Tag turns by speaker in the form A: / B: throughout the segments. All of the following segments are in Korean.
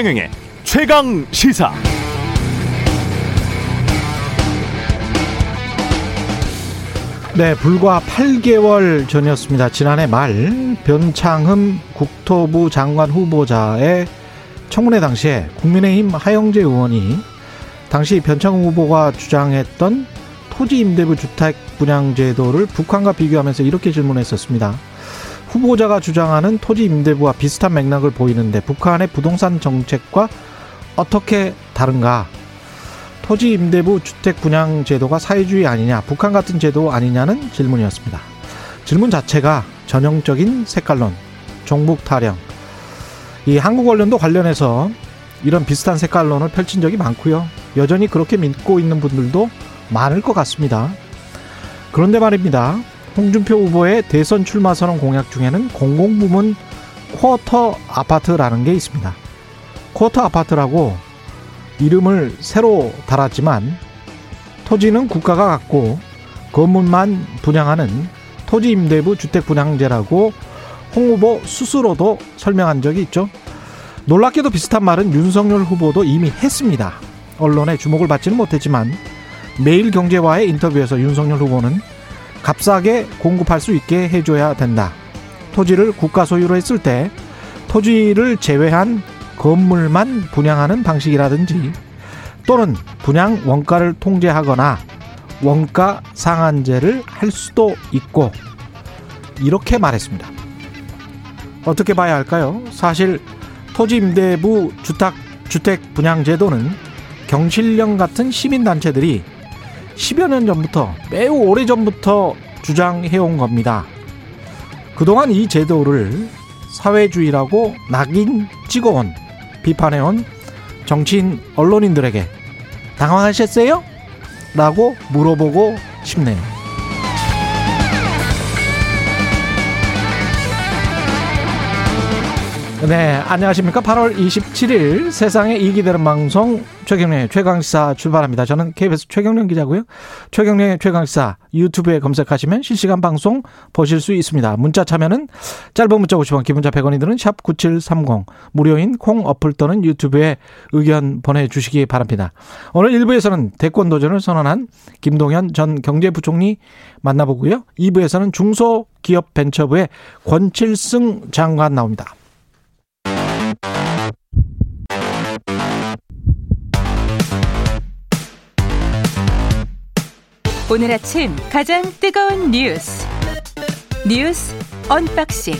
A: 최경영의 최강 시사.
B: 네, 불과 8개월 전이었습니다. 지난해 말 변창흠 국토부 장관 후보자의 청문회 당시에 국민의힘 하영재 의원이 당시 변창흠 후보가 주장했던 토지 임대부 주택 분양 제도를 북한과 비교하면서 이렇게 질문했었습니다. 후보자가 주장하는 토지 임대부와 비슷한 맥락을 보이는데 북한의 부동산 정책과 어떻게 다른가? 토지 임대부 주택 분양 제도가 사회주의 아니냐, 북한 같은 제도 아니냐는 질문이었습니다. 질문 자체가 전형적인 색깔론, 종북 타령. 이 한국 언론도 관련해서 이런 비슷한 색깔론을 펼친 적이 많고요. 여전히 그렇게 믿고 있는 분들도 많을 것 같습니다. 그런데 말입니다. 홍준표 후보의 대선 출마 선언 공약 중에는 공공부문 쿼터 아파트라는 게 있습니다. 쿼터 아파트라고 이름을 새로 달았지만 토지는 국가가 갖고 건물만 분양하는 토지 임대부 주택 분양제라고 홍 후보 스스로도 설명한 적이 있죠. 놀랍게도 비슷한 말은 윤석열 후보도 이미 했습니다. 언론의 주목을 받지는 못했지만 매일경제와의 인터뷰에서 윤석열 후보는 값싸게 공급할 수 있게 해줘야 된다. 토지를 국가 소유로 했을 때 토지를 제외한 건물만 분양하는 방식이라든지 또는 분양 원가를 통제하거나 원가 상한제를 할 수도 있고 이렇게 말했습니다. 어떻게 봐야 할까요? 사실 토지 임대부 주택 주택 분양 제도는 경실련 같은 시민 단체들이 10여 년 전부터 매우 오래 전부터 주장해온 겁니다. 그동안 이 제도를 사회주의라고 낙인 찍어온 비판해온 정치인 언론인들에게 당황하셨어요? 라고 물어보고 싶네요. 네, 안녕하십니까. 8월 27일 세상에 이익이 되는 방송 최경련의 최강시사 출발합니다. 저는 KBS 최경련 기자고요. 최경련의 최강시사 유튜브에 검색하시면 실시간 방송 보실 수 있습니다. 문자 참여는 짧은 문자 50원, 기본자 100원이 드는 샵 9730, 무료인 콩 어플 또는 유튜브에 의견 보내주시기 바랍니다. 오늘 1부에서는 대권 도전을 선언한 김동현 전 경제부총리 만나보고요. 2부에서는 중소기업벤처부의 권칠승 장관 나옵니다.
C: 오늘 아침 가장 뜨거운 뉴스 뉴스 언박싱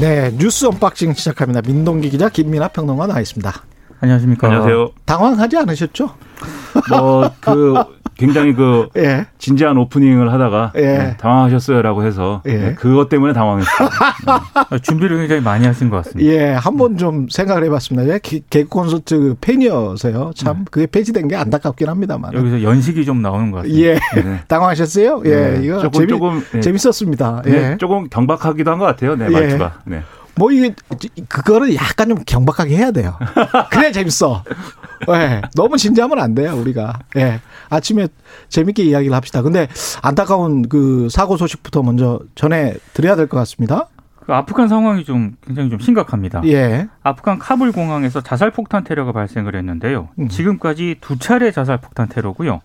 B: 네, 뉴스 언박싱 시작합니다. 민동기 기자 김민아 평론가 나와 있습니다.
D: 안녕하십니까.
E: 안녕하세요.
B: 당황하지 않으셨죠?
E: 뭐 그 굉장히 그
B: 예.
E: 진지한 오프닝을 하다가
B: 예.
E: 네, 당황하셨어요라고 해서
B: 예.
E: 네, 그것 때문에 당황했어요.
D: 아, 준비를 굉장히 많이 하신 것 같습니다.
B: 예, 한번 좀 생각을 해봤습니다. 예, 개- 개그 콘서트 팬이어서요. 참 그게 폐지된 게 안타깝긴 합니다만.
D: 여기서 연식이 좀 나오는 것 같습니다.
B: 예,
E: 네.
B: 당황하셨어요? 예,
E: 네,
B: 이거
E: 조금
B: 재미,
E: 조금 네,
B: 재밌었습니다. 예.
E: 네, 조금 경박하기도 한 것 같아요. 네,
B: 예.
E: 말투가. 네.
B: 뭐 이게 그거를 약간 좀 경박하게 해야 돼요. 그래야 재밌어. 예, 너무 진지하면 안 돼요 우리가. 예, 아침에 재밌게 이야기를 합시다. 근데 안타까운 그 사고 소식부터 먼저 전해 드려야 될 것 같습니다.
D: 그 아프간 상황이 좀 굉장히 좀 심각합니다.
B: 예,
D: 아프간 카불 공항에서 자살 폭탄 테러가 발생을 했는데요.
B: 음.
D: 지금까지 두 차례 자살 폭탄 테러고요.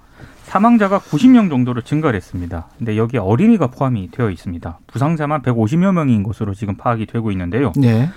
D: 사망자가 90명 정도로 증가를 했습니다. 근데 여기에 어린이가 포함이 되어 있습니다. 부상자만 150여 명인 것으로 지금 파악이 되고 있는데요.
B: 예,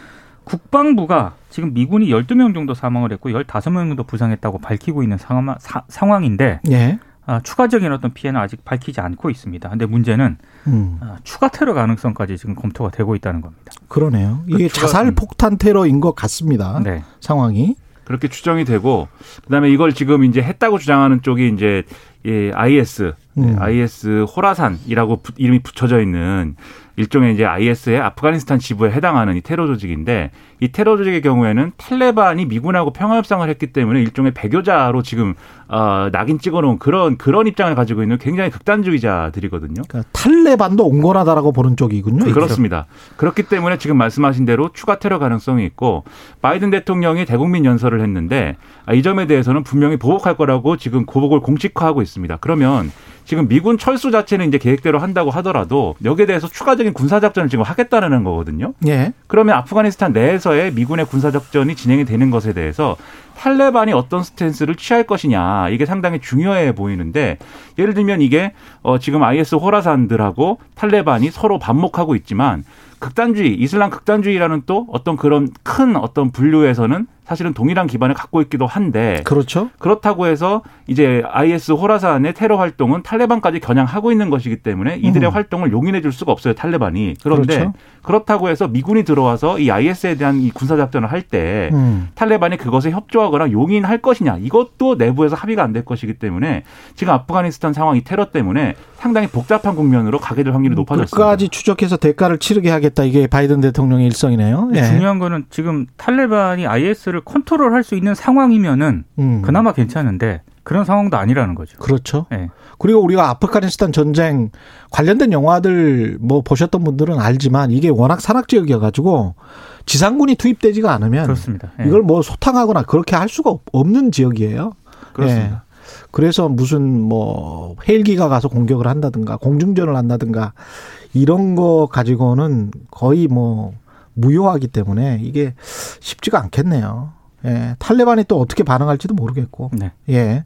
D: 국방부가 지금 미군이 12명 정도 사망을 했고 15명 정도 부상했다고 밝히고 있는 상황, 사- 상황인데
B: 예.
D: 아, 추가적인 어떤 피해는 아직 밝히지 않고 있습니다. 근데 문제는
B: 음,
D: 아, 추가 테러 가능성까지 지금 검토가 되고 있다는 겁니다.
B: 그러네요. 이게
E: 추가-
B: 자살 폭탄 테러인 것 같습니다.
D: 네.
B: 상황이.
E: 그렇게 추정이 되고 그다음에 이걸 지금 이제 했다고 주장하는 쪽이 이제 예, IS, 네,
B: 음.
E: IS 호라산이라고 부- 이름이 붙여져 있는 일종의 이제 IS의 아프가니스탄 지부에 해당하는 이 테러 조직인데 이 테러 조직의 경우에는 탈레반이 미군하고 평화 협상을 했기 때문에 일종의 배교자로 지금 어, 낙인 찍어놓은 그런 그런 입장을 가지고 있는 굉장히 극단주의자들이거든요.
B: 그러니까 탈레반도 온건하다라고 보는 쪽이군요.
E: 그렇습니다. 그렇기 때문에 지금 말씀하신 대로 추가 테러 가능성이 있고 바이든 대통령이 대국민 연설을 했는데 아, 이 점에 대해서는 분명히 보복할 거라고 지금 고복을 공식화하고 있습니다. 그러면 지금 미군 철수 자체는 이제 계획대로 한다고 하더라도 여기에 대해서 추가적인 추가적인 군사 작전을 지금 하겠다는 거거든요.
B: 예.
E: 그러면 아프가니스탄 내에서의 미군의 군사 작전이 진행이 되는 것에 대해서 탈레반이 어떤 스탠스를 취할 것이냐 이게 상당히 중요해 보이는데 예를 들면 이게 어 지금 IS 호라산들하고 탈레반이 서로 반목하고 있지만 극단주의 이슬람 극단주의라는 또 어떤 그런 큰 어떤 분류에서는 사실은 동일한 기반을 갖고 있기도 한데
B: 그렇죠.
E: 그렇다고 해서 이제 IS 호라산의 테러 활동은 탈레반까지 겨냥하고 있는 것이기 때문에 이들의
B: 음.
E: 활동을 용인해 줄 수가 없어요 탈레반이 그런데
B: 그렇죠.
E: 그렇다고 해서 미군이 들어와서 이 IS에 대한 이 군사 작전을 할때
B: 음.
E: 탈레반이 그것에 협조하거나 용인할 것이냐 이것도 내부에서 합의가 안 될 것이기 때문에 지금 아프가니스탄 상황 이 테러 때문에 상당히 복잡한 국면으로 가게 될 확률이 높아졌습니다.
B: 끝까지 추적해서 대가를 치르게 하겠다. 이게 바이든 대통령의 일성이네요. 예.
D: 중요한 거는 지금 탈레반이 IS를 컨트롤할 수 있는 상황이면은
B: 음.
D: 그나마 괜찮은데 그런 상황도 아니라는 거죠.
B: 그렇죠.
D: 예.
B: 그리고 우리가 아프가니스탄 전쟁 관련된 영화들 뭐 보셨던 분들은 알지만 이게 워낙 산악 지역이어 가지고 지상군이 투입되지가 않으면
D: 그렇습니다. 예.
B: 이걸 뭐 소탕하거나 그렇게 할 수가 없- 없는 지역이에요.
E: 그렇습니다.
B: 예. 그래서 무슨 뭐 헬기가 가서 공격을 한다든가 공중전을 한다든가 이런 거 가지고는 거의 뭐 무효하기 때문에 이게 쉽지가 않겠네요. 예. 탈레반이 또 어떻게 반응할지도 모르겠고.
D: 네.
B: 예.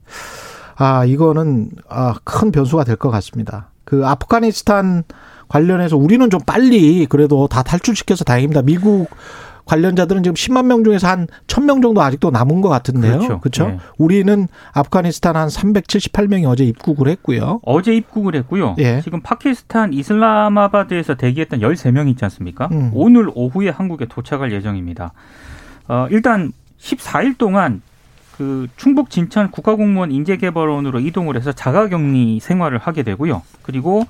B: 아, 이거는 아, 큰 변수가 될 것 같습니다. 그 아프가니스탄 관련해서 우리는 좀 빨리 그래도 다 탈출시켜서 다행입니다. 미국 관련자들은 지금 10만 명 중에서 한 1000명 정도 아직도 남은 것 같은데요.
D: 그렇죠.
B: 그렇죠?
D: 네.
B: 우리는 아프가니스탄 한 378명이 어제 입국을 했고요.
D: 어제 입국을 했고요.
B: 예.
D: 지금 파키스탄 이슬라마바드에서 대기했던 13명 있지 않습니까?
B: 음.
D: 오늘 오후에 한국에 도착할 예정입니다. 어, 일단 14일 동안 그 충북 진천 국가공무원 인재개발원으로 이동을 해서 자가격리 생활을 하게 되고요. 그리고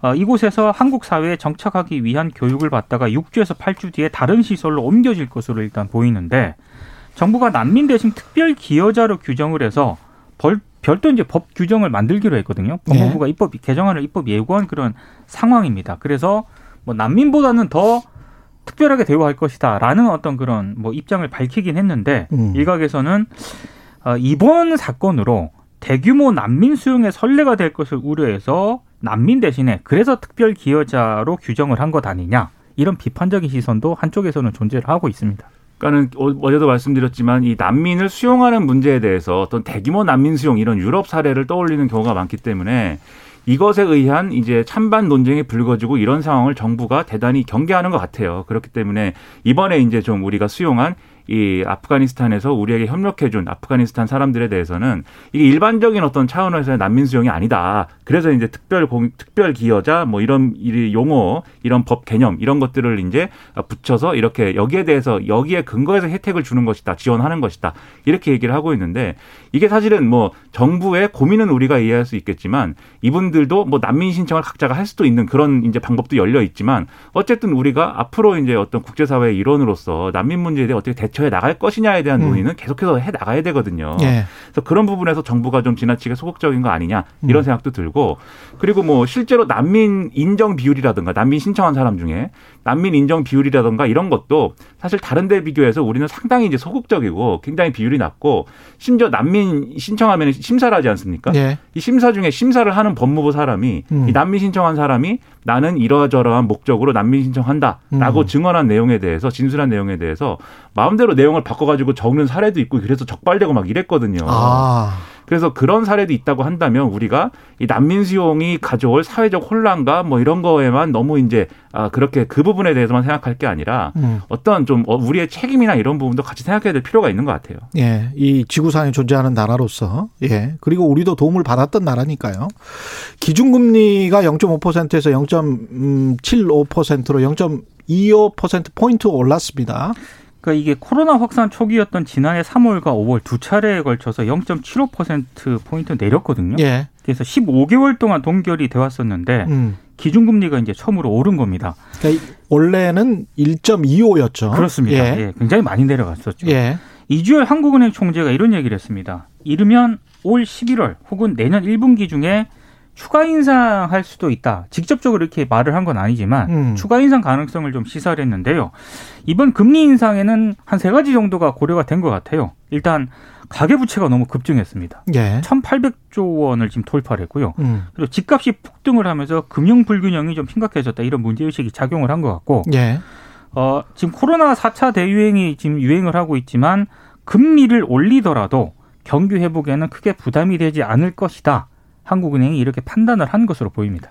D: 어, 이곳에서 한국 사회에 정착하기 위한 교육을 받다가 6주에서 8주 뒤에 다른 시설로 옮겨질 것으로 일단 보이는데 정부가 난민 대신 특별 기여자로 규정을 해서 벌, 별도 이제 법 규정을 만들기로 했거든요.
B: 네.
D: 법무부가 입법 개정안을 입법 예고한 그런 상황입니다. 그래서 뭐 난민보다는 더 특별하게 대우할 것이다라는 어떤 그런 뭐 입장을 밝히긴 했는데
B: 음.
D: 일각에서는 어, 이번 사건으로 대규모 난민 수용의 선례가 될 것을 우려해서 난민 대신에 그래서 특별 기여자로 규정을 한 것 아니냐 이런 비판적인 시선도 한쪽에서는 존재를 하고 있습니다.
E: 그러니까는 어- 어제도 말씀드렸지만 이 난민을 수용하는 문제에 대해서 어떤 대규모 난민 수용 이런 유럽 사례를 떠올리는 경우가 많기 때문에 이것에 의한 이제 찬반 논쟁이 불거지고 이런 상황을 정부가 대단히 경계하는 것 같아요. 그렇기 때문에 이번에 이제 좀 우리가 수용한 이 아프가니스탄에서 우리에게 협력해준 아프가니스탄 사람들에 대해서는 이게 일반적인 어떤 차원에서의 난민 수용이 아니다. 그래서 이제 특별 공, 특별 기여자 뭐 이런 이 용어, 이런 법 개념 이런 것들을 이제 붙여서 이렇게 여기에 대해서 여기에 근거해서 혜택을 주는 것이다, 지원하는 것이다 이렇게 얘기를 하고 있는데 이게 사실은 뭐 정부의 고민은 우리가 이해할 수 있겠지만 이분들도 뭐 난민 신청을 각자가 할 수도 있는 그런 이제 방법도 열려 있지만 어쨌든 우리가 앞으로 이제 어떤 국제사회의 일원으로서 난민 문제에 대해 어떻게 대처 해 나갈 것이냐에 대한
B: 음.
E: 논의는 계속해서 해 나가야 되거든요.
B: 예.
E: 그래서 그런 부분에서 정부가 좀 지나치게 소극적인 거 아니냐 이런
B: 음.
E: 생각도 들고 그리고 뭐 실제로 난민 인정 비율이라든가 난민 신청한 사람 중에 난민 인정 비율이라든가 이런 것도 사실 다른 데 비교해서 우리는 상당히 이제 소극적이고 굉장히 비율이 낮고 심지어 난민 신청하면 심사를 하지 않습니까?
B: 예.
E: 이 심사 중에 심사를 하는 법무부 사람이
B: 음.
E: 이 난민 신청한 사람이 나는 이러저러한 목적으로 난민 신청한다라고
B: 음.
E: 증언한 내용에 대해서 진술한 내용에 대해서 마음대로 내용을 바꿔가지고 적는 사례도 있고 그래서 적발되고 막 이랬거든요.
B: 아.
E: 그래서 그런 사례도 있다고 한다면 우리가 이 난민 수용이 가져올 사회적 혼란과 뭐 이런 거에만 너무 이제 아 그렇게 그 부분에 대해서만 생각할 게 아니라
B: 음.
E: 어떤 좀 어, 우리의 책임이나 이런 부분도 같이 생각해야 될 필요가 있는 것 같아요.
B: 예, 이 지구상에 존재하는 나라로서 예 그리고 우리도 도움을 받았던 나라니까요. 기준금리가 0.5%에서 0.75%로 0.25% 포인트 올랐습니다.
D: 그러니까 이게 코로나 확산 초기였던 지난해 3월과 5월 두 차례에 걸쳐서 0.75% 포인트 내렸거든요.
B: 예,
D: 그래서 15개월 동안 동결이 돼 왔었는데
B: 음.
D: 기준금리가 이제 처음으로 오른 겁니다.
B: 그러니까 원래는 1.25였죠.
D: 그렇습니다.
B: 예,
D: 예, 굉장히 많이 내려갔었죠.
B: 예,
D: 이주열 한국은행 총재가 이런 얘기를 했습니다. 이르면 올 11월 혹은 내년 1분기 중에 추가 인상할 수도 있다. 직접적으로 이렇게 말을 한 건 아니지만
B: 음.
D: 추가 인상 가능성을 좀 시사를 했는데요. 이번 금리 인상에는 한 세 가지 정도가 고려가 된 것 같아요. 일단 가계부채가 너무 급증했습니다.
B: 예.
D: 1,800조 원을 지금 돌파를 했고요.
B: 음.
D: 그리고 집값이 폭등을 하면서 금융 불균형이 좀 심각해졌다 이런 문제의식이 작용을 한 것 같고
B: 예.
D: 어, 지금 코로나 4차 대유행이 지금 유행을 하고 있지만 금리를 올리더라도 경기 회복에는 크게 부담이 되지 않을 것이다. 한국은행이 이렇게 판단을 한 것으로 보입니다.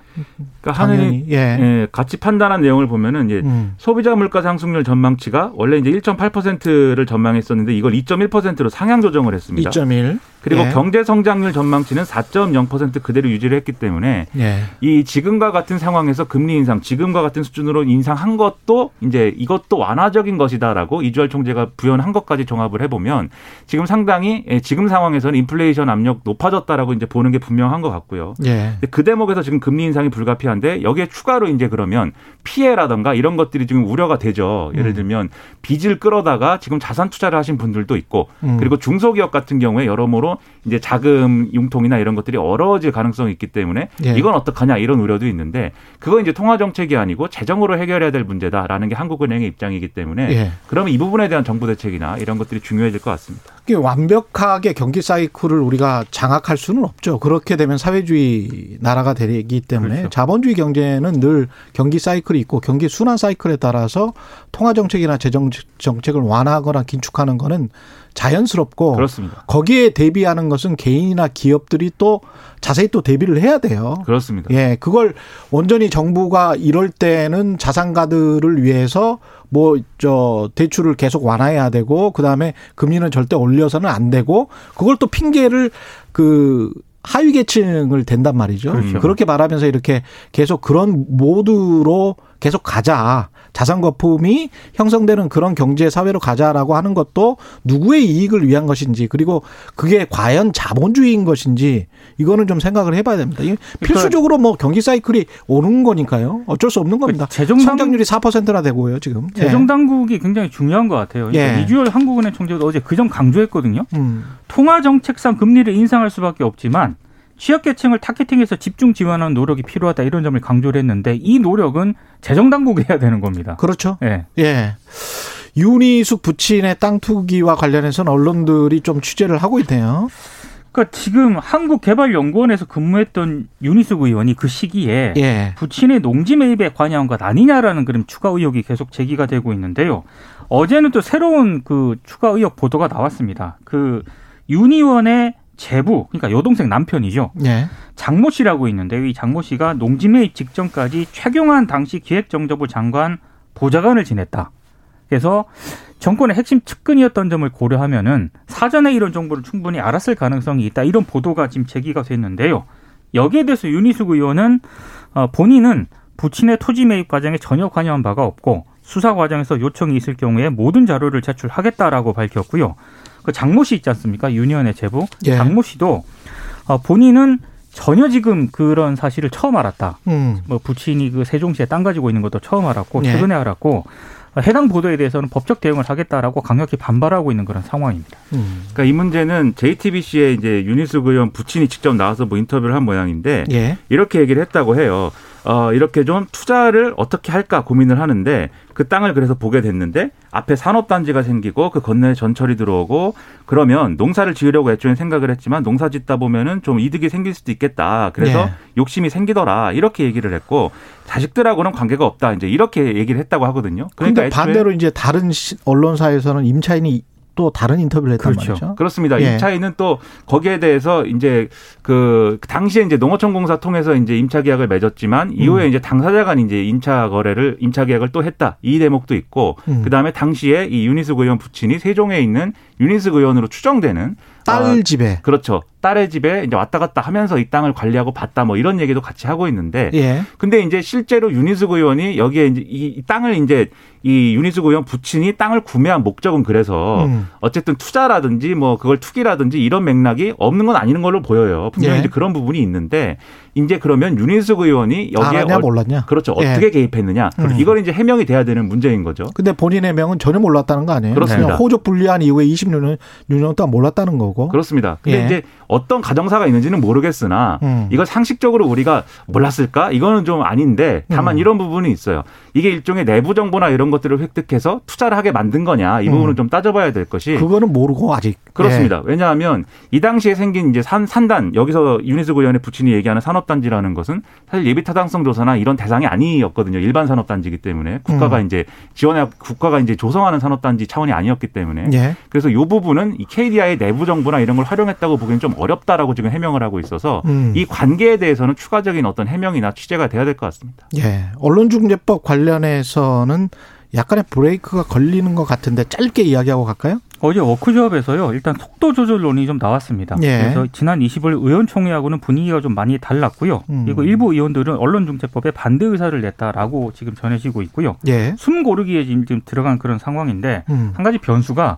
E: 그러니까
B: 당연히 예.
E: 예, 같이 판단한 내용을 보면은 이제
B: 음.
E: 소비자 물가 상승률 전망치가 원래 이제 1.8%를 전망했었는데 이걸 2.1%로 상향 조정을 했습니다.
B: 2.1.
E: 그리고
B: 예.
E: 경제 성장률 전망치는 4.0% 그대로 유지를 했기 때문에
B: 예.
E: 이 지금과 같은 상황에서 금리 인상, 지금과 같은 수준으로 인상한 것도 이제 이것도 완화적인 것이다라고 이주열 총재가 부연한 것까지 종합을 해보면 지금 상당히 예, 지금 상황에서는 인플레이션 압력 높아졌다라고 이제 보는 게 분명한 것 같고요.
B: 예.
E: 근데 그 대목에서 지금 금리 인상이 불가피한데 여기에 추가로 이제 그러면 피해라던가 이런 것들이 지금 우려가 되죠. 예를
B: 음.
E: 들면 빚을 끌어다가 지금 자산 투자를 하신 분들도 있고
B: 음.
E: 그리고 중소기업 같은 경우에 여러모로 이제 자금 융통이나 이런 것들이 어려워질 가능성이 있기 때문에
B: 예.
E: 이건 어떡하냐 이런 우려도 있는데 그거 이제 통화 정책이 아니고 재정으로 해결해야 될 문제다라는 게 한국은행의 입장이기 때문에
B: 예.
E: 그러면 이 부분에 대한 정부 대책이나 이런 것들이 중요해질 것 같습니다.
B: 이게 완벽하게 경기 사이클을 우리가 장악할 수는 없죠. 그렇게 되면 사회주의 나라가 되기 때문에
D: 그렇죠.
B: 자본주의 경제는 늘 경기 사이클이 있고 경기 순환 사이클에 따라서 통화 정책이나 재정 정책을 완화하거나 긴축하는 거는 자연스럽고
E: 그렇습니다.
B: 거기에 대비하는 것은 개인이나 기업들이 또 자세히 또 대비를 해야 돼요.
E: 그렇습니다.
B: 예, 그걸 온전히 정부가 이럴 때는 자산가들을 위해서 뭐 저 대출을 계속 완화해야 되고 그다음에 금리는 절대 올려서는 안 되고 그걸 또 핑계를 그 하위 계층을 댄단 말이죠.
E: 그렇죠.
B: 그렇게 말하면서 이렇게 계속 그런 모드로 계속 가자. 자산 거품이 형성되는 그런 경제 사회로 가자라고 하는 것도 누구의 이익을 위한 것인지 그리고 그게 과연 자본주의인 것인지 이거는 좀 생각을 해봐야 됩니다. 이게 필수적으로 뭐 경기 사이클이 오는 거니까요. 어쩔 수 없는 겁니다.
D: 그 재정 당-
B: 성장률이 4%나 되고요 지금.
D: 재정 당국이 굉장히 중요한 것 같아요. 그러니까
B: 예.
D: 이주열 한국은행 총재도 어제 그 점 강조했거든요.
B: 예. 음.
D: 통화 정책상 금리를 인상할 수밖에 없지만 취약계층을 타겟팅해서 집중 지원하는 노력이 필요하다 이런 점을 강조를 했는데 이 노력은 재정 당국이 해야 되는 겁니다.
B: 그렇죠.
D: 예.
B: 예. 윤희숙 부친의 땅 투기와 관련해서는 언론들이 좀 취재를 하고 있네요.
D: 그러니까 지금 한국개발연구원에서 근무했던 윤희숙 의원이 그 시기에
B: 예.
D: 부친의 농지 매입에 관여한 것 아니냐라는 그런 추가 의혹이 계속 제기가 되고 있는데요. 어제는 또 새로운 그 추가 의혹 보도가 나왔습니다. 그 윤 의원의 제부, 그러니까 여동생 남편이죠.
B: 예.
D: 장모 씨라고 있는데 이 장모 씨가 농지 매입 직전까지 최경환 당시 기획정보부 장관 보좌관을 지냈다. 그래서 정권의 핵심 측근이었던 점을 고려하면은 사전에 이런 정보를 충분히 알았을 가능성이 있다. 이런 보도가 지금 제기가 됐는데요. 여기에 대해서 윤희숙 의원은 어, 본인은 부친의 토지 매입 과정에 전혀 관여한 바가 없고 수사 과정에서 요청이 있을 경우에 모든 자료를 제출하겠다라고 밝혔고요. 그 장모 씨 있지 않습니까? 윤 의원의 제보.
B: 예.
D: 장모 씨도 어, 본인은 전혀 지금 그런 사실을 처음 알았다.
B: 음.
D: 뭐 부친이 그 세종시에 땅 가지고 있는 것도 처음 알았고
B: 예.
D: 최근에 알았고 어, 해당 보도에 대해서는 법적 대응을 하겠다라고 강력히 반발하고 있는 그런 상황입니다.
B: 음.
E: 그러니까 이 문제는 JTBC의 이제 윤희숙 의원 부친이 직접 나와서 뭐 인터뷰를 한 모양인데
B: 예.
E: 이렇게 얘기를 했다고 해요. 어, 이렇게 좀 투자를 어떻게 할까 고민을 하는데 그 땅을 그래서 보게 됐는데 앞에 산업단지가 생기고 그 건너에 전철이 들어오고 그러면 농사를 지으려고 애초에 생각을 했지만 농사 짓다 보면은 좀 이득이 생길 수도 있겠다. 그래서
B: 예.
E: 욕심이 생기더라. 이렇게 얘기를 했고 자식들하고는 관계가 없다. 이제 이렇게 얘기를 했다고 하거든요. 그러니까
B: 근데
E: 애초에
B: 반대로 이제 다른 시- 언론사에서는 임차인이 또 다른 인터뷰를 했단
D: 그렇죠.
B: 말이죠.
E: 그렇습니다.
B: 예.
E: 임차인은 또 거기에 대해서 이제 그 당시에 이제 농어촌 공사 통해서 이제 임차 계약을 맺었지만 이후에
B: 음.
E: 이제 당사자 간 이제 임차 거래를 임차 계약을 또 했다. 이 대목도 있고
B: 음.
E: 그다음에 당시에 이 윤희숙 의원 부친이 세종에 있는 윤희숙 의원으로 추정되는
B: 딸
E: 어,
B: 집에.
E: 그렇죠. 딸의 집에 이제 왔다 갔다 하면서 이 땅을 관리하고 봤다 뭐 이런 얘기도 같이 하고 있는데
B: 예.
E: 근데 이제 실제로 윤희숙 의원이 여기에 이제 이 땅을 이제 이 윤희숙 의원 부친이 땅을 구매한 목적은 그래서
B: 음.
E: 어쨌든 투자라든지 뭐 그걸 투기라든지 이런 맥락이 없는 건 아니는 걸로 보여요. 분명히
B: 예.
E: 이제 그런 부분이 있는데 이제 그러면 윤희숙 의원이 여기에
B: 알았냐
E: 어-
B: 몰랐냐.
E: 그렇죠.
B: 예.
E: 어떻게 개입했느냐.
B: 음.
E: 이걸 이제 해명이 돼야 되는 문제인 거죠.
B: 근데 본인의 명은 전혀 몰랐다는 거 아니에요?
E: 그렇습니다.
B: 호적 분리한 이후에 26년 6년 동안 몰랐다는 거고.
E: 그렇습니다. 근데
B: 예.
E: 이제 어떤 가정사가 있는지는 모르겠으나
B: 음.
E: 이걸 상식적으로 우리가 몰랐을까? 이거는 좀 아닌데 다만
B: 음.
E: 이런 부분이 있어요. 이게 일종의 내부 정보나 이런 것들을 획득해서 투자를 하게 만든 거냐 이 부분은
B: 음.
E: 좀 따져봐야 될 것이
B: 그거는 모르고 아직
E: 그렇습니다. 왜냐하면 이 당시에 생긴 이제 산, 산단 여기서 유니스고 의원의 부친이 얘기하는 산업단지라는 것은 사실 예비 타당성 조사나 이런 대상이 아니었거든요. 일반 산업단지이기 때문에 국가가
B: 음.
E: 이제 지원해 국가가 이제 조성하는 산업단지 차원이 아니었기 때문에
B: 예. 예.
E: 그래서 이 부분은 이 KDI의 내부 정보나 이런 걸 활용했다고 보기엔 좀 어렵다라고 지금 해명을 하고 있어서
B: 음.
E: 이 관계에 대해서는 추가적인 어떤 해명이나 취재가 돼야 될 것 같습니다.
B: 예. 언론중재법 관련해서는 약간의 브레이크가 걸리는 것 같은데 짧게 이야기하고 갈까요?
D: 어제 워크숍에서요. 일단 속도 조절론이 좀 나왔습니다.
B: 예.
D: 그래서 지난 20일 의원총회하고는 분위기가 좀 많이 달랐고요.
B: 음.
D: 그리고 일부 의원들은 언론중재법에 반대 의사를 냈다라고 지금 전해지고 있고요.
B: 예.
D: 숨 고르기에 지금 좀 들어간 그런 상황인데
B: 음.
D: 한 가지 변수가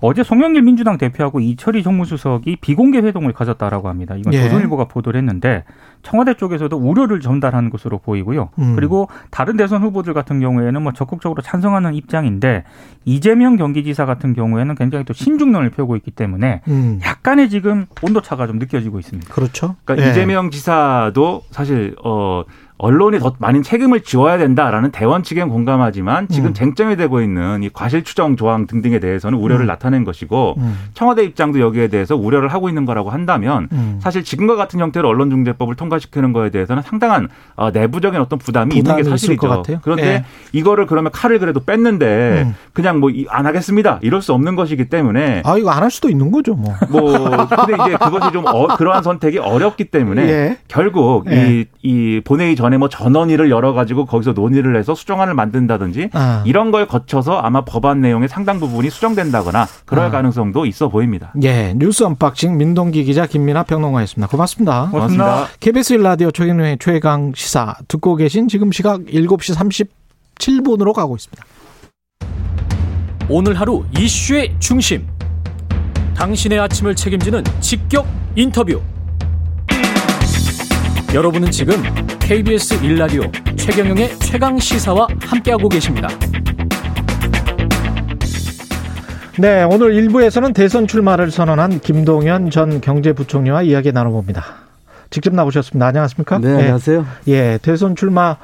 D: 어제 송영길 민주당 대표하고 이철희 정무수석이 비공개 회동을 가졌다라고 합니다. 이건
B: 예.
D: 조선일보가 보도를 했는데 청와대 쪽에서도 우려를 전달한 것으로 보이고요.
B: 음.
D: 그리고 다른 대선 후보들 같은 경우에는 뭐 적극적으로 찬성하는 입장인데 이재명 경기지사 같은 경우에는 굉장히 또 신중론을 펴고 있기 때문에
B: 음.
D: 약간의 지금 온도차가 좀 느껴지고 있습니다.
B: 그렇죠.
E: 그러니까
B: 예.
E: 이재명 지사도 사실 어 언론이 더 많은 책임을 지어야 된다라는 대원 측엔 공감하지만 지금
B: 음.
E: 쟁점이 되고 있는 이 과실 추정 조항 등등에 대해서는 우려를
B: 음.
E: 나타낸 것이고
B: 음.
E: 청와대 입장도 여기에 대해서 우려를 하고 있는 거라고 한다면
B: 음.
E: 사실 지금과 같은 형태로 언론중재법을 통과시키는 거에 대해서는 상당한 어, 내부적인 어떤 부담이, 있는 게 사실이죠.
B: 것 같아요.
E: 그런데
B: 예.
E: 이거를 그러면 칼을 그래도 뺐는데
B: 음.
E: 그냥 뭐 안 하겠습니다 이럴 수 없는 것이기 때문에
B: 아 이거 안 할 수도 있는 거죠, 뭐.
E: 뭐 근데 이제 그것이 좀 어, 그러한 선택이 어렵기 때문에
B: 예.
E: 결국
B: 예.
E: 이, 이 본회의 전에 뭐 전원위를 열어 가지고 거기서 논의를 해서 수정안을 만든다든지
B: 아.
E: 이런 걸 거쳐서 아마 법안 내용의 상당 부분이 수정된다거나 그럴
B: 아.
E: 가능성도 있어 보입니다.
B: 예, 뉴스 언박싱 민동기 기자 김민아 평론가였습니다. 고맙습니다.
D: 고맙습니다.
B: KBS 일라디오 최경영의 최강 시사 듣고 계신 지금 시각 7시 37분으로 가고 있습니다.
F: 오늘 하루 이슈의 중심. 당신의 아침을 책임지는 직격 인터뷰. 여러분은 지금 KBS 일라디오 최경영의 최강 시사와 함께하고 계십니다.
B: 네, 오늘 1부에서는 대선 출마를 선언한 김동연 전 경제부총리와 이야기 나눠봅니다. 직접 나오셨습니다. 안녕하십니까?
G: 네, 안녕하세요.
B: 예, 예, 대선 출마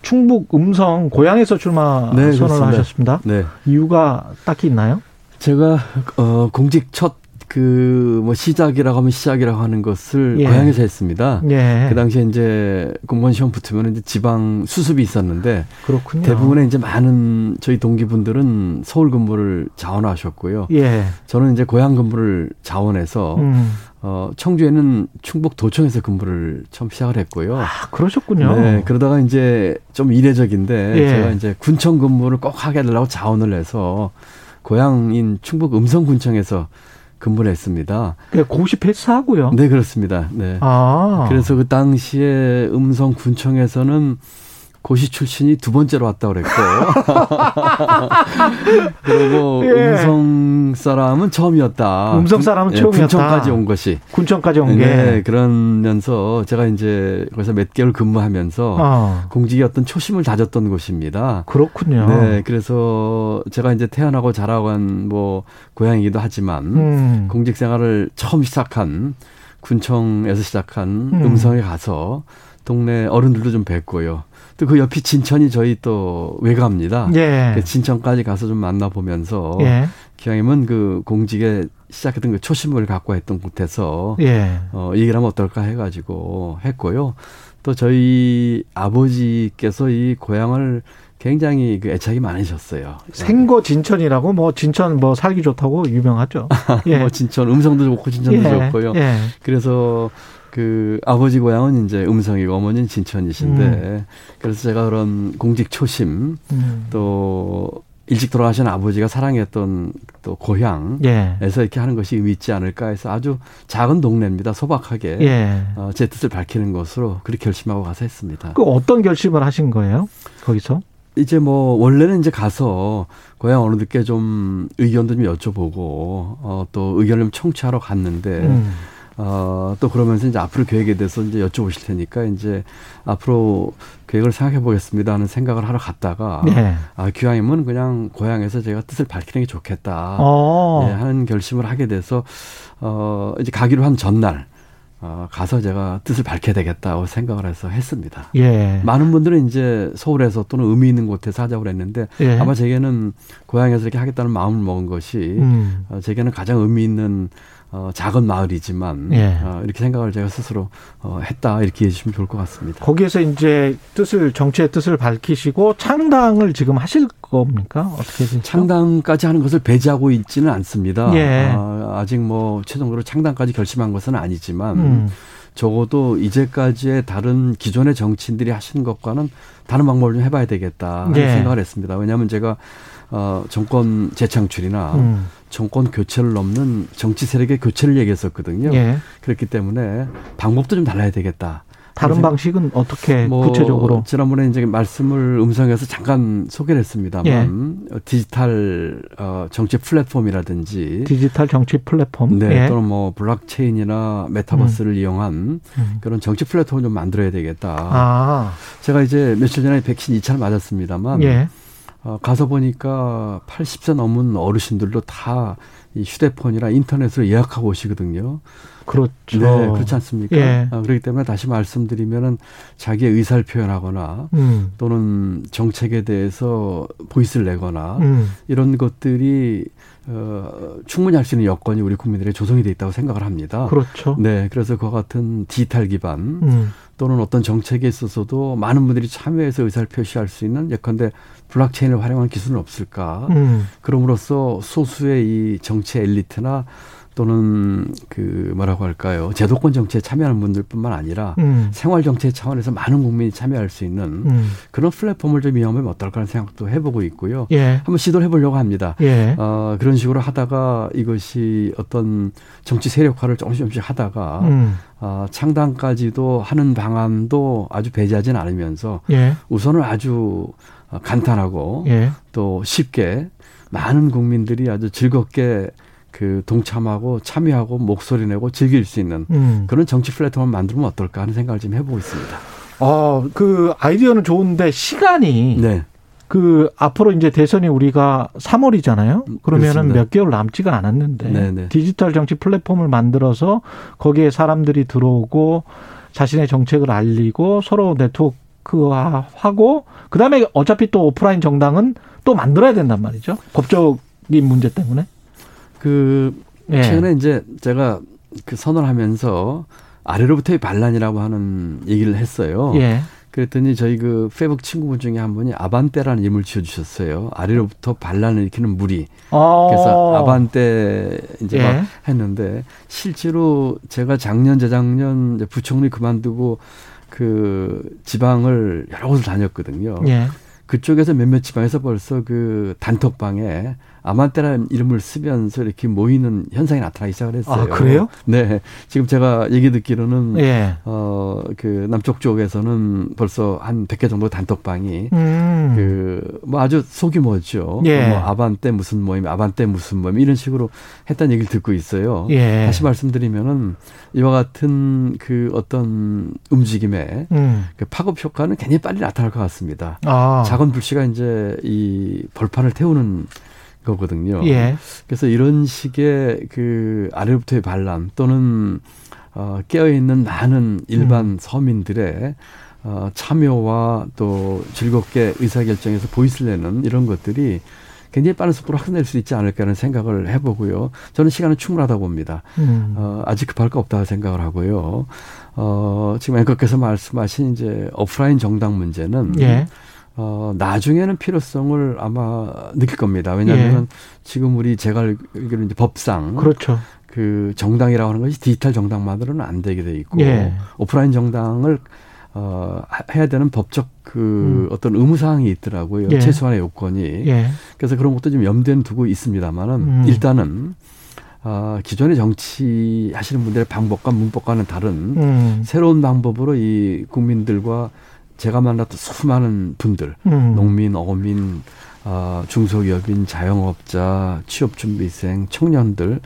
B: 충북 음성 고향에서 출마
G: 네,
B: 선언을
G: 그렇습니다.
B: 하셨습니다.
G: 네.
B: 이유가 딱히 있나요?
G: 제가 어 공직 첫 그 뭐 시작이라고 하면 시작이라고 하는 것을
B: 예.
G: 고향에서 했습니다.
B: 예.
G: 그 당시에 이제 공무원 시험 붙으면 이제 지방 수습이 있었는데
B: 그렇군요.
G: 대부분의 이제 많은 저희 동기분들은 서울 근무를 자원하셨고요.
B: 예.
G: 저는 이제 고향 근무를 자원해서
B: 음.
G: 어 청주에는 충북 도청에서 근무를 처음 시작을 했고요.
B: 아, 그러셨군요.
G: 네, 그러다가 이제 좀 이례적인데
B: 예.
G: 제가 이제 군청 근무를 꼭 하게 해달라고 자원을 해서 고향인 충북 음성군청에서 근무를 했습니다.
B: 그 고시 패스하고요.
G: 네, 그렇습니다. 네.
B: 아.
G: 그래서 그 당시에 음성 군청에서는 고시 출신이 두 번째로 왔다 그랬고 그리고
B: 예.
G: 음성 사람은 처음이었다.
B: 음성 사람은
G: 예,
B: 처음이었다.
G: 군청까지 온 것이.
B: 군청까지 온 게.
G: 네, 그러면서 제가 이제 거기서 몇 개월 근무하면서
B: 어.
G: 공직의 어떤 초심을 다졌던 곳입니다.
B: 그렇군요.
G: 네, 그래서 제가 이제 태어나고 자라간 뭐 고향이기도 하지만
B: 음.
G: 공직 생활을 처음 시작한 군청에서 시작한
B: 음.
G: 음. 성에 가서 동네 어른들도 좀 뵙고요. 또 그 옆이 진천이 저희 또 외가입니다.
B: 예.
G: 그 진천까지 가서 좀 만나보면서
B: 예.
G: 기왕이면 그 공직에 시작했던 그 초심을 갖고 했던 곳에서
B: 예.
G: 어, 얘기를 하면 어떨까 해가지고 했고요. 또 저희 아버지께서 이 고향을 굉장히 그 애착이 많으셨어요.
B: 생고 진천이라고 뭐 진천 뭐 살기 좋다고 유명하죠. 예.
G: 뭐 진천 음성도 좋고 진천도
B: 예.
G: 좋고요.
B: 예.
G: 그래서 그 아버지 고향은 이제 음성이고 어머니는 진천이신데
B: 음.
G: 그래서 제가 그런 공직 초심
B: 음.
G: 또 일찍 돌아가신 아버지가 사랑했던 또 고향에서
B: 예.
G: 이렇게 하는 것이 의미 있지 않을까 해서 아주 작은 동네입니다. 소박하게
B: 예.
G: 어, 제 뜻을 밝히는 것으로 그렇게 결심하고 가서 했습니다.
B: 그 어떤 결심을 하신 거예요? 거기서?
G: 이제 뭐 원래는 이제 가서 고향 어른들께 좀 의견도 좀 여쭤보고 어, 또 의견을 좀 청취하러 갔는데
B: 음.
G: 어, 또 그러면서 이제 앞으로 계획에 대해서 이제 여쭤보실 테니까 이제 앞으로 계획을 생각해 보겠습니다 하는 생각을 하러 갔다가
B: 네.
G: 아, 기왕이면 그냥 고향에서 제가 뜻을 밝히는 게 좋겠다.
B: 어.
G: 예, 하는 결심을 하게 돼서 어, 이제 가기로 한 전날 어, 가서 제가 뜻을 밝혀야 되겠다고 생각을 해서 했습니다.
B: 예.
G: 많은 분들은 이제 서울에서 또는 의미 있는 곳에서 하자고 그랬는데
B: 예.
G: 아마 제게는 고향에서 이렇게 하겠다는 마음을 먹은 것이
B: 음.
G: 어, 제게는 가장 의미 있는 어, 작은 마을이지만
B: 예.
G: 어, 이렇게 생각을 제가 스스로 어, 했다 이렇게 해주시면 좋을 것 같습니다.
B: 거기에서 이제 뜻을 정치의 뜻을 밝히시고 창당을 지금 하실 겁니까? 어떻게 되죠?
G: 창당까지 하는 것을 배제하고 있지는 않습니다.
B: 예.
G: 어, 아직 뭐 최종적으로 창당까지 결심한 것은 아니지만
B: 음.
G: 적어도 이제까지의 다른 기존의 정치인들이 하신 것과는 다른 방법을 좀 해봐야 되겠다 하는
B: 예.
G: 생각을 했습니다. 왜냐하면 제가 어, 정권 재창출이나
B: 음.
G: 정권 교체를 넘는 정치 세력의 교체를 얘기했었거든요.
B: 예.
G: 그렇기 때문에 방법도 좀 달라야 되겠다.
B: 다른 방식은 어떻게
G: 뭐
B: 구체적으로?
G: 지난번에 이제 말씀을 음성에서 잠깐 소개를 했습니다만
B: 예.
G: 어, 디지털 어, 정치 플랫폼이라든지
B: 디지털 정치 플랫폼.
G: 네,
B: 예.
G: 또는 뭐 블록체인이나 메타버스를 이용한
B: 음.
G: 그런 정치 플랫폼을 좀 만들어야 되겠다.
B: 아,
G: 제가 이제 며칠 전에 백신 2차를 맞았습니다만
B: 예.
G: 어, 가서 보니까 80세 넘은 어르신들도 다 이 휴대폰이나 인터넷으로 예약하고 오시거든요.
B: 그렇죠.
G: 네, 그렇지 않습니까?
B: 예.
G: 어, 그렇기 때문에 다시 말씀드리면은 자기의 의사를 표현하거나
B: 음.
G: 또는 정책에 대해서 voice를 내거나
B: 음.
G: 이런 것들이 어, 충분히 할 수 있는 여건이 우리 국민들의 조성이 돼 있다고 생각을 합니다.
B: 그렇죠.
G: 네, 그래서 그와 같은 디지털 기반
B: 음.
G: 또는 어떤 정책에 있어서도 많은 분들이 참여해서 의사를 표시할 수 있는 예컨대 블록체인을 활용한 기술은 없을까?
B: 음.
G: 그럼으로써 소수의 이 정치 엘리트나 또는 그 뭐라고 할까요? 제도권 정치에 참여하는 분들뿐만 아니라
B: 음.
G: 생활 정치 차원에서 많은 국민이 참여할 수 있는
B: 음.
G: 그런 플랫폼을 좀 이용하면 어떨까 하는 생각도 해보고 있고요.
B: 예.
G: 한번 시도를 해보려고 합니다.
B: 예.
G: 어, 그런 식으로 하다가 이것이 어떤 정치 세력화를 조금씩 조금씩 하다가
B: 음.
G: 어, 창당까지도 하는 방안도 아주 배제하지는 않으면서
B: 예.
G: 우선은 아주 어, 간단하고
B: 예.
G: 또 쉽게 많은 국민들이 아주 즐겁게 그 동참하고 참여하고 목소리 내고 즐길 수 있는
B: 음.
G: 그런 정치 플랫폼을 만들면 어떨까 하는 생각을 지금 해보고 있습니다.
B: 어, 그 아이디어는 좋은데 시간이
G: 네.
B: 그 앞으로 이제 대선이 우리가 3월이잖아요. 그러면은
G: 그렇습니다.
B: 몇 개월 남지가 않았는데
G: 네네.
B: 디지털 정치 플랫폼을 만들어서 거기에 사람들이 들어오고 자신의 정책을 알리고 서로 네트워크화하고 그다음에 어차피 또 오프라인 정당은 또 만들어야 된단 말이죠. 법적인 문제 때문에.
G: 그
B: 예.
G: 최근에 이제 제가 그 선언하면서 아래로부터의 반란이라고 하는 얘기를 했어요.
B: 예.
G: 그랬더니 저희 그 페북 친구분 중에 한 분이 아반떼라는 이름을 지어주셨어요. 아래로부터 반란을 일으키는 무리.
B: 어.
G: 그래서 아반떼 이제
B: 예.
G: 막 했는데 실제로 제가 작년 재작년 부총리 그만두고 그 지방을 여러 곳을 다녔거든요.
B: 예.
G: 그쪽에서 몇몇 지방에서 벌써 그 단톡방에 아만떼라는 이름을 쓰면서 이렇게 모이는 현상이 나타나기 시작을 했어요.
B: 아, 그래요?
G: 네. 지금 제가 얘기 듣기로는
B: 예.
G: 어, 그 남쪽 쪽에서는 벌써 한 100개 정도 단톡방이
B: 음.
G: 그, 뭐 아주 소규모죠.
B: 예.
G: 뭐 아반떼 무슨 모임, 아반떼 무슨 모임 이런 식으로 했다는 얘기를 듣고 있어요.
B: 예.
G: 다시 말씀드리면은 이와 같은 그 어떤 움직임에
B: 음.
G: 그 파급 효과는 굉장히 빨리 나타날 것 같습니다.
B: 아.
G: 작은 불씨가 이제 이 벌판을 태우는 거거든요.
B: 예.
G: 그래서 이런 식의 그 아래로부터의 반란 또는 어, 깨어있는 많은 일반
B: 음.
G: 서민들의 어, 참여와 또 즐겁게 의사결정에서 보이스를 내는 이런 것들이 굉장히 빠른 속도로 확산될 수 있지 않을까 하는 생각을 해보고요. 저는 시간은 충분하다고 봅니다.
B: 음.
G: 어, 아직 급할 거 없다고 생각을 하고요. 어, 지금 앵커께서 말씀하신 이제 오프라인 정당 문제는
B: 예.
G: 어, 나중에는 필요성을 아마 느낄 겁니다. 왜냐하면 지금 우리 제가 알기로는 이제 법상
B: 그렇죠.
G: 그 정당이라고 하는 것이 디지털 정당만으로는 안 되게 돼 있고
B: 예.
G: 오프라인 정당을 어, 해야 되는 법적 그 어떤 의무 사항이 있더라고요.
B: 예.
G: 최소한의 요건이.
B: 예.
G: 그래서 그런 것도 좀 염두에는 두고 있습니다만은
B: 음.
G: 일단은 아, 기존의 정치 하시는 분들의 방법과 문법과는 다른
B: 음.
G: 새로운 방법으로 이 국민들과 제가 만났던 수많은 분들,
B: 음.
G: 농민, 어민, 어, 중소기업인 자영업자, 취업준비생, 청년들의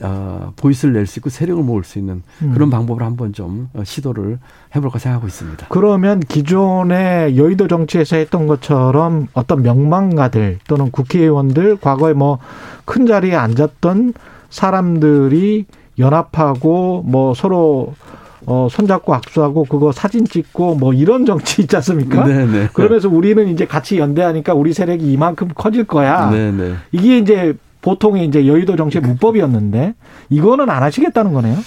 G: 어, 보이스를 낼 수 있고 세력을 모을 수 있는
B: 음.
G: 그런 방법을 한번 좀 어, 시도를 해볼까 생각하고 있습니다.
B: 그러면 기존의 여의도 정치에서 했던 것처럼 어떤 명망가들 또는 국회의원들 과거에 뭐 큰 자리에 앉았던 사람들이 연합하고 뭐 서로 어 손잡고 악수하고 그거 사진 찍고 뭐 이런 정치 있지 않습니까?
G: 네네.
B: 그러면서 우리는 이제 같이 연대하니까 우리 세력이 이만큼 커질 거야.
G: 네네.
B: 이게 이제 보통의 이제 여의도 정치의 문법이었는데 이거는 안 하시겠다는 거네요.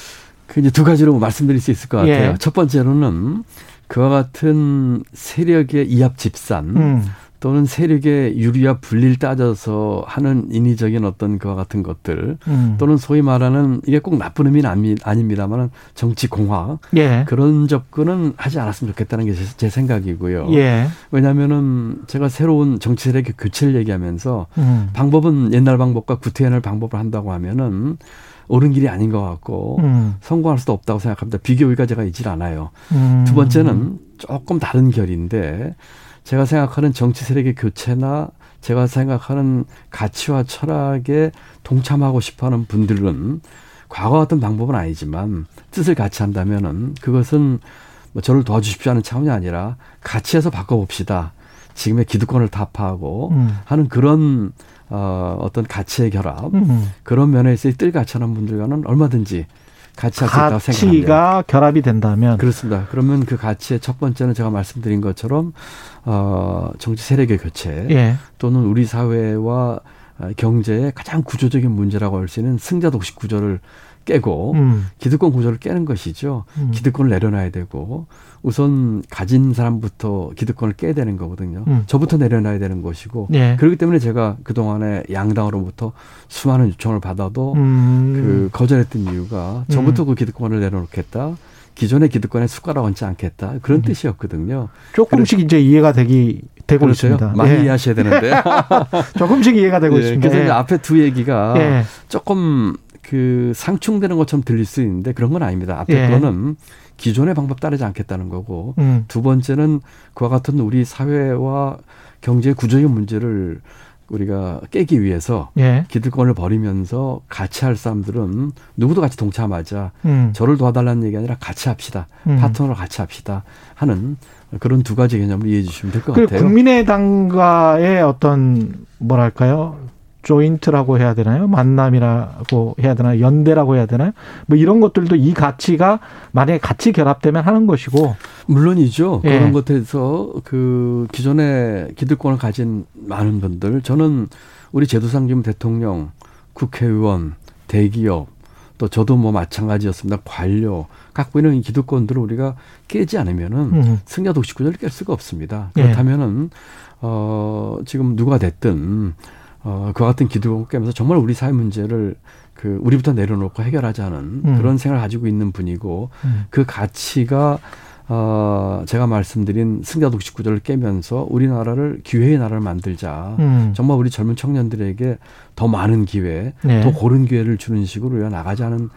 G: 그 이제 두 가지로 말씀드릴 수 있을 것 같아요.
B: 예.
G: 첫 번째로는 그와 같은 세력의 이합 집산
B: 음.
G: 또는 세력의 유리와 분리를 따져서 하는 인위적인 어떤 그와 같은 것들
B: 음.
G: 또는 소위 말하는 이게 꼭 나쁜 의미는 아니- 아닙니다만 정치 공화
B: 예.
G: 그런 접근은 하지 않았으면 좋겠다는 게 제 생각이고요.
B: 예.
G: 왜냐하면은 제가 새로운 정치 세력의 교체를 얘기하면서
B: 음.
G: 방법은 옛날 방법과 구태연을 방법을 한다고 하면은 옳은 길이 아닌 것 같고
B: 음.
G: 성공할 수도 없다고 생각합니다. 비교 의가 제가 있질 않아요.
B: 음.
G: 두 번째는 조금 다른 결인데 제가 생각하는 정치 세력의 교체나 제가 생각하는 가치와 철학에 동참하고 싶어 하는 분들은 과거 같은 방법은 아니지만 뜻을 같이 한다면은 그것은 뭐 저를 도와주십시오 하는 차원이 아니라 같이 해서 바꿔봅시다. 지금의 기득권을 타파하고
B: 음.
G: 하는 그런 어, 어떤 가치의 결합
B: 음.
G: 그런 면에서 뜰 같이 하는 분들과는 얼마든지 같이 있다고 생각합니다.
B: 가치가 결합이 된다면
G: 그렇습니다. 그러면 그 가치의 첫 번째는 제가 말씀드린 것처럼 어 정치 세력의 교체
B: 예.
G: 또는 우리 사회와 어, 경제의 가장 구조적인 문제라고 할 수 있는 승자 독식 구조를 깨고
B: 음.
G: 기득권 구조를 깨는 것이죠.
B: 음.
G: 기득권을 내려놔야 되고 우선 가진 사람부터 기득권을 깨야 되는 거거든요.
B: 음.
G: 저부터 내려놔야 되는 것이고
B: 예.
G: 그렇기 때문에 제가 그 동안에 양당으로부터 수많은 요청을 받아도
B: 음.
G: 그 거절했던 이유가 저부터 그 기득권을 내려놓겠다. 기존의 기득권에 숟가락 얹지 않겠다. 그런
B: 음.
G: 뜻이었거든요.
B: 조금씩 이제 이해가 되기 되고
G: 그렇죠?
B: 있습니다.
G: 많이
B: 예.
G: 이해하셔야 되는데.
B: 조금씩 이해가 되고
G: 예,
B: 있습니다.
G: 그래서
B: 예.
G: 앞에 두 얘기가
B: 예.
G: 조금 그 상충되는 것처럼 들릴 수 있는데 그런 건 아닙니다. 앞에
B: 예.
G: 거는 기존의 방법 따르지 않겠다는 거고
B: 음.
G: 두 번째는 그와 같은 우리 사회와 경제 구조의 문제를 우리가 깨기 위해서
B: 예.
G: 기득권을 버리면서 같이 할 사람들은 누구도 같이 동참하자.
B: 음.
G: 저를 도와달라는 얘기 아니라 같이 합시다.
B: 음.
G: 파트너로 같이 합시다. 하는 그런 두 가지 개념을 이해해 주시면 될 것 같아요.
B: 국민의당과의 어떤 뭐랄까요? 조인트라고 해야 되나요? 만남이라고 해야 되나요? 연대라고 해야 되나요? 뭐 이런 것들도 이 가치가 만약에 같이 결합되면 하는 것이고
G: 물론이죠.
B: 예.
G: 그런 것에서 그 기존에 기득권을 가진 많은 분들 저는 우리 제도상 지금 대통령, 국회의원, 대기업 또 저도 뭐 마찬가지였습니다. 관료 갖고 있는 이 기득권들을 우리가 깨지 않으면은
B: 음.
G: 승자 독식 구조를 깰 수가 없습니다.
B: 예.
G: 그렇다면은 어 지금 누가 됐든 어 그와 같은 기득권 깨면서 정말 우리 사회 문제를 그 우리부터 내려놓고 해결하자는
B: 음.
G: 그런 생각을 가지고 있는 분이고
B: 음.
G: 그 가치가 어 제가 말씀드린 승자 독식 구조를 깨면서 우리나라를 기회의 나라를 만들자.
B: 음.
G: 정말 우리 젊은 청년들에게 더 많은 기회,
B: 네.
G: 더 고른 기회를 주는 식으로 우리가 나가자는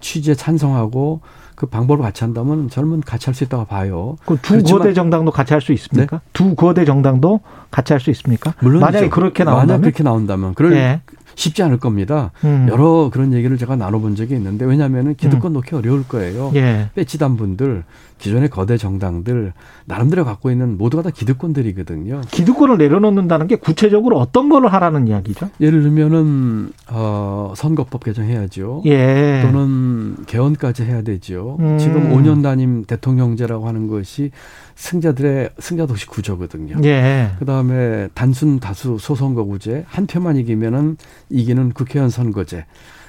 G: 취지에 찬성하고 그 방법을 같이 한다면 저는 같이 할 수 있다고 봐요.
B: 그 두 거대 정당도 같이 할 수 있습니까? 두 거대 정당도 같이 할 수 있습니까?
G: 물론
B: 만약에 그렇게 나온다면
G: 만약 그렇게 나온다면 그럴
B: 예.
G: 쉽지 않을 겁니다.
B: 음.
G: 여러 그런 얘기를 제가 나눠본 적이 있는데 왜냐하면 기득권 놓기 어려울 거예요.
B: 예.
G: 빼치단 분들, 기존의 거대 정당들 나름대로 갖고 있는 모두가 다 기득권들이거든요.
B: 기득권을 내려놓는다는 게 구체적으로 어떤 거를 하라는 이야기죠?
G: 예를 들면은 어, 선거법 개정해야죠.
B: 예.
G: 또는 개헌까지 해야 되죠.
B: 음.
G: 지금 5년 단임 대통령제라고 하는 것이 승자들의 승자 도시 구조거든요.
B: 예.
G: 그다음에 단순 다수 소선거구제 한 표만 이기면은 이기는 국회의원 선거제.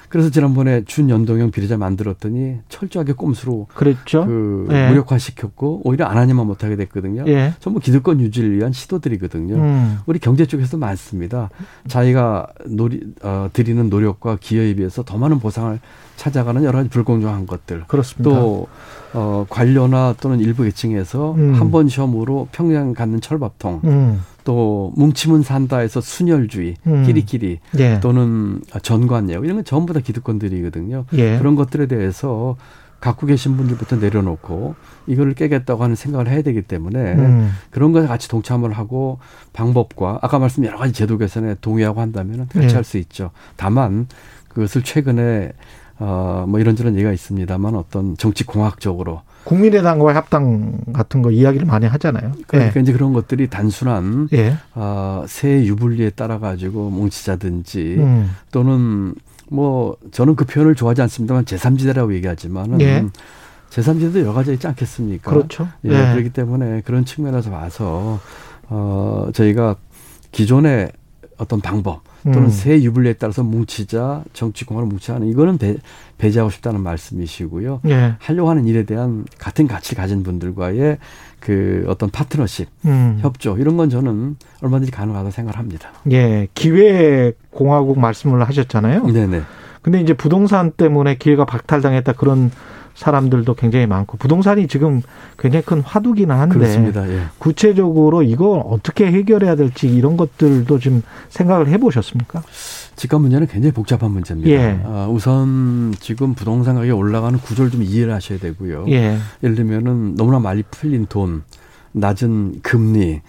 G: 그래서 지난번에 준연동형 비례제 만들었더니 철저하게 꼼수로
B: 그랬죠.
G: 그
B: 예.
G: 무력화시켰고 오히려 안 하냐만 못하게 됐거든요.
B: 예.
G: 전부 기득권 유지를 위한 시도들이거든요.
B: 음.
G: 우리 경제 쪽에서도 많습니다. 자기가 노리, 어, 드리는 노력과 기여에 비해서 더 많은 보상을 찾아가는 여러 가지 불공정한 것들.
B: 그렇습니다.
G: 또 어, 관료나 또는 일부 계층에서
B: 음.
G: 한번 시험으로 평양 갖는 철밥통,
B: 음.
G: 또 뭉치면 산다에서 순혈주의,
B: 음.
G: 끼리끼리
B: 예.
G: 또는 전관예우 이런 건 전부 다 기득권들이거든요.
B: 예.
G: 그런 것들에 대해서 갖고 계신 분들부터 내려놓고 이거를 깨겠다고 하는 생각을 해야 되기 때문에
B: 음.
G: 그런 것에 같이 동참을 하고 방법과 아까 말씀 여러 가지 제도 개선에 동의하고 한다면
B: 네.
G: 교체할 수 있죠. 다만 그것을 최근에 어 뭐 이런저런 얘기가 있습니다만 어떤 정치 공학적으로
B: 국민의당과의 합당 같은 거 이야기를 많이 하잖아요.
G: 그러니까 이제 그런 것들이 단순한
B: 예. 예.
G: 어, 새 유불리에 따라 가지고 뭉치자든지
B: 음.
G: 또는 뭐 저는 그 표현을 좋아하지 않습니다만 제3지대라고 얘기하지만은
B: 예.
G: 제3지대도 여러 가지 있지 않겠습니까?
B: 그렇죠.
G: 예,
B: 예.
G: 그렇기 때문에 그런 측면에서 봐서 어 저희가 기존의 어떤 방법 또는
B: 음.
G: 새 유불리에 따라서 뭉치자 정치공학을 뭉치자 하는 이거는 배, 배제하고 싶다는 말씀이시고요.
B: 예.
G: 하려고 하는 일에 대한 같은 가치 가진 분들과의 그 어떤 파트너십,
B: 음.
G: 협조 이런 건 저는 얼마든지 가능하다고 생각합니다.
B: 예. 기회 공화국 말씀을 하셨잖아요.
G: 네네.
B: 근데 이제 부동산 때문에 기회가 박탈당했다 그런 사람들도 굉장히 많고 부동산이 지금 굉장히 큰 화두기는 한데
G: 그렇습니다. 예.
B: 구체적으로 이걸 어떻게 해결해야 될지 이런 것들도 좀 생각을 해보셨습니까?
G: 집값 문제는 굉장히 복잡한 문제입니다.
B: 예.
G: 아, 우선 지금 부동산 가격이 올라가는 구조를 좀 이해를 하셔야 되고요.
B: 예.
G: 예를 들면은 너무나 많이 풀린 돈, 낮은 금리,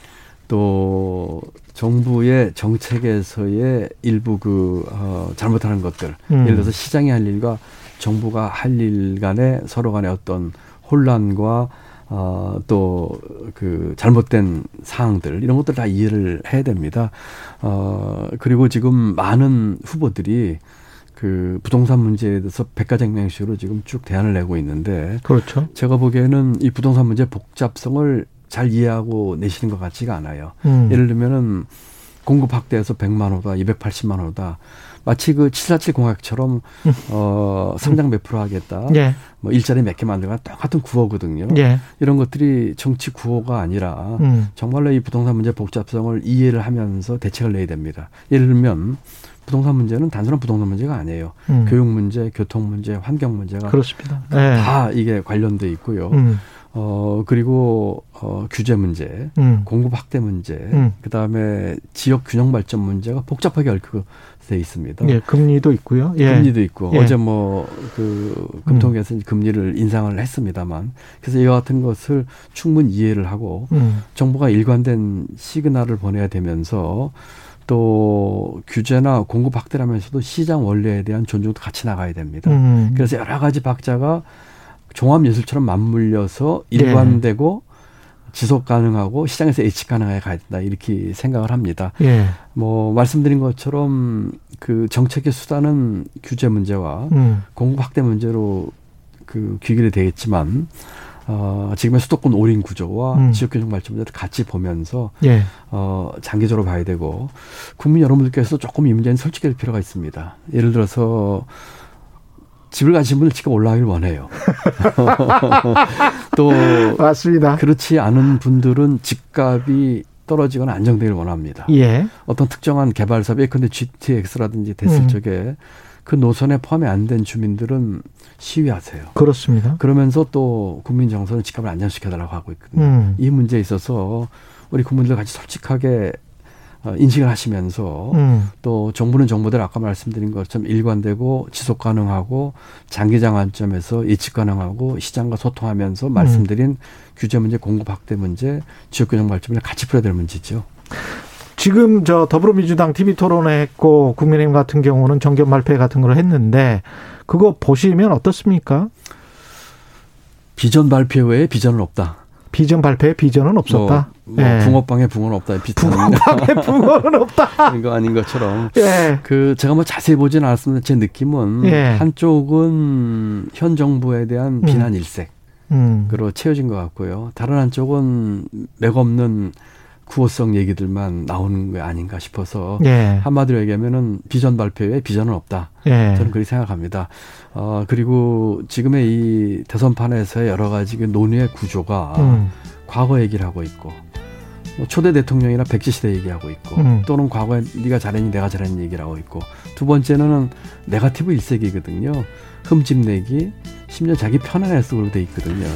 G: 또 정부의 정책에서의 일부 그 어, 잘못하는 것들,
B: 음.
G: 예를 들어서 시장이 할 일과 정부가 할 일 간에 서로 간의 어떤 혼란과 어, 또, 그, 잘못된 사항들, 이런 것들 다 이해를 해야 됩니다. 어, 그리고 지금 많은 후보들이 그 부동산 문제에 대해서 백가쟁명식으로 지금 쭉 대안을 내고 있는데,
B: 그렇죠.
G: 제가 보기에는 이 부동산 문제 복잡성을 잘 이해하고 내시는 것 같지가 않아요.
B: 음.
G: 예를 들면은 공급 확대해서 100만 호다, 280만 호다. 마치 그 747 공약처럼 어 성장 몇 프로 하겠다.
B: 예.
G: 뭐 일자리 몇 개 만들거나 똑같은 구호거든요.
B: 예.
G: 이런 것들이 정치 구호가 아니라
B: 음.
G: 정말로 이 부동산 문제 복잡성을 이해를 하면서 대책을 내야 됩니다. 예를 들면 부동산 문제는 단순한 부동산 문제가 아니에요.
B: 음.
G: 교육 문제, 교통 문제, 환경 문제가
B: 그렇습니다. 예.
G: 다 이게 관련돼 있고요.
B: 음.
G: 어 그리고 어 규제 문제,
B: 음.
G: 공급 확대 문제,
B: 음.
G: 그다음에 지역 균형 발전 문제가 복잡하게 얽혀 져 있습니다.
B: 예. 금리도 있고요. 예.
G: 금리도 있고
B: 예.
G: 어제 뭐 그 금통위에서 금리를 인상을 했습니다만 그래서 이와 같은 것을 충분히 이해를 하고
B: 음.
G: 정부가 일관된 시그널을 보내야 되면서 또 규제나 공급 확대하면서도 시장 원리에 대한 존중도 같이 나가야 됩니다.
B: 음.
G: 그래서 여러 가지 박자가 종합 예술처럼 맞물려서
B: 예.
G: 일관되고 지속 가능하고 시장에서 예측 가능하게 가야 된다 이렇게 생각을 합니다.
B: 예.
G: 뭐 말씀드린 것처럼 그 정책의 수단은 규제 문제와
B: 음.
G: 공급 확대 문제로 그 귀결이 되겠지만 어 지금의 수도권 올인 구조와
B: 음.
G: 지역 균형 발전 문제를 같이 보면서
B: 예.
G: 어 장기적으로 봐야 되고 국민 여러분들께서 조금 이 문제는 솔직할 필요가 있습니다. 예를 들어서 집을 가신 분들 집값 올라가길 원해요. 또
B: 맞습니다.
G: 그렇지 않은 분들은 집값이 떨어지거나 안정되길 원합니다.
B: 예.
G: 어떤 특정한 개발 사업에 근데 GTX라든지 됐을
B: 음.
G: 적에 그 노선에 포함이 안 된 주민들은 시위하세요.
B: 그렇습니다.
G: 그러면서 또 국민 정서는 집값을 안정시켜달라고 하고 있거든요.
B: 음.
G: 이 문제에 있어서 우리 국민들 같이 솔직하게 어, 인식을 하시면서
B: 음.
G: 또 정부는 정부대로 아까 말씀드린 것처럼 일관되고 지속 가능하고 장기장 관점에서 예측 가능하고 시장과 소통하면서
B: 음.
G: 말씀드린 규제 문제, 공급 확대 문제, 지역 균형 발전을 같이 풀어야 될 문제죠.
B: 지금 저 더불어민주당 TV 토론회 했고 국민의힘 같은 경우는 정견 발표 같은 걸 했는데 그거 보시면 어떻습니까?
G: 비전 발표 외에 비전은 없다.
B: 비전 발표에 비전은 없었다.
G: 뭐, 뭐
B: 예.
G: 붕어빵에 붕어는 없다.
B: 붕어빵에 붕어는 없다.
G: 이거 아닌 것처럼.
B: 예.
G: 그 제가 뭐 자세히 보지는 않았습니다. 제 느낌은
B: 예.
G: 한쪽은 현 정부에 대한 비난 일색.
B: 음.
G: 그로 채워진 것 같고요. 다른 한쪽은 맥없는 구호성 얘기들만 나오는 게 아닌가 싶어서
B: 예.
G: 한마디로 얘기하면은 비전 발표에 비전은 없다.
B: 예.
G: 저는 그렇게 생각합니다. 어 그리고 지금의 이 대선판에서의 여러 가지 그 논의의 구조가
B: 음.
G: 과거 얘기를 하고 있고 뭐 초대 대통령이나 백제 시대 얘기하고 있고
B: 음.
G: 또는 과거에 네가 잘했니 내가 잘했니 얘기를 하고 있고 두 번째는 네가티브 일색이거든요. 흠집내기 심지어 자기 편안할 속으로 돼 있거든요.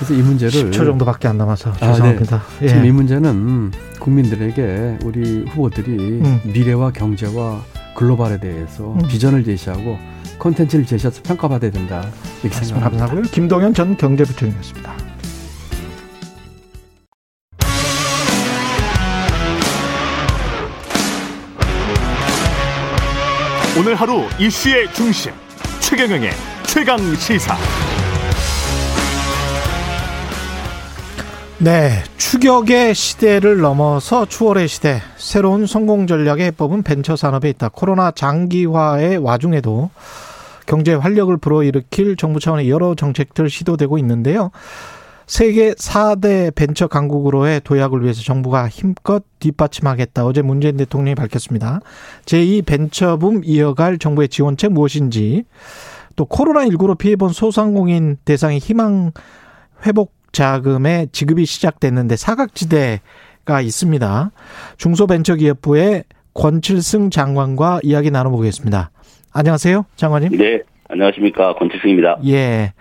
G: 그래서 이 문제를
B: 10초 정도밖에 안 남아서
G: 아,
B: 죄송합니다. 예.
G: 지금 이 문제는 국민들에게 우리 후보들이
B: 음.
G: 미래와 경제와 글로벌에 대해서
B: 음.
G: 비전을 제시하고 콘텐츠를 제시해서 평가받아야 된다. 이렇게 생각합니다.
B: 감사하고요. 김동현 전 경제부총리였습니다.
A: 오늘 하루 이슈의 중심 최경영의 최강 시사.
B: 네, 추격의 시대를 넘어서 추월의 시대, 새로운 성공 전략의 해법은 벤처 산업에 있다. 코로나 장기화의 와중에도 경제 활력을 불어일으킬 정부 차원의 여러 정책들 시도되고 있는데요. 세계 4대 벤처 강국으로의 도약을 위해서 정부가 힘껏 뒷받침하겠다. 어제 문재인 대통령이 밝혔습니다. 제2 벤처붐 이어갈 정부의 지원책 무엇인지, 또 코로나19로 피해본 소상공인 대상의 희망 회복 자금의 지급이 시작됐는데 사각지대가 있습니다. 중소벤처기업부의 권칠승 장관과 이야기 나눠보겠습니다. 안녕하세요, 장관님.
H: 네, 안녕하십니까. 권칠승입니다.
B: 예.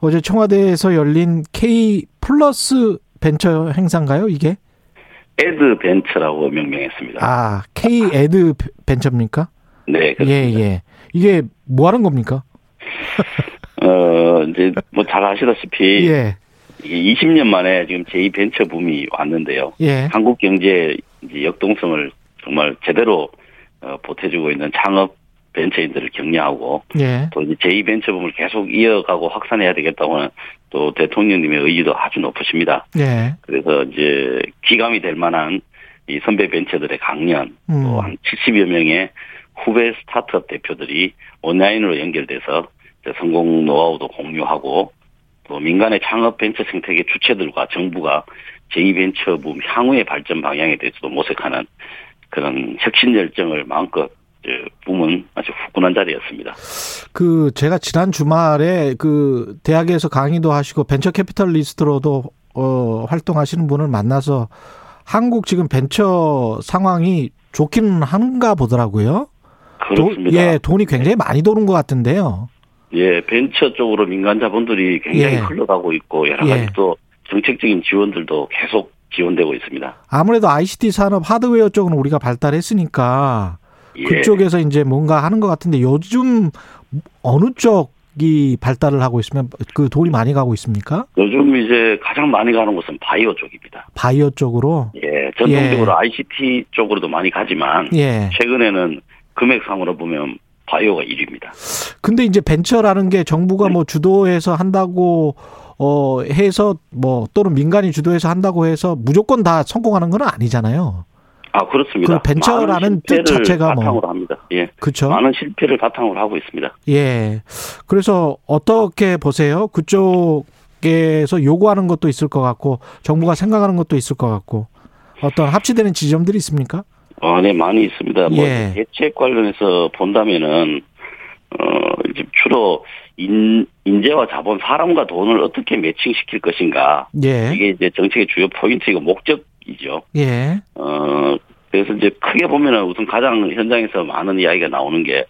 B: 어제 청와대에서 열린 K 플러스 벤처 행사인가요, 이게?
H: add 벤처라고 명명했습니다.
B: 아, K add 벤처입니까?
H: 네,
B: 예,
H: 그렇습니다.
B: 예. 이게 뭐 하는 겁니까?
H: 어, 이제 뭐 잘 아시다시피
B: 예,
H: 이게 20년 만에 지금 제2 벤처 붐이 왔는데요.
B: 예.
H: 한국 경제 이제 역동성을 정말 제대로 어, 보태주고 있는 창업 벤처인들을 격려하고
B: 예.
H: 또 이제 제2 벤처 붐을 계속 이어가고 확산해야 되겠다고는 또 대통령님의 의지도 아주 높으십니다.
B: 예.
H: 그래서 이제 기감이 될 만한 이 선배 벤처들의 강연
B: 음.
H: 또한 70여 명의 후배 스타트업 대표들이 온라인으로 연결돼서 성공 노하우도 공유하고 또 민간의 창업 벤처 생태계 주체들과 정부가 제2벤처붐 향후의 발전 방향에 대해서도 모색하는 그런 혁신 열정을 마음껏 붐은 아주 후끈한 자리였습니다.
B: 그 제가 지난 주말에 그 대학에서 강의도 하시고 벤처 캐피털리스트로도 어 활동하시는 분을 만나서 한국 지금 벤처 상황이 좋기는 한가 보더라고요.
H: 그렇습니다.
B: 도, 예, 돈이 굉장히 많이 도는 것 같은데요.
H: 예, 벤처 쪽으로 민간 자본들이 굉장히
B: 예.
H: 흘러가고 있고 여러
B: 예.
H: 가지 또 정책적인 지원들도 계속 지원되고 있습니다.
B: 아무래도 ICT 산업 하드웨어 쪽은 우리가 발달했으니까
H: 예.
B: 그쪽에서 이제 뭔가 하는 것 같은데 요즘 어느 쪽이 발달을 하고 있으면 그 돈이 많이 가고 있습니까?
H: 요즘 이제 가장 많이 가는 곳은 바이오 쪽입니다.
B: 바이오 쪽으로.
H: 예, 전통적으로 ICT 쪽으로도 많이 가지만
B: 예.
H: 최근에는 금액상으로 보면 바이오가 1위입니다.
B: 근데 이제 벤처라는 게 정부가 뭐 주도해서 한다고 어 해서 뭐 또는 민간이 주도해서 한다고 해서 무조건 다 성공하는 건 아니잖아요.
H: 아 그렇습니다.
B: 그 벤처라는 뜻 자체가 뭐.
H: 바탕으로 합니다. 예,
B: 그렇죠?
H: 많은 실패를 바탕으로 하고 있습니다.
B: 예. 그래서 어떻게 보세요? 그쪽에서 요구하는 것도 있을 것 같고 정부가 생각하는 것도 있을 것 같고 어떤 합치되는 지점들이 있습니까?
H: 어, 네, 많이 있습니다. 뭐
B: 예.
H: 대책 관련해서 본다면은 어 이제 주로 인 인재와 자본, 사람과 돈을 어떻게 매칭시킬 것인가
B: 예.
H: 이게 이제 정책의 주요 포인트이고 목적이죠.
B: 예.
H: 어 그래서 이제 크게 보면은 우선 가장 현장에서 많은 이야기가 나오는 게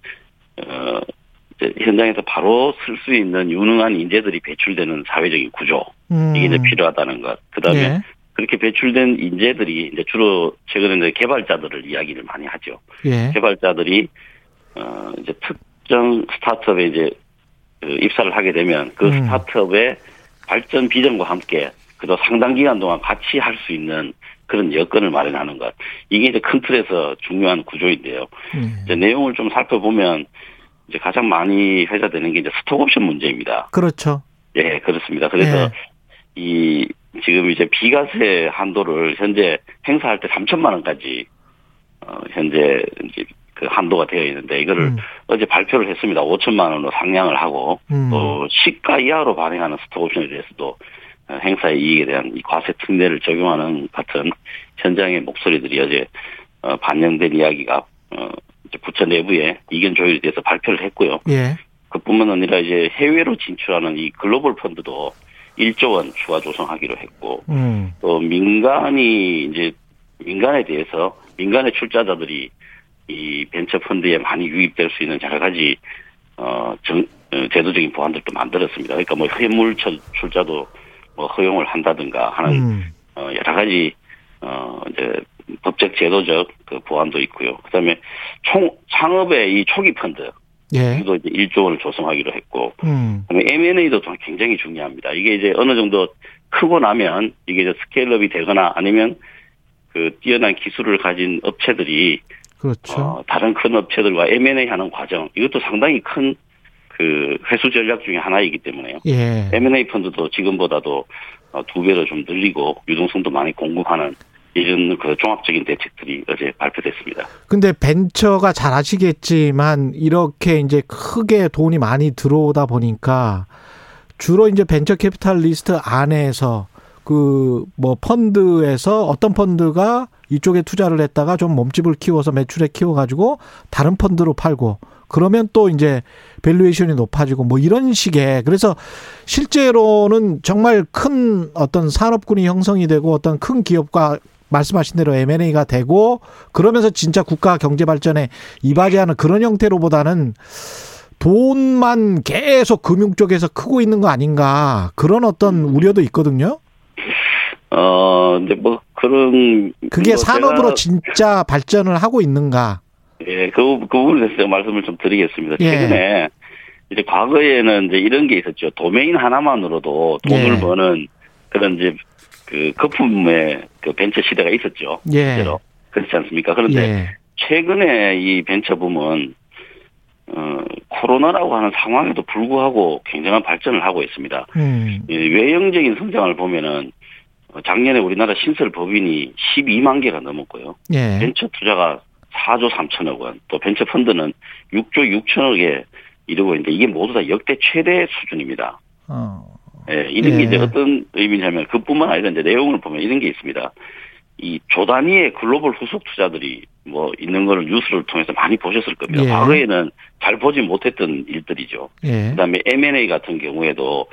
H: 어. 이제 현장에서 바로 쓸 수 있는 유능한 인재들이 배출되는 사회적인 구조
B: 음.
H: 이게 이제 필요하다는 것. 그 다음에
B: 예.
H: 그렇게 배출된 인재들이 이제 주로 최근에 개발자들을 이야기를 많이 하죠.
B: 예.
H: 개발자들이 어 이제 특정 스타트업에 이제 그 입사를 하게 되면 그
B: 음.
H: 스타트업의 발전 비전과 함께 그도 상당 기간 동안 같이 할 수 있는 그런 여건을 마련하는 것. 이게 이제 큰 틀에서 중요한 구조인데요.
B: 예.
H: 이제 내용을 좀 살펴보면 이제 가장 많이 회자되는 게 이제 스톡옵션 문제입니다.
B: 그렇죠.
H: 예, 그렇습니다. 그래서
B: 예.
H: 이 지금 이제 비과세 한도를 현재 행사할 때 3천만 원까지 어 현재 이제 그 한도가 되어 있는데 이거를
B: 음.
H: 어제 발표를 했습니다. 5천만 원으로 상향을 하고
B: 음.
H: 또 시가 이하로 발행하는 스톡옵션에 대해서도 어, 행사의 이익에 대한 이 과세 특례를 적용하는 같은 현장의 목소리들이 어제 어, 반영된 이야기가 어, 이제 부처 내부에 이견 조율에 대해서 발표를 했고요.
B: 예.
H: 그뿐만 아니라 이제 해외로 진출하는 이 글로벌 펀드도 1조 원 추가 조성하기로 했고
B: 음.
H: 또 민간이 이제 민간에 대해서 민간의 출자자들이 이 벤처 펀드에 많이 유입될 수 있는 여러 가지 어, 정, 어, 제도적인 보완들도 만들었습니다. 그러니까 뭐 출- 출자도 뭐 허용을 한다든가 하는
B: 음.
H: 어, 여러 가지 어, 이제 법적 제도적 그 보완도 있고요. 그다음에 총 창업의 이 초기 펀드
B: 예.
H: 이도 이제 1조 원을 조성하기로 했고
B: 음.
H: M&A도 좀 굉장히 중요합니다. 이게 이제 어느 정도 크고 나면 이게 이제 스케일업이 되거나 아니면 그 뛰어난 기술을 가진 업체들이
B: 그렇죠.
H: 어, 다른 큰 업체들과 M&A 하는 과정 이것도 상당히 큰 그 회수 전략 중에 하나이기 때문에요.
B: 예.
H: M&A 펀드도 지금보다도 어, 두 배로 좀 늘리고 유동성도 많이 공급하는 이런 그 종합적인 대책들이 어제 발표됐습니다.
B: 근데 벤처가 잘 아시겠지만 이렇게 이제 크게 돈이 많이 들어오다 보니까 주로 이제 venture capitalist 안에서 그 뭐 펀드에서 어떤 펀드가 이쪽에 투자를 했다가 좀 몸집을 키워서 매출에 키워가지고 다른 펀드로 팔고 그러면 또 이제 valuation이 높아지고 뭐 이런 식의 그래서 실제로는 정말 큰 어떤 산업군이 형성이 되고 어떤 큰 기업과 말씀하신 대로 M&A가 되고 그러면서 진짜 국가 경제 발전에 이바지하는 그런 형태로보다는 돈만 계속 금융 쪽에서 크고 있는 거 아닌가 그런 어떤 우려도 있거든요.
H: 어, 근데 뭐 그런
B: 그게
H: 뭐
B: 산업으로 진짜 발전을 하고 있는가?
H: 예, 그, 그 부분에 대해서 말씀을 좀 드리겠습니다.
B: 예.
H: 최근에 이제 과거에는 이제 이런 게 있었죠. 도메인 하나만으로도 돈을
B: 예.
H: 버는 그런 이제 그 거품의 그 벤처 시대가 있었죠.
B: 예.
H: 실제로. 그렇지 않습니까? 그런데
B: 예.
H: 최근에 이 벤처 붐은 어, 코로나라고 하는 상황에도 불구하고 굉장한 발전을 하고 있습니다.
B: 음.
H: 이 외형적인 성장을 보면은 어, 작년에 우리나라 신설 법인이 12만 개가 넘었고요.
B: 예.
H: 벤처 투자가 4조 3천억 원, 또 벤처 펀드는 6조 6천억에 이르고 있는데 이게 모두 다 역대 최대 수준입니다.
B: 어.
H: 예, 이런 게
B: 예.
H: 이제 어떤 의미냐면 그뿐만 아니라 이제 내용을 보면 이런 게 있습니다. 이 조 단위의 글로벌 후속 투자들이 뭐 있는 거를 뉴스를 통해서 많이 보셨을 겁니다.
B: 예.
H: 과거에는 잘 보지 못했던 일들이죠.
B: 예.
H: 그다음에 M&A 같은 경우에도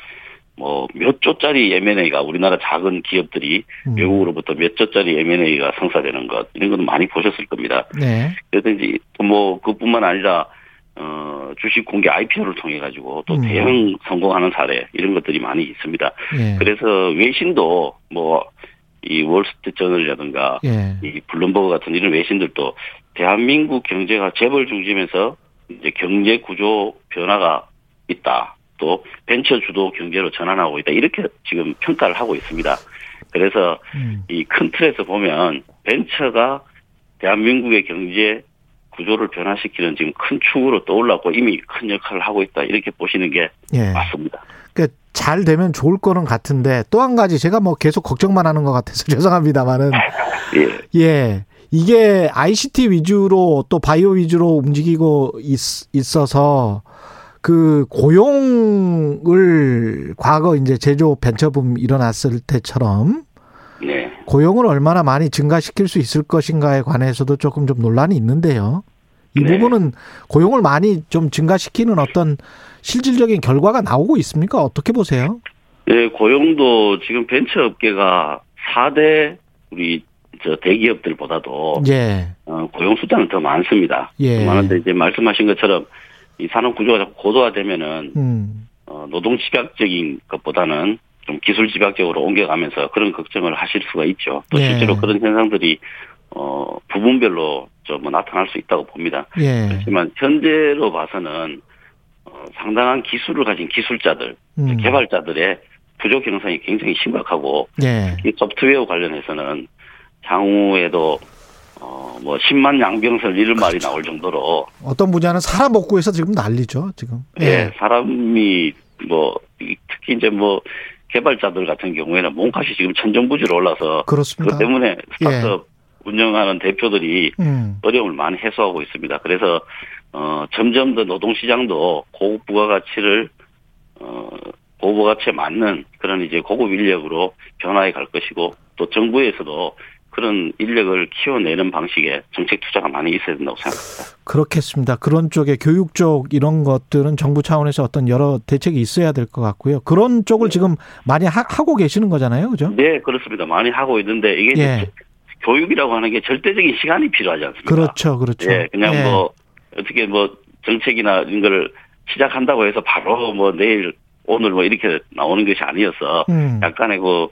H: 뭐 몇 조짜리 M&A가 우리나라 작은 기업들이
B: 음.
H: 외국으로부터 몇 조짜리 M&A가 성사되는 것 이런 것도 많이 보셨을 겁니다.
B: 네.
H: 그래든지 뭐 그뿐만 아니라 어 주식 공개 IPO를 통해 가지고 또
B: 음.
H: 대형 성공하는 사례 이런 것들이 많이 있습니다.
B: 예.
H: 그래서 외신도 뭐 이 월스트리트 저널이라든가
B: 예.
H: 이 블룸버그 같은 이런 외신들도 대한민국 경제가 재벌 중심에서 이제 경제 구조 변화가 있다. 또 벤처 주도 경제로 전환하고 있다. 이렇게 지금 평가를 하고 있습니다. 그래서
B: 음.
H: 이큰 틀에서 보면 벤처가 대한민국의 경제 구조를 변화시키는 지금 큰 축으로 떠올랐고 이미 큰 역할을 하고 있다. 이렇게 보시는 게
B: 예.
H: 맞습니다.
B: 그러니까 잘 되면 좋을 거는 같은데 또 한 가지 제가 뭐 계속 걱정만 하는 것 같아서 죄송합니다만은
H: 예.
B: 예. 이게 ICT 위주로 또 바이오 위주로 움직이고 있, 있어서 그 고용을 과거 이제 제조 벤처붐 일어났을 때처럼
H: 네.
B: 고용을 얼마나 많이 증가시킬 수 있을 것인가에 관해서도 조금 좀 논란이 있는데요. 이
H: 네.
B: 부분은 고용을 많이 좀 증가시키는 어떤 실질적인 결과가 나오고 있습니까? 어떻게 보세요?
H: 예, 고용도 지금 벤처 업계가 4대 우리 저 대기업들보다도
B: 예.
H: 어, 고용 숫자는 더 많습니다.
B: 예.
H: 더 많은데 이제 말씀하신 것처럼 이 산업 구조가 자꾸 고도화되면은
B: 음.
H: 어, 노동 집약적인 것보다는 좀 기술 집약적으로 옮겨가면서 그런 걱정을 하실 수가 있죠. 또
B: 예.
H: 실제로 그런 현상들이 어, 부분별로 좀 뭐 나타날 수 있다고 봅니다.
B: 예.
H: 그렇지만 현재로 봐서는 어, 상당한 기술을 가진 기술자들,
B: 음.
H: 개발자들의 부족 현상이 굉장히 심각하고
B: 예.
H: 이 소프트웨어 관련해서는 향후에도 어, 뭐 10만 양병설 이런 말이 나올 정도로
B: 어떤 분야는 사람 먹고 해서 지금 난리죠, 지금.
H: 예, 사람이 뭐 이- 특히 이제 뭐 개발자들 같은 경우에는 몸값이 지금 천정부지로 올라서
B: 그렇습니다.
H: 그것 때문에 스타트업 운영하는 대표들이
B: 음.
H: 어려움을 많이 해소하고 있습니다. 그래서 어 점점 더 노동 시장도 고급 부가가치를 어 고급 부가가치에 맞는 그런 이제 고급 인력으로 변화해 갈 것이고 또 정부에서도 그런 인력을 키워내는 방식의 정책 투자가 많이 있어야 된다고 생각합니다.
B: 그렇겠습니다. 그런 쪽에 교육 쪽 이런 것들은 정부 차원에서 어떤 여러 대책이 있어야 될 것 같고요. 그런 쪽을 지금 많이 하, 고 계시는 거잖아요. 그죠?
H: 네, 그렇습니다. 많이 하고 있는데 이게
B: 예.
H: 교육이라고 하는 게 절대적인 시간이 필요하지 않습니까?
B: 그렇죠. 그렇죠.
H: 예, 그냥
B: 예.
H: 뭐 어떻게 뭐 정책이나 이런 걸 시작한다고 해서 바로 뭐 내일 오늘 뭐 이렇게 나오는 것이 아니어서
B: 음.
H: 약간의 그 어,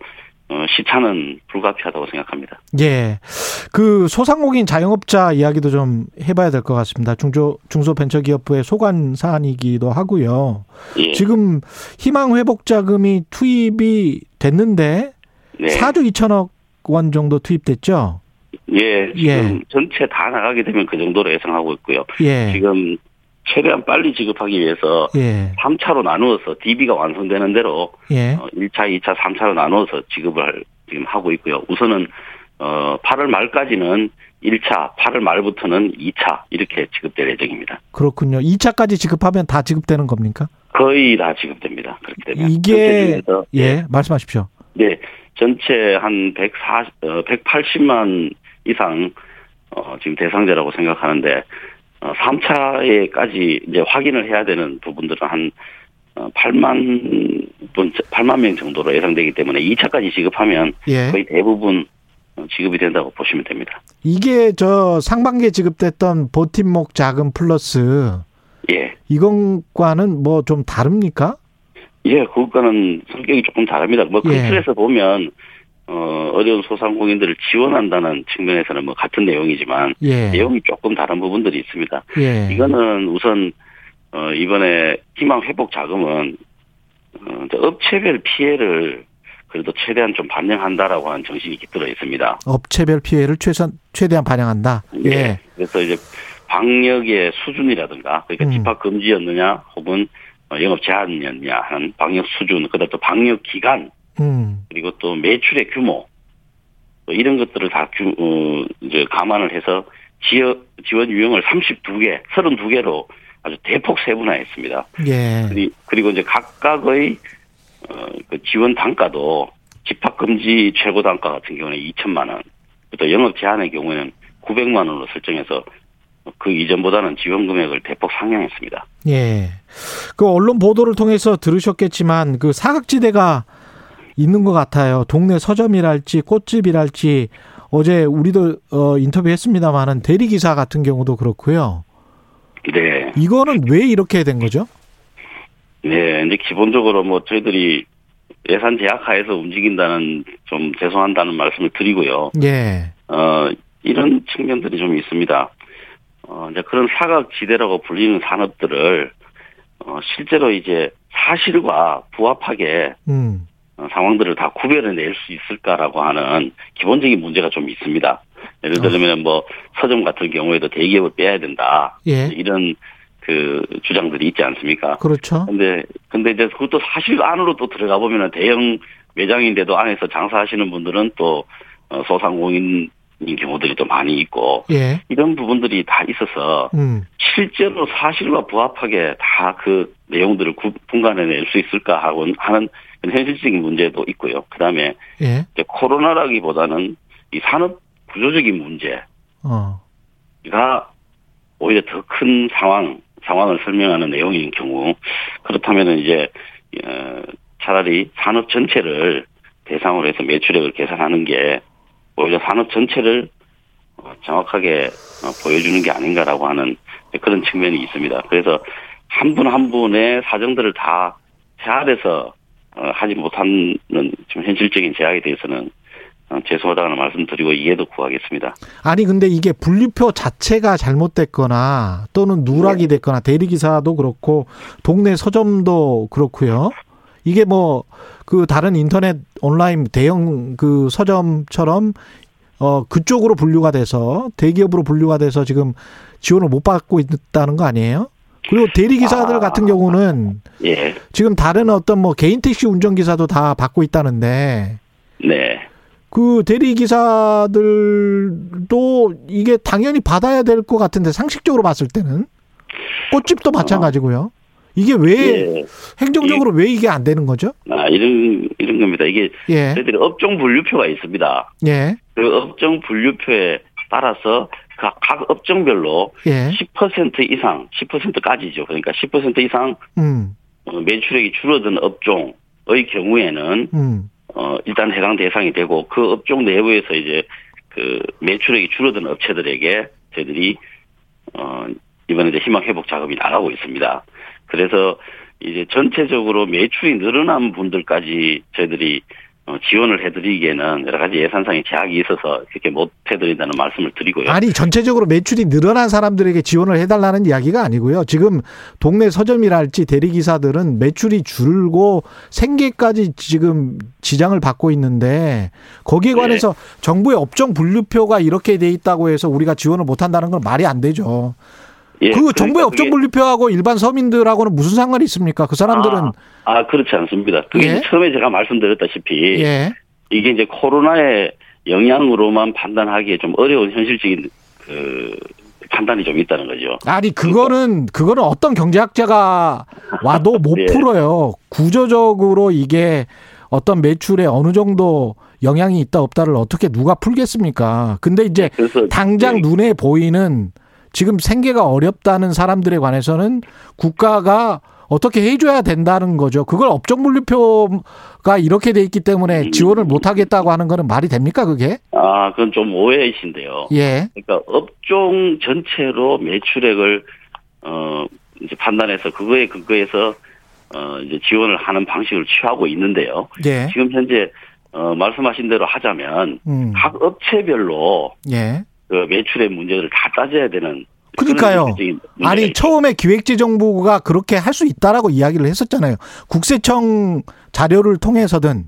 H: 시차는 불가피하다고 생각합니다.
B: 예. 그 소상공인 자영업자 이야기도 좀 해봐야 될 것 같습니다. 중조, 중소벤처기업부의 소관 사안이기도 하고요.
H: 예.
B: 지금 희망회복자금이 투입이 됐는데
H: 네.
B: 4조 2천억 원 정도 투입됐죠?
H: 예, 지금
B: 예.
H: 전체 다 나가게 되면 그 정도로 예상하고 있고요.
B: 예.
H: 지금 최대한 빨리 지급하기 위해서
B: 예.
H: 3차로 나누어서 DB가 완성되는 대로
B: 예.
H: 어, 1차, 2차, 3차로 나누어서 지급을 지금 하고 있고요. 우선은 어 8월 말까지는 1차, 8월 말부터는 2차 이렇게 지급될 예정입니다.
B: 그렇군요. 2차까지 지급하면 다 지급되는 겁니까?
H: 거의 다 지급됩니다. 그렇게 되면
B: 이게
H: 중에서
B: 예, 말씀하십시오.
H: 네, 전체 한 140, 어, 180만 이상 어, 지금 대상자라고 생각하는데 어, 3차에까지 이제 확인을 해야 되는 부분들은 한 어, 8만 분, 8만 명 정도로 예상되기 때문에 2차까지 지급하면
B: 예.
H: 거의 대부분 어, 지급이 된다고 보시면 됩니다.
B: 이게 저 상반기에 지급됐던 버팀목 자금 플러스
H: 예,
B: 이건과는 뭐 좀 다릅니까?
H: 예, 그것과는 성격이 조금 다릅니다. 뭐
B: 예.
H: 큰 틀에서 보면 어, 어려운 소상공인들을 지원한다는 측면에서는 뭐 같은 내용이지만
B: 예.
H: 내용이 조금 다른 부분들이 있습니다.
B: 예.
H: 이거는 우선 어 이번에 희망 회복 자금은 어 업체별 피해를 그래도 최대한 좀 반영한다라고 하는 정신이 깃들어 있습니다.
B: 업체별 피해를 최선 최대한 반영한다. 예.
H: 그래서 이제 방역의 수준이라든가 그러니까
B: 음.
H: 집합 금지였느냐 혹은 어, 영업 제한이었냐 하는 방역 수준 그다음 또 방역 기간
B: 음.
H: 그리고 또 매출의 규모 또 이런 것들을 다 규, 어, 이제 감안을 해서 지역 지원 유형을 32개, 32개로 아주 대폭 세분화했습니다.
B: 예.
H: 그리- 그리고 이제 각각의 어, 그 지원 단가도 집합 금지 최고 단가 같은 경우는 2천만 원, 또 영업 제한의 경우에는 900만 원으로 설정해서 그 이전보다는 지원 금액을 대폭 상향했습니다.
B: 예. 그 언론 보도를 통해서 들으셨겠지만 그 사각지대가 있는 것 같아요. 동네 서점이랄지 꽃집이랄지 어제 우리도 어 인터뷰했습니다만은 대리기사 같은 경우도 그렇고요.
H: 네.
B: 이거는 왜 이렇게 된 거죠?
H: 네, 이제 기본적으로 뭐 저희들이 예산 제약하에서 움직인다는 좀 죄송한다는 말씀을 드리고요.
B: 예.
H: 어, 이런 측면들이 좀 있습니다. 어, 이제 그런 사각지대라고 불리는 산업들을 어, 실제로 이제 사실과 부합하게
B: 음.
H: 어, 상황들을 다 구별해낼 수 있을까라고 하는 기본적인 문제가 좀 있습니다. 예를 들면 뭐 서점 같은 경우에도 대기업을 빼야 된다.
B: 예.
H: 이런 그 주장들이 있지 않습니까?
B: 그렇죠.
H: 근데 근데 이제 그것도 사실 안으로 또 들어가 보면은 대형 매장인데도 안에서 장사하시는 분들은 또 어, 소상공인 인 경우들이 또 많이 있고
B: 예.
H: 이런 부분들이 다 있어서
B: 음.
H: 실제로 사실과 부합하게 다 그 내용들을 구- 분간해낼 수 있을까 하고 하는 현실적인 문제도 있고요. 그다음에
B: 예.
H: 이제 코로나라기보다는 이 산업 구조적인 문제가
B: 어.
H: 오히려 더 큰 상황 상황을 설명하는 내용인 경우 그렇다면은 이제 어, 차라리 산업 전체를 대상으로 해서 매출액을 계산하는 게 오히려 산업 전체를 어, 정확하게 어, 보여주는 게 아닌가라고 하는 그런 측면이 있습니다. 그래서 한 분한 분의 사정들을 다 어, 하지 못하는 좀 현실적인 제약에 대해서는 어, 죄송하다는 말씀드리고 이해도 구하겠습니다.
B: 아니 근데 이게 분류표 자체가 잘못됐거나 또는 누락이 됐거나 대리기사도 그렇고 동네 서점도 그렇고요. 이게 뭐 그 다른 인터넷 온라인 대형 그 서점처럼 어 그쪽으로 분류가 돼서 대기업으로 분류가 돼서 지금 지원을 못 받고 있다는 거 아니에요? 그리고 대리기사들
H: 아. 같은
B: 경우는
H: 예,
B: 지금 다른 어떤 뭐 개인 택시 운전기사도 다 받고 있다는데
H: 네.
B: 그 대리기사들도 이게 당연히 받아야 될 것 같은데 상식적으로 봤을 때는 꽃집도 마찬가지고요. 이게 왜
H: 예.
B: 행정적으로 왜 이게 안 되는 거죠?
H: 아, 이런, 이런 겁니다. 이게
B: 예,
H: 저희들이 업종 분류표가 있습니다.
B: 예,
H: 그 업종 분류표에 따라서 각, 각 업종별로
B: 예,
H: 10% 이상, 10%까지죠. 그러니까 10% 이상
B: 음,
H: 어, 매출액이 줄어든 업종의 경우에는
B: 음,
H: 어, 일단 해당 대상이 되고 그 업종 내부에서 이제 그 매출액이 줄어든 업체들에게 저희들이 어, 이번에 이제 희망 회복 작업이 나가고 있습니다. 그래서 이제 전체적으로 매출이 늘어난 분들까지 저희들이 어, 지원을 해드리기에는 여러 가지 예산상의 제약이 있어서 그렇게 못 해드린다는 말씀을 드리고요.
B: 아니 전체적으로 매출이 늘어난 사람들에게 지원을 해달라는 이야기가 아니고요. 지금 동네 서점이랄지 대리기사들은 매출이 줄고 생계까지 지금 지장을 받고 있는데 거기에
H: 네.
B: 관해서 정부의 업종 분류표가 이렇게 돼 있다고 해서 우리가 지원을 못한다는 건 말이 안 되죠.
H: 예,
B: 그
H: 그러니까
B: 정부의 업종 분류표하고 일반 서민들하고는 무슨 상관이 있습니까? 그 사람들은
H: 아, 아, 그렇지 않습니다. 그게
B: 예?
H: 처음에 제가 말씀드렸다시피
B: 예.
H: 이게 이제 코로나의 영향으로만 판단하기에 좀 어려운 현실적인 그 판단이 좀 있다는 거죠.
B: 아니 그거는 그거는 어떤 경제학자가 와도 못
H: 예.
B: 풀어요. 구조적으로 이게 어떤 매출에 어느 정도 영향이 있다 없다를 어떻게 누가 풀겠습니까? 근데 이제
H: 그래서
B: 당장
H: 예,
B: 눈에 보이는 지금 생계가 어렵다는 사람들에 관해서는 국가가 어떻게 해줘야 된다는 거죠. 그걸 업종 분류표가 이렇게 돼 있기 때문에 지원을 못 하겠다고 하는 거는 말이 됩니까 그게?
H: 아, 그건 좀 오해이신데요.
B: 예.
H: 그러니까 업종 전체로 매출액을 어 이제 판단해서 그거에 근거해서 어 이제 지원을 하는 방식을 취하고 있는데요.
B: 예.
H: 지금 현재 어 말씀하신 대로 하자면
B: 음.
H: 각 업체별로
B: 예.
H: 그 매출의 문제를 다 따져야 되는
B: 그러니까요. 아니
H: 있죠.
B: 처음에 기획재정부가 그렇게 할 수 있다라고 이야기를 했었잖아요. 국세청 자료를 통해서든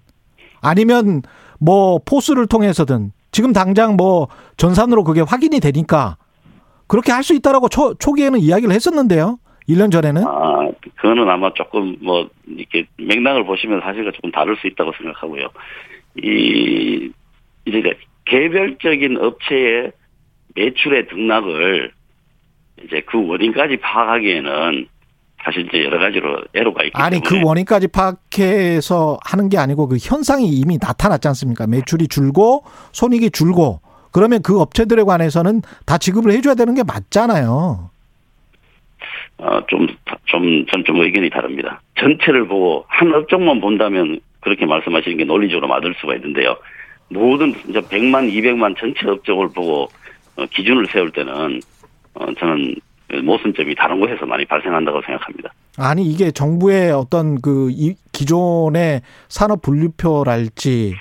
B: 아니면 뭐 포스를 통해서든 지금 당장 뭐 전산으로 그게 확인이 되니까 그렇게 할 수 있다라고 초, 초기에는 이야기를 했었는데요. 1년 전에는
H: 아, 그거는 아마 조금 뭐 이렇게 맥락을 보시면 사실과 조금 다를 수 있다고 생각하고요. 이 이제 개별적인 업체의 매출의 등락을 이제 그 원인까지 파악하기에는 사실 이제 여러 가지로 애로가 있기
B: 아니 그
H: 때문에
B: 원인까지 파악해서 하는 게 아니고 그 현상이 이미 나타났지 않습니까? 매출이 줄고 손익이 줄고 그러면 그 업체들에 관해서는 다 지급을 해줘야 되는 게 맞잖아요.
H: 어, 좀, 좀, 전좀 의견이 다릅니다. 전체를 보고 한 업종만 본다면 그렇게 말씀하시는 게 논리적으로 맞을 수가 있는데요. 모든 이제 100만, 200만 전체 업종을 보고 어, 기준을 세울 때는 어, 저는 모순점이 다른 곳에서 많이 발생한다고 생각합니다.
B: 아니 이게 정부의 어떤 그 이- 기존의 산업 분류표랄지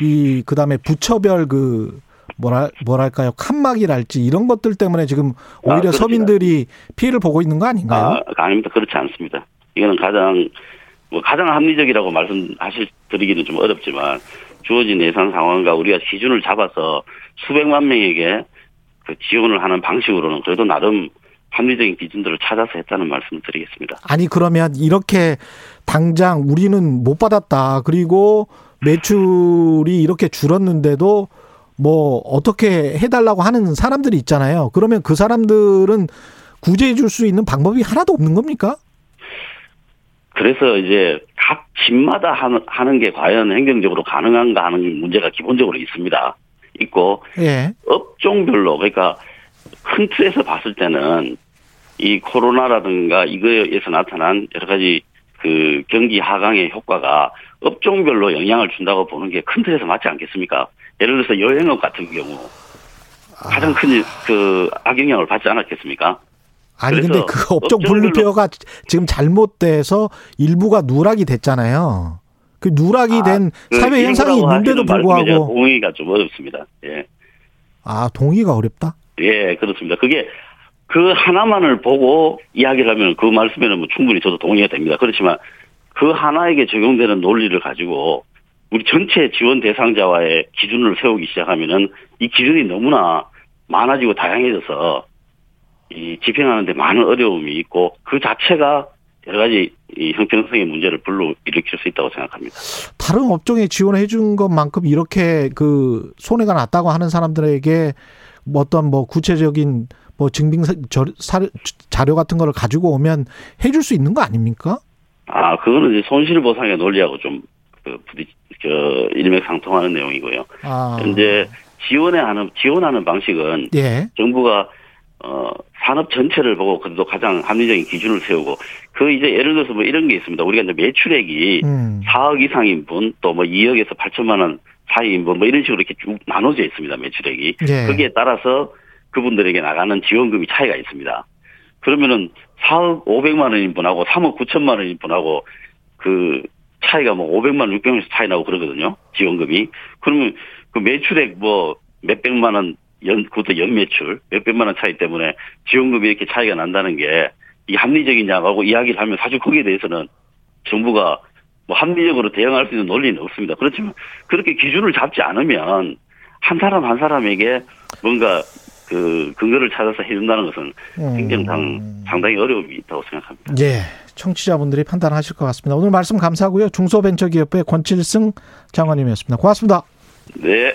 B: 이 그다음에 부처별 그 뭐랄 뭐랄까요 칸막이랄지 이런 것들 때문에 지금 오히려
H: 그렇죠.
B: 서민들이 피해를 보고 있는 거 아닌가요?
H: 아, 아닙니다. 그렇지 않습니다. 이거는 가장 뭐 가장 합리적이라고 말씀하실 드리기는 좀 어렵지만 주어진 예산 상황과 우리가 기준을 잡아서 수백만 명에게 그 지원을 하는 방식으로는 그래도 나름 합리적인 기준들을 찾아서 했다는 말씀을 드리겠습니다.
B: 아니 그러면 이렇게 당장 우리는 못 받았다. 그리고 매출이 이렇게 줄었는데도 뭐 어떻게 해달라고 하는 사람들이 있잖아요. 그러면 그 사람들은 구제해 줄 수 있는 방법이 하나도 없는 겁니까?
H: 그래서 이제 각 집마다 하는, 하는 게 과연 행정적으로 가능한가 하는 문제가 기본적으로 있습니다. 있고
B: 예.
H: 업종별로 그러니까 큰 틀에서 봤을 때는 이 코로나라든가 이거에서 나타난 여러 가지 그 경기 하강의 효과가 업종별로 영향을 준다고 보는 게 큰 틀에서 맞지 않겠습니까? 예를 들어서 여행업 같은 경우 가장 큰 그 악영향을 받지 않았겠습니까?
B: 아니 근데 그 업종 분류표가 지금 잘못돼서 일부가 누락이 됐잖아요. 그 누락이
H: 된그
B: 사회 현상이 있는데도 불구하고
H: 동의가 좀 어렵습니다. 예.
B: 아 동의가 어렵다.
H: 예, 그렇습니다. 그게 그 하나만을 보고 이야기를 하면 그 말씀에는 뭐 충분히 저도 동의가 됩니다. 그렇지만 그 하나에게 적용되는 논리를 가지고 우리 전체 지원 대상자와의 기준을 세우기 시작하면은 이 기준이 너무나 많아지고 다양해져서 이 집행하는데 많은 어려움이 있고 그 자체가 여러 가지 이 형평성의 문제를 불러 일으킬 수 있다고 생각합니다.
B: 다른 업종에 지원해 준 것만큼 이렇게 그 손해가 났다고 하는 사람들에게 뭐 어떤 뭐 구체적인 뭐 증빙 자료 같은 거를 가지고 오면 해줄 수 있는 거 아닙니까?
H: 아, 그거는 이제 손실보상의 논리하고 좀, 그, 부딪, 저, 일맥상통하는 내용이고요.
B: 아,
H: 현재 지원에 하는, 지원하는 방식은
B: 예,
H: 정부가, 어, 산업 전체를 보고 그래도 가장 합리적인 기준을 세우고, 그 이제 예를 들어서 뭐 이런 게 있습니다. 우리가 이제 매출액이
B: 음,
H: 4억 이상인 분, 또 뭐 2억에서 8천만 원 사이인 분, 뭐 이런 식으로 이렇게 쭉 나눠져 있습니다. 매출액이.
B: 예,
H: 거기에 따라서 그분들에게 나가는 지원금이 차이가 있습니다. 그러면은 4억 500만 원인 분하고 3억 9천만 원인 분하고 그 차이가 뭐 500만 원, 600만 원씩 차이 나고 그러거든요. 지원금이. 그러면 그 매출액 뭐 몇백만 원, 연, 그것도 연매출, 몇백만 원 차이 때문에 지원금이 이렇게 차이가 난다는 게 이게 합리적이냐고 이야기를 하면 사실 거기에 대해서는 정부가 뭐 합리적으로 대응할 수 있는 논리는 없습니다. 그렇지만 그렇게 기준을 잡지 않으면 한 사람 한 사람에게 뭔가 그 근거를 찾아서 해준다는 것은 굉장히 상, 상당히 어려움이 있다고 생각합니다.
B: 예. 청취자분들이 판단하실 것 같습니다. 오늘 말씀 감사하고요. 중소벤처기업부의 권칠승 장관님이었습니다. 고맙습니다.
H: 네.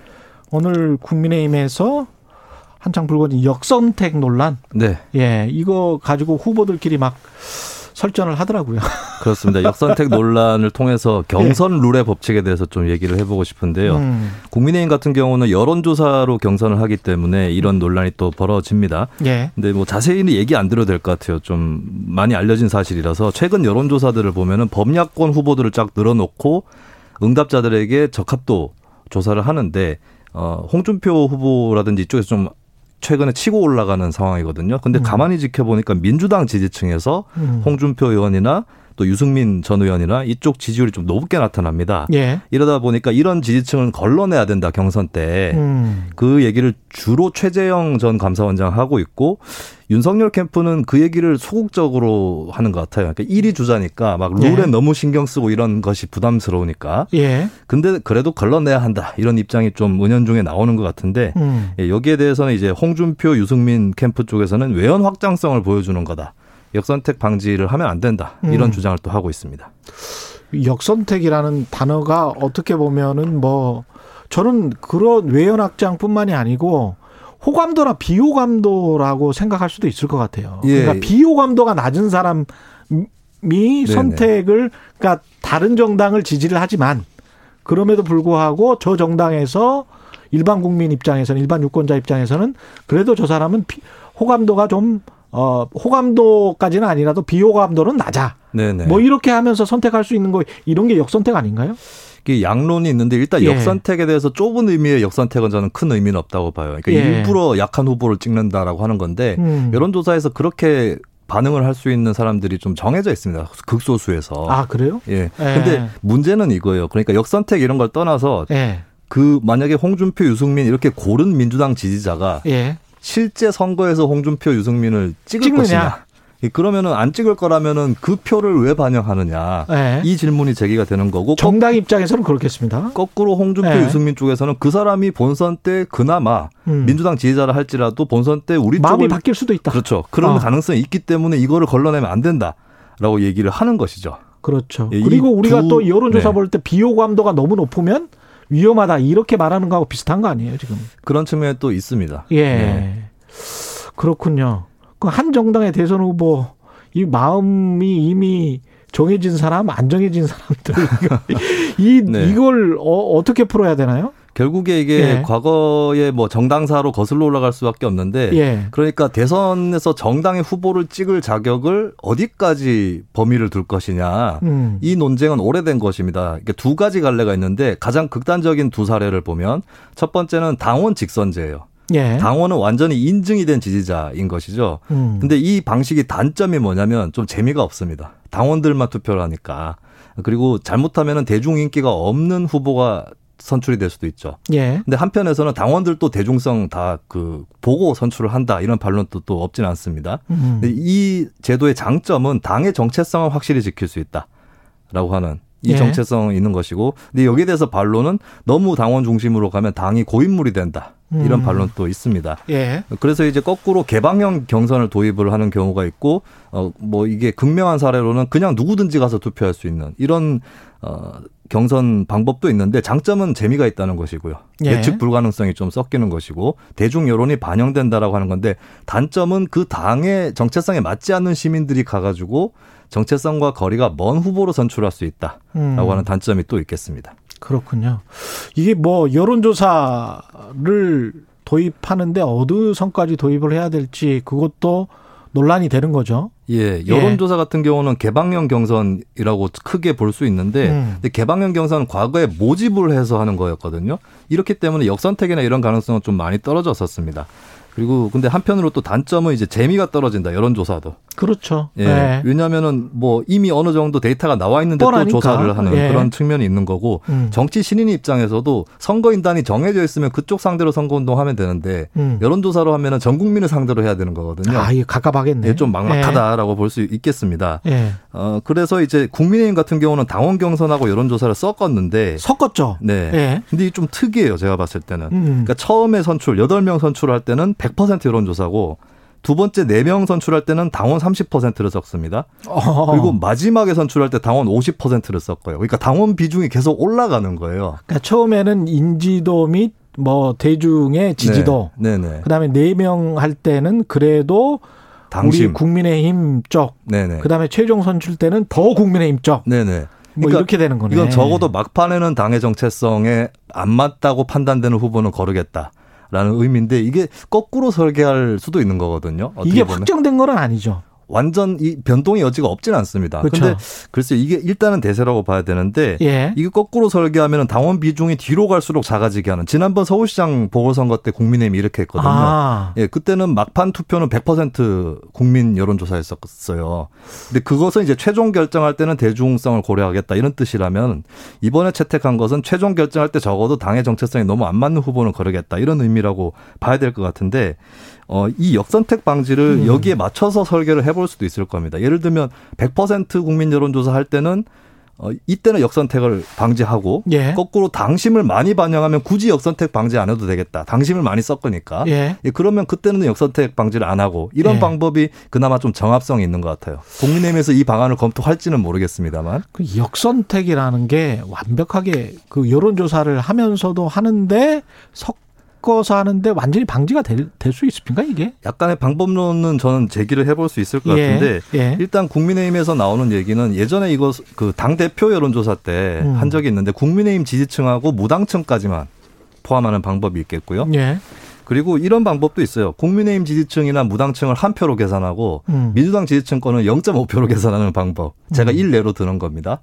B: 오늘 국민의힘에서 한창 불거진 역선택 논란.
I: 네.
B: 예, 이거 가지고 후보들끼리 막 설전을 하더라고요.
I: 그렇습니다. 역선택 논란을 통해서 경선 룰의 법칙에 대해서 좀 얘기를 해보고 싶은데요.
B: 음.
I: 국민의힘 같은 경우는 여론조사로 경선을 하기 때문에 이런 논란이 또 벌어집니다.
B: 예.
I: 근데 뭐 자세히는 얘기 안 드려도 될 것 같아요. 좀 많이 알려진 사실이라서 최근 여론조사들을 보면은 범야권 후보들을 쫙 늘어놓고 응답자들에게 적합도 조사를 하는데 어 홍준표 후보라든지 이쪽에서 좀 최근에 치고 올라가는 상황이거든요. 근데
B: 음.
I: 가만히 지켜보니까 민주당 지지층에서
B: 음.
I: 홍준표 의원이나 또 유승민 전 의원이나 이쪽 지지율이 좀 높게 나타납니다.
B: 예.
I: 이러다 보니까 이런 지지층을 걸러내야 된다 경선 때.
B: 음.
I: 그 얘기를 주로 최재형 전 감사원장 하고 있고 윤석열 캠프는 그 얘기를 소극적으로 하는 것 같아요. 그러니까 1위 주자니까 막 룰에
B: 예.
I: 너무 신경 쓰고 이런 것이 부담스러우니까.
B: 예.
I: 근데 그래도 걸러내야 한다 이런 입장이 좀 은연중에 나오는 것 같은데
B: 음.
I: 예, 여기에 대해서는 이제 홍준표, 유승민 캠프 쪽에서는 외연 확장성을 보여주는 거다. 역선택 방지를 하면 안 된다. 이런
B: 음.
I: 주장을 또 하고 있습니다.
B: 역선택이라는 단어가 어떻게 보면은 뭐 저는 그런 외연 확장뿐만이 아니고 호감도나 비호감도라고 생각할 수도 있을 것 같아요.
I: 예.
B: 그러니까 비호감도가 낮은 사람이 선택을 그러니까 다른 정당을 지지를 하지만 그럼에도 불구하고 저 정당에서 일반 국민 입장에서는 일반 유권자 입장에서는 그래도 저 사람은 비- 호감도가 좀 어, 호감도까지는 아니라도 비호감도는 낮아.
I: 네네.
B: 뭐 이렇게 하면서 선택할 수 있는 거 이런 게 역선택 아닌가요?
I: 이게 양론이 있는데 일단
B: 예.
I: 역선택에 대해서 좁은 의미의 역선택은 저는 큰 의미는 없다고 봐요. 그러니까
B: 예.
I: 일부러 약한 후보를 찍는다라고 하는 건데
B: 음.
I: 여론조사에서 그렇게 반응을 할 수 있는 사람들이 좀 정해져 있습니다. 극소수에서.
B: 아 그래요?
I: 예. 근데 문제는 이거예요. 그러니까 역선택 이런 걸 떠나서
B: 예.
I: 그 만약에 홍준표, 유승민 이렇게 고른 민주당 지지자가
B: 예.
I: 실제 선거에서 홍준표, 유승민을 찍을
B: 찍느냐?
I: 것이냐. 예, 그러면은 안 찍을 거라면은 그 표를 왜 반영하느냐.
B: 예.
I: 이 질문이 제기가 되는 거고
B: 정당 입장에서는 그렇겠습니다.
I: 거꾸로 홍준표,
B: 예.
I: 유승민 쪽에서는 그 사람이 본선 때 그나마
B: 음.
I: 민주당 지지자라 할지라도 본선 때 우리
B: 마음이
I: 쪽을
B: 바뀔 수도 있다.
I: 그렇죠. 그런
B: 어.
I: 가능성이 있기 때문에 이거를 걸러내면 안 된다라고 얘기를 하는 것이죠.
B: 그렇죠.
I: 예, 이
B: 그리고 우리가
I: 두-
B: 또 여론조사
I: 네.
B: 볼때 비호감도가 너무 높으면 위험하다 이렇게 말하는 거하고 비슷한 거 아니에요 지금?
I: 그런 측면이 또 있습니다.
B: 예.
I: 네.
B: 그렇군요. 그 한 정당의 대선 후보 이 마음이 이미 정해진 사람, 안 정해진 사람들 이
I: 네.
B: 이걸 어, 어떻게 풀어야 되나요?
I: 결국에 이게
B: 예.
I: 과거에 뭐 정당사로 거슬러 올라갈 수밖에 없는데
B: 예.
I: 그러니까 대선에서 정당의 후보를 찍을 자격을 어디까지 범위를 둘 것이냐
B: 음.
I: 이 논쟁은 오래된 것입니다. 이게 두 가지 갈래가 있는데 가장 극단적인 두 사례를 보면 첫 번째는 당원 직선제예요.
B: 예.
I: 당원은 완전히 인증이 된 지지자인 것이죠.
B: 음.
I: 근데 이 방식이 단점이 뭐냐면 좀 재미가 없습니다. 당원들만 투표를 하니까. 그리고 잘못하면은 대중 인기가 없는 후보가 선출이 될 수도 있죠.
B: 예.
I: 근데 한편에서는 당원들도 대중성 다 그 보고 선출을 한다 이런 반론도 또 없지는 않습니다.
B: 음.
I: 이 제도의 장점은 당의 정체성을 확실히 지킬 수 있다라고 하는 이
B: 예.
I: 정체성이 있는 것이고, 근데 여기에 대해서 반론은 너무 당원 중심으로 가면 당이 고인물이 된다 이런
B: 음.
I: 반론도 있습니다.
B: 예.
I: 그래서 이제 거꾸로 개방형 경선을 도입을 하는 경우가 있고, 어, 뭐 이게 극명한 사례로는 그냥 누구든지 가서 투표할 수 있는 이런, 어, 경선 방법도 있는데 장점은 재미가 있다는 것이고요.
B: 예.
I: 예측 불가능성이 좀 섞이는 것이고, 대중 여론이 반영된다라고 하는 건데, 단점은 그 당의 정체성에 맞지 않는 시민들이 가가지고 정체성과 거리가 먼 후보로 선출할 수 있다라고
B: 음.
I: 하는 단점이 또 있겠습니다.
B: 그렇군요. 이게 뭐 여론조사를 도입하는데 어느 선까지 도입을 해야 될지 그것도 논란이 되는 거죠.
I: 예, 여론조사 같은 경우는 개방형 경선이라고 크게 볼 수 있는데,
B: 음.
I: 근데 개방형 경선은 과거에 모집을 해서 하는 거였거든요. 이렇기 때문에 역선택이나 이런 가능성은 좀 많이 떨어졌었습니다. 그리고 근데 한편으로 또 단점은 이제 재미가 떨어진다. 여론조사도.
B: 그렇죠.
I: 예.
B: 네.
I: 왜냐하면은 뭐 이미 어느 정도 데이터가 나와 있는데 또
B: 뻔하니까.
I: 조사를 하는
B: 예.
I: 그런 측면이 있는 거고
B: 음.
I: 정치 신인 입장에서도 선거인단이 정해져 있으면 그쪽 상대로 선거운동하면 되는데
B: 음.
I: 여론조사로 하면은 전 국민을 상대로 해야 되는 거거든요.
B: 아, 이게 갑갑하겠네.
I: 예, 좀 막막하다라고 볼수 있겠습니다.
B: 예.
I: 어, 그래서 이제 국민의힘 같은 경우는 당원 경선하고 여론조사를 섞었는데
B: 섞었죠.
I: 네.
B: 예.
I: 근데 이게 좀 특이해요. 제가 봤을 때는.
B: 음.
I: 그러니까 처음에 선출 8명 선출할 때는 100% 여론조사고 두 번째 4명 선출할 때는 당원 30%를 섞습니다.
B: 어.
I: 그리고 마지막에 선출할 때 당원 50%를 섞어요. 그러니까 당원 비중이 계속 올라가는 거예요.
B: 그러니까 처음에는 인지도 및 뭐 대중의 지지도
I: 네, 네.
B: 그다음에 네 명 할 때는 그래도
I: 당심.
B: 우리 국민의힘 쪽
I: 네, 네.
B: 그다음에 최종 선출 때는 더 국민의힘 쪽
I: 네, 네.
B: 뭐 이렇게 되는 거네.
I: 이건 적어도 막판에는 당의 정체성에 안 맞다고 판단되는 후보는 거르겠다. 라는 의미인데 이게 거꾸로 설계할 수도 있는 거거든요.
B: 이게
I: 보면.
B: 확정된 건 아니죠.
I: 완전 이 변동의 여지가 없지는 않습니다.
B: 그렇죠.
I: 근데 글쎄 이게 일단은 대세라고 봐야 되는데
B: 예.
I: 이게 거꾸로 설계하면 당원 비중이 뒤로 갈수록 작아지게 하는 지난번 서울시장 보궐선거 때 국민의힘이 이렇게 했거든요.
B: 아.
I: 예, 그때는 막판 투표는 100% 국민 여론조사였었어요. 근데 그것은 이제 최종 결정할 때는 대중성을 고려하겠다 이런 뜻이라면 이번에 채택한 것은 최종 결정할 때 적어도 당의 정체성이 너무 안 맞는 후보는 거르겠다 이런 의미라고 봐야 될 것 같은데 어, 이 역선택 방지를
B: 음.
I: 여기에 맞춰서 설계를 해볼 수도 있을 겁니다. 예를 들면 100% 국민 여론조사 할 때는 어, 이때는 역선택을 방지하고
B: 예.
I: 거꾸로 당심을 많이 반영하면 굳이 역선택 방지 안 해도 되겠다. 당심을 많이 섞으니까.
B: 예.
I: 예, 그러면 그때는 역선택 방지를 안 하고 이런
B: 예.
I: 방법이 그나마 좀 정합성이 있는 것 같아요. 국민의힘에서 이 방안을 검토할지는 모르겠습니다만.
B: 그 역선택이라는 게 완벽하게 그 여론조사를 하면서도 하는데 섞 어서 하는데 완전히 방지가 될 수 있습니까 이게?
I: 약간의 방법론은 저는 제기를 해볼 수 있을 것
B: 예,
I: 같은데
B: 예.
I: 일단 국민의힘에서 나오는 얘기는 예전에 이거 그 당 대표 여론조사 때
B: 음.
I: 한 적이 있는데 국민의힘 지지층하고 무당층까지만 포함하는 방법이 있겠고요.
B: 예.
I: 그리고 이런 방법도 있어요. 국민의힘 지지층이나 무당층을 한 표로 계산하고
B: 음.
I: 민주당 지지층 거는 0.5표로 계산하는 방법. 제가
B: 음.
I: 일례로 드는 겁니다.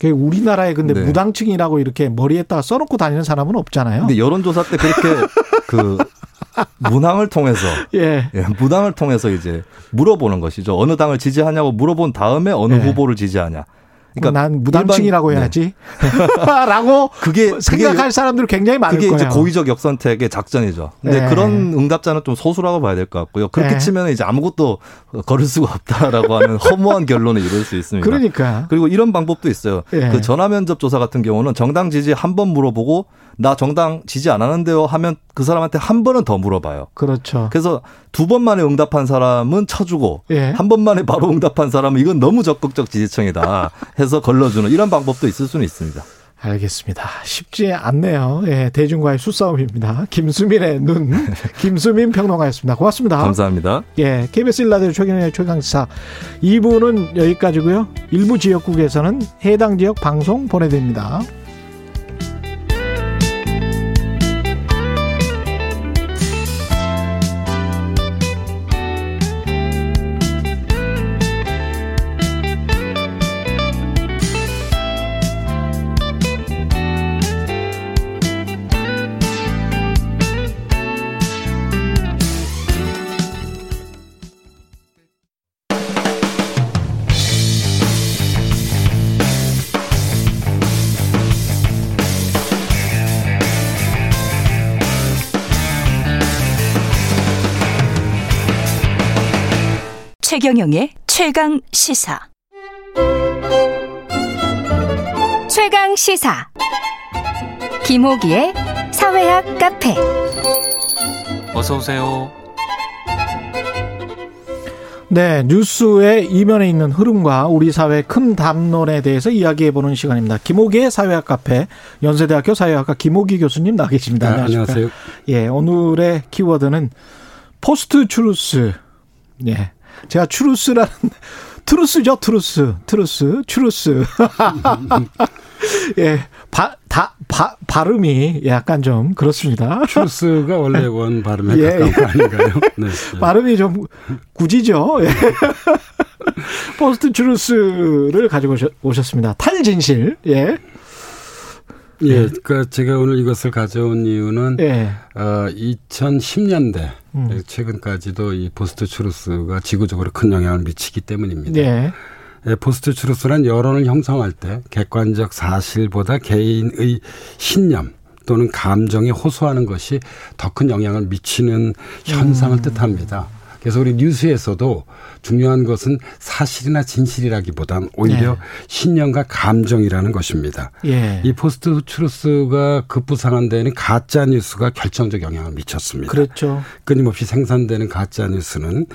B: 그 우리나라에 근데
I: 네.
B: 무당층이라고 이렇게 머리에다가 써놓고 다니는 사람은 없잖아요.
I: 근데 여론조사 때 그렇게 그 문항을 통해서
B: 예.
I: 예, 무당을 통해서 이제 물어보는 것이죠. 어느 당을 지지하냐고 물어본 다음에 어느
B: 예.
I: 후보를 지지하냐.
B: 그러니까 난 무당층이라고
I: 일반-
B: 해야지. 라고
I: 그게
B: 생각할
I: 그게,
B: 사람들 굉장히 많을
I: 그게
B: 거예요.
I: 이제 고의적 역선택의 작전이죠. 근데
B: 예.
I: 그런 응답자는 좀 소수라고 봐야 될 것 같고요. 그렇게
B: 예.
I: 치면 이제 아무것도 걸을 수가 없다라고 하는 허무한 결론을 이룰 수 있습니다.
B: 그러니까.
I: 그리고 이런 방법도 있어요.
B: 예.
I: 그 전화 면접 조사 같은 경우는 정당 지지 한 번 물어보고 나 정당 지지 안 하는데요 하면 그 사람한테 한 번은 더 물어봐요.
B: 그렇죠.
I: 그래서 두 번 만에 응답한 사람은 쳐주고
B: 예.
I: 한 번 만에 바로 응답한 사람은 이건 너무 적극적 지지층이다 해서 걸러주는 이런 방법도 있을 수는 있습니다.
B: 알겠습니다. 쉽지 않네요. 예, 대중과의 수싸움입니다. 김수민의 눈, 김수민 평론가였습니다. 고맙습니다.
I: 감사합니다.
B: 예, KBS 일라디오 최경영의 최강시사 2부는 여기까지고요. 일부 지역국에서는 해당 지역 방송 보내드립니다.
C: 경영의 최강 시사.
J: 최강 시사 김호기의 사회학 카페
K: 어서 오세요.
B: 네, 뉴스의 이면에 있는 흐름과 우리 사회 큰 담론에 대해서 이야기해보는 시간입니다. 김호기의 사회학 카페, 연세대학교 사회학과 김호기 교수님 나와 계십니다.
L: 네, 안녕하세요.
B: 예, 오늘의 키워드는 post truth. 예. 제가 추루스라는 트루스죠, 트루스. 트루스, 추루스. 예, 바, 다, 바, 발음이 약간 좀 그렇습니다.
L: 추루스가 원래 원 발음에
B: 예,
L: 가까운 거 아닌가요? 네.
B: 발음이 좀 굳이죠. 예. post truth를 가지고 오셨- 오셨습니다. 탈진실. 예.
L: 예, 그러니까 제가 오늘 이것을 가져온 이유는
B: 예.
L: 어, 2010년대
B: 음.
L: 최근까지도 이 post truth가 지구적으로 큰 영향을 미치기 때문입니다.
B: 예.
L: 예, post truth란 여론을 형성할 때 객관적 사실보다 개인의 신념 또는 감정에 호소하는 것이 더 큰 영향을 미치는 현상을
B: 음.
L: 뜻합니다. 그래서 우리 뉴스에서도 중요한 것은 사실이나 진실이라기보단 오히려
B: 네.
L: 신념과 감정이라는 것입니다.
B: 예.
L: 이 post truth가 급부상한 데에는 가짜 뉴스가 결정적 영향을 미쳤습니다.
B: 그랬죠.
L: 끊임없이 생산되는 가짜 뉴스는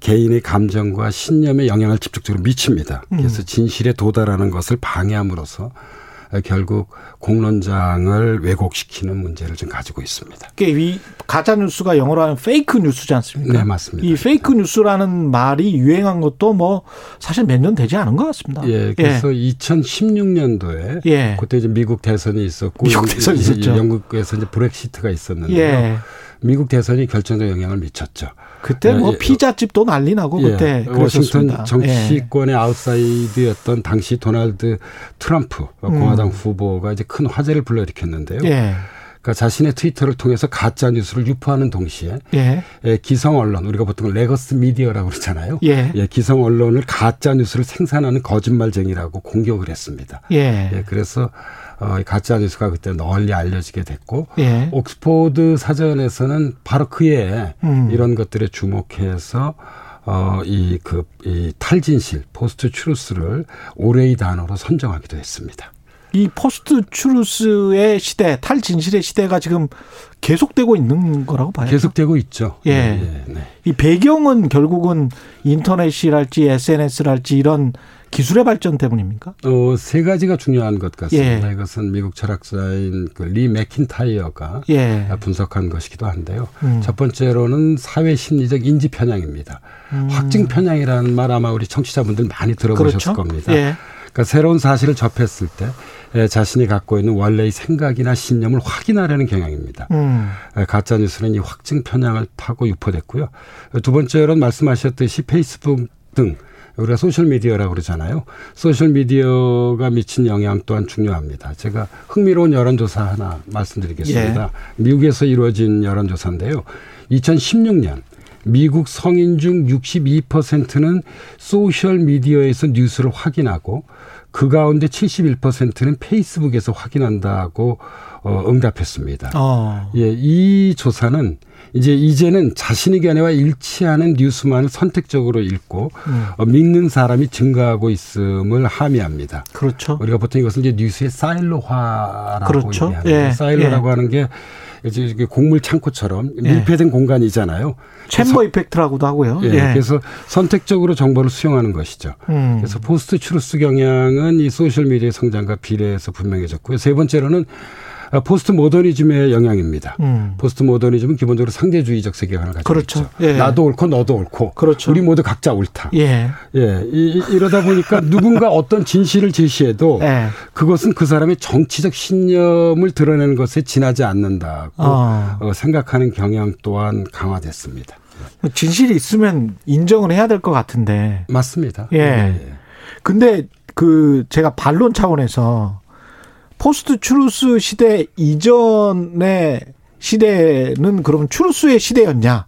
L: 개인의 감정과 신념에 영향을 직접적으로 미칩니다. 그래서
B: 음.
L: 진실에 도달하는 것을 방해함으로써 결국 공론장을 왜곡시키는 문제를 좀 가지고 있습니다.
B: 이 가짜 뉴스가 영어로 하면 페이크 뉴스지 않습니까?
L: 네, 맞습니다.
B: 이 페이크 뉴스라는 말이 유행한 것도 뭐 사실 몇 년 되지 않은 것 같습니다.
L: 예, 그래서 2016년도에
B: 예.
L: 그때 이제 미국 대선이 있었고
B: 미국
L: 영-
B: 대선이.
L: 영국에서 이제 브렉시트가 있었는데요.
B: 예.
L: 미국 대선이 결정적 영향을 미쳤죠.
B: 그때 뭐
L: 예,
B: 피자집도 난리 나고
L: 예,
B: 그때
L: 워싱턴
B: 그랬었습니다. 예.
L: 정치권의 아웃사이더였던 당시 도널드 트럼프 공화당 후보가 이제 큰 화제를 불러일으켰는데요.
B: 음. 예.
L: 그러니까 자신의 트위터를 통해서 가짜 뉴스를 유포하는 동시에
B: 예.
L: 예, 기성 언론 우리가 보통 legacy 미디어라고 그러잖아요.
B: 예.
L: 기성 언론을 가짜 뉴스를 생산하는 거짓말쟁이라고 공격을 했습니다.
B: 예.
L: 예, 그래서 어, 이 가짜 뉴스가 그때 널리 알려지게 됐고
B: 예.
L: 옥스포드 사전에서는 바로 그해
B: 음.
L: 이런 것들에 주목해서 어, 이, 그, 이 탈진실, post truth를 올해의 단어로 선정하기도 했습니다.
B: 이 post truth의 시대, 탈진실의 시대가 지금 계속되고 있는 거라고 봐요.
L: 계속되고 있죠.
B: 예.
L: 네, 네.
B: 이 배경은 결국은 인터넷이랄지 SNS랄지 이런 기술의 발전 때문입니까?
L: 어, 세 가지가 중요한 것 같습니다.
B: 예.
L: 이것은 미국 철학자인 그 리 맥킨타이어가
B: 예.
L: 분석한 것이기도 한데요.
B: 음.
L: 첫 번째로는 사회 심리적 인지 편향입니다.
B: 음.
L: 확증 편향이라는 말 아마 우리 청취자분들 많이 들어보셨을
B: 그렇죠?
L: 겁니다.
B: 예.
L: 그러니까 새로운 사실을 접했을 때 에, 자신이 갖고 있는 원래의 생각이나 신념을 확인하려는 경향입니다.
B: 음.
L: 에, 가짜 뉴스는 이 확증 편향을 타고 유포됐고요. 두 번째로는 말씀하셨듯이 페이스북 등 우리가 소셜 미디어라고 그러잖아요. 소셜 미디어가 미친 영향 또한 중요합니다. 제가 흥미로운 여론조사 하나 말씀드리겠습니다.
B: 예.
L: 미국에서 이루어진 여론조사인데요. 2016년 미국 성인 중 62%는 소셜 미디어에서 뉴스를 확인하고 그 가운데 71%는 페이스북에서 확인한다고 어, 응답했습니다.
B: 어.
L: 예, 이 조사는 이제 이제는 자신의 견해와 일치하는 뉴스만을 선택적으로 읽고
B: 음.
L: 어, 믿는 사람이 증가하고 있음을 함의합니다.
B: 그렇죠.
L: 우리가 보통 이것을 이제 뉴스의 사일로화라고
B: 그렇죠.
L: 얘기하는데
B: 예,
L: 사일로라고
B: 예.
L: 하는 게 이제 곡물 창고처럼
B: 예.
L: 밀폐된 공간이잖아요.
B: chamber effect라고도 하고요.
L: 예,
B: 예.
L: 그래서 선택적으로 정보를 수용하는 것이죠.
B: 음.
L: 그래서 post-truth 경향은 이 소셜 미디어의 성장과 비례해서 분명해졌고요. 세 번째로는 아, 포스트 모더니즘의 영향입니다.
B: 음.
L: 포스트 모더니즘은 기본적으로 상대주의적 세계관을 가지고
B: 그렇죠.
L: 있죠.
B: 예.
L: 나도 옳고 너도 옳고
B: 그렇죠.
L: 우리 모두 각자 옳다.
B: 예.
L: 예, 이, 이- 이러다 보니까 누군가 어떤 진실을 제시해도
B: 예.
L: 그것은 그 사람의 정치적 신념을 드러내는 것에 지나지 않는다고
B: 어.
L: 어, 생각하는 경향 또한 강화됐습니다.
B: 진실이 있으면 인정을 해야 될 것 같은데.
L: 맞습니다.
B: 예. 근데 그 제가 반론 차원에서 post-truth 시대 이전의 시대는 그러면 추루스의 시대였냐,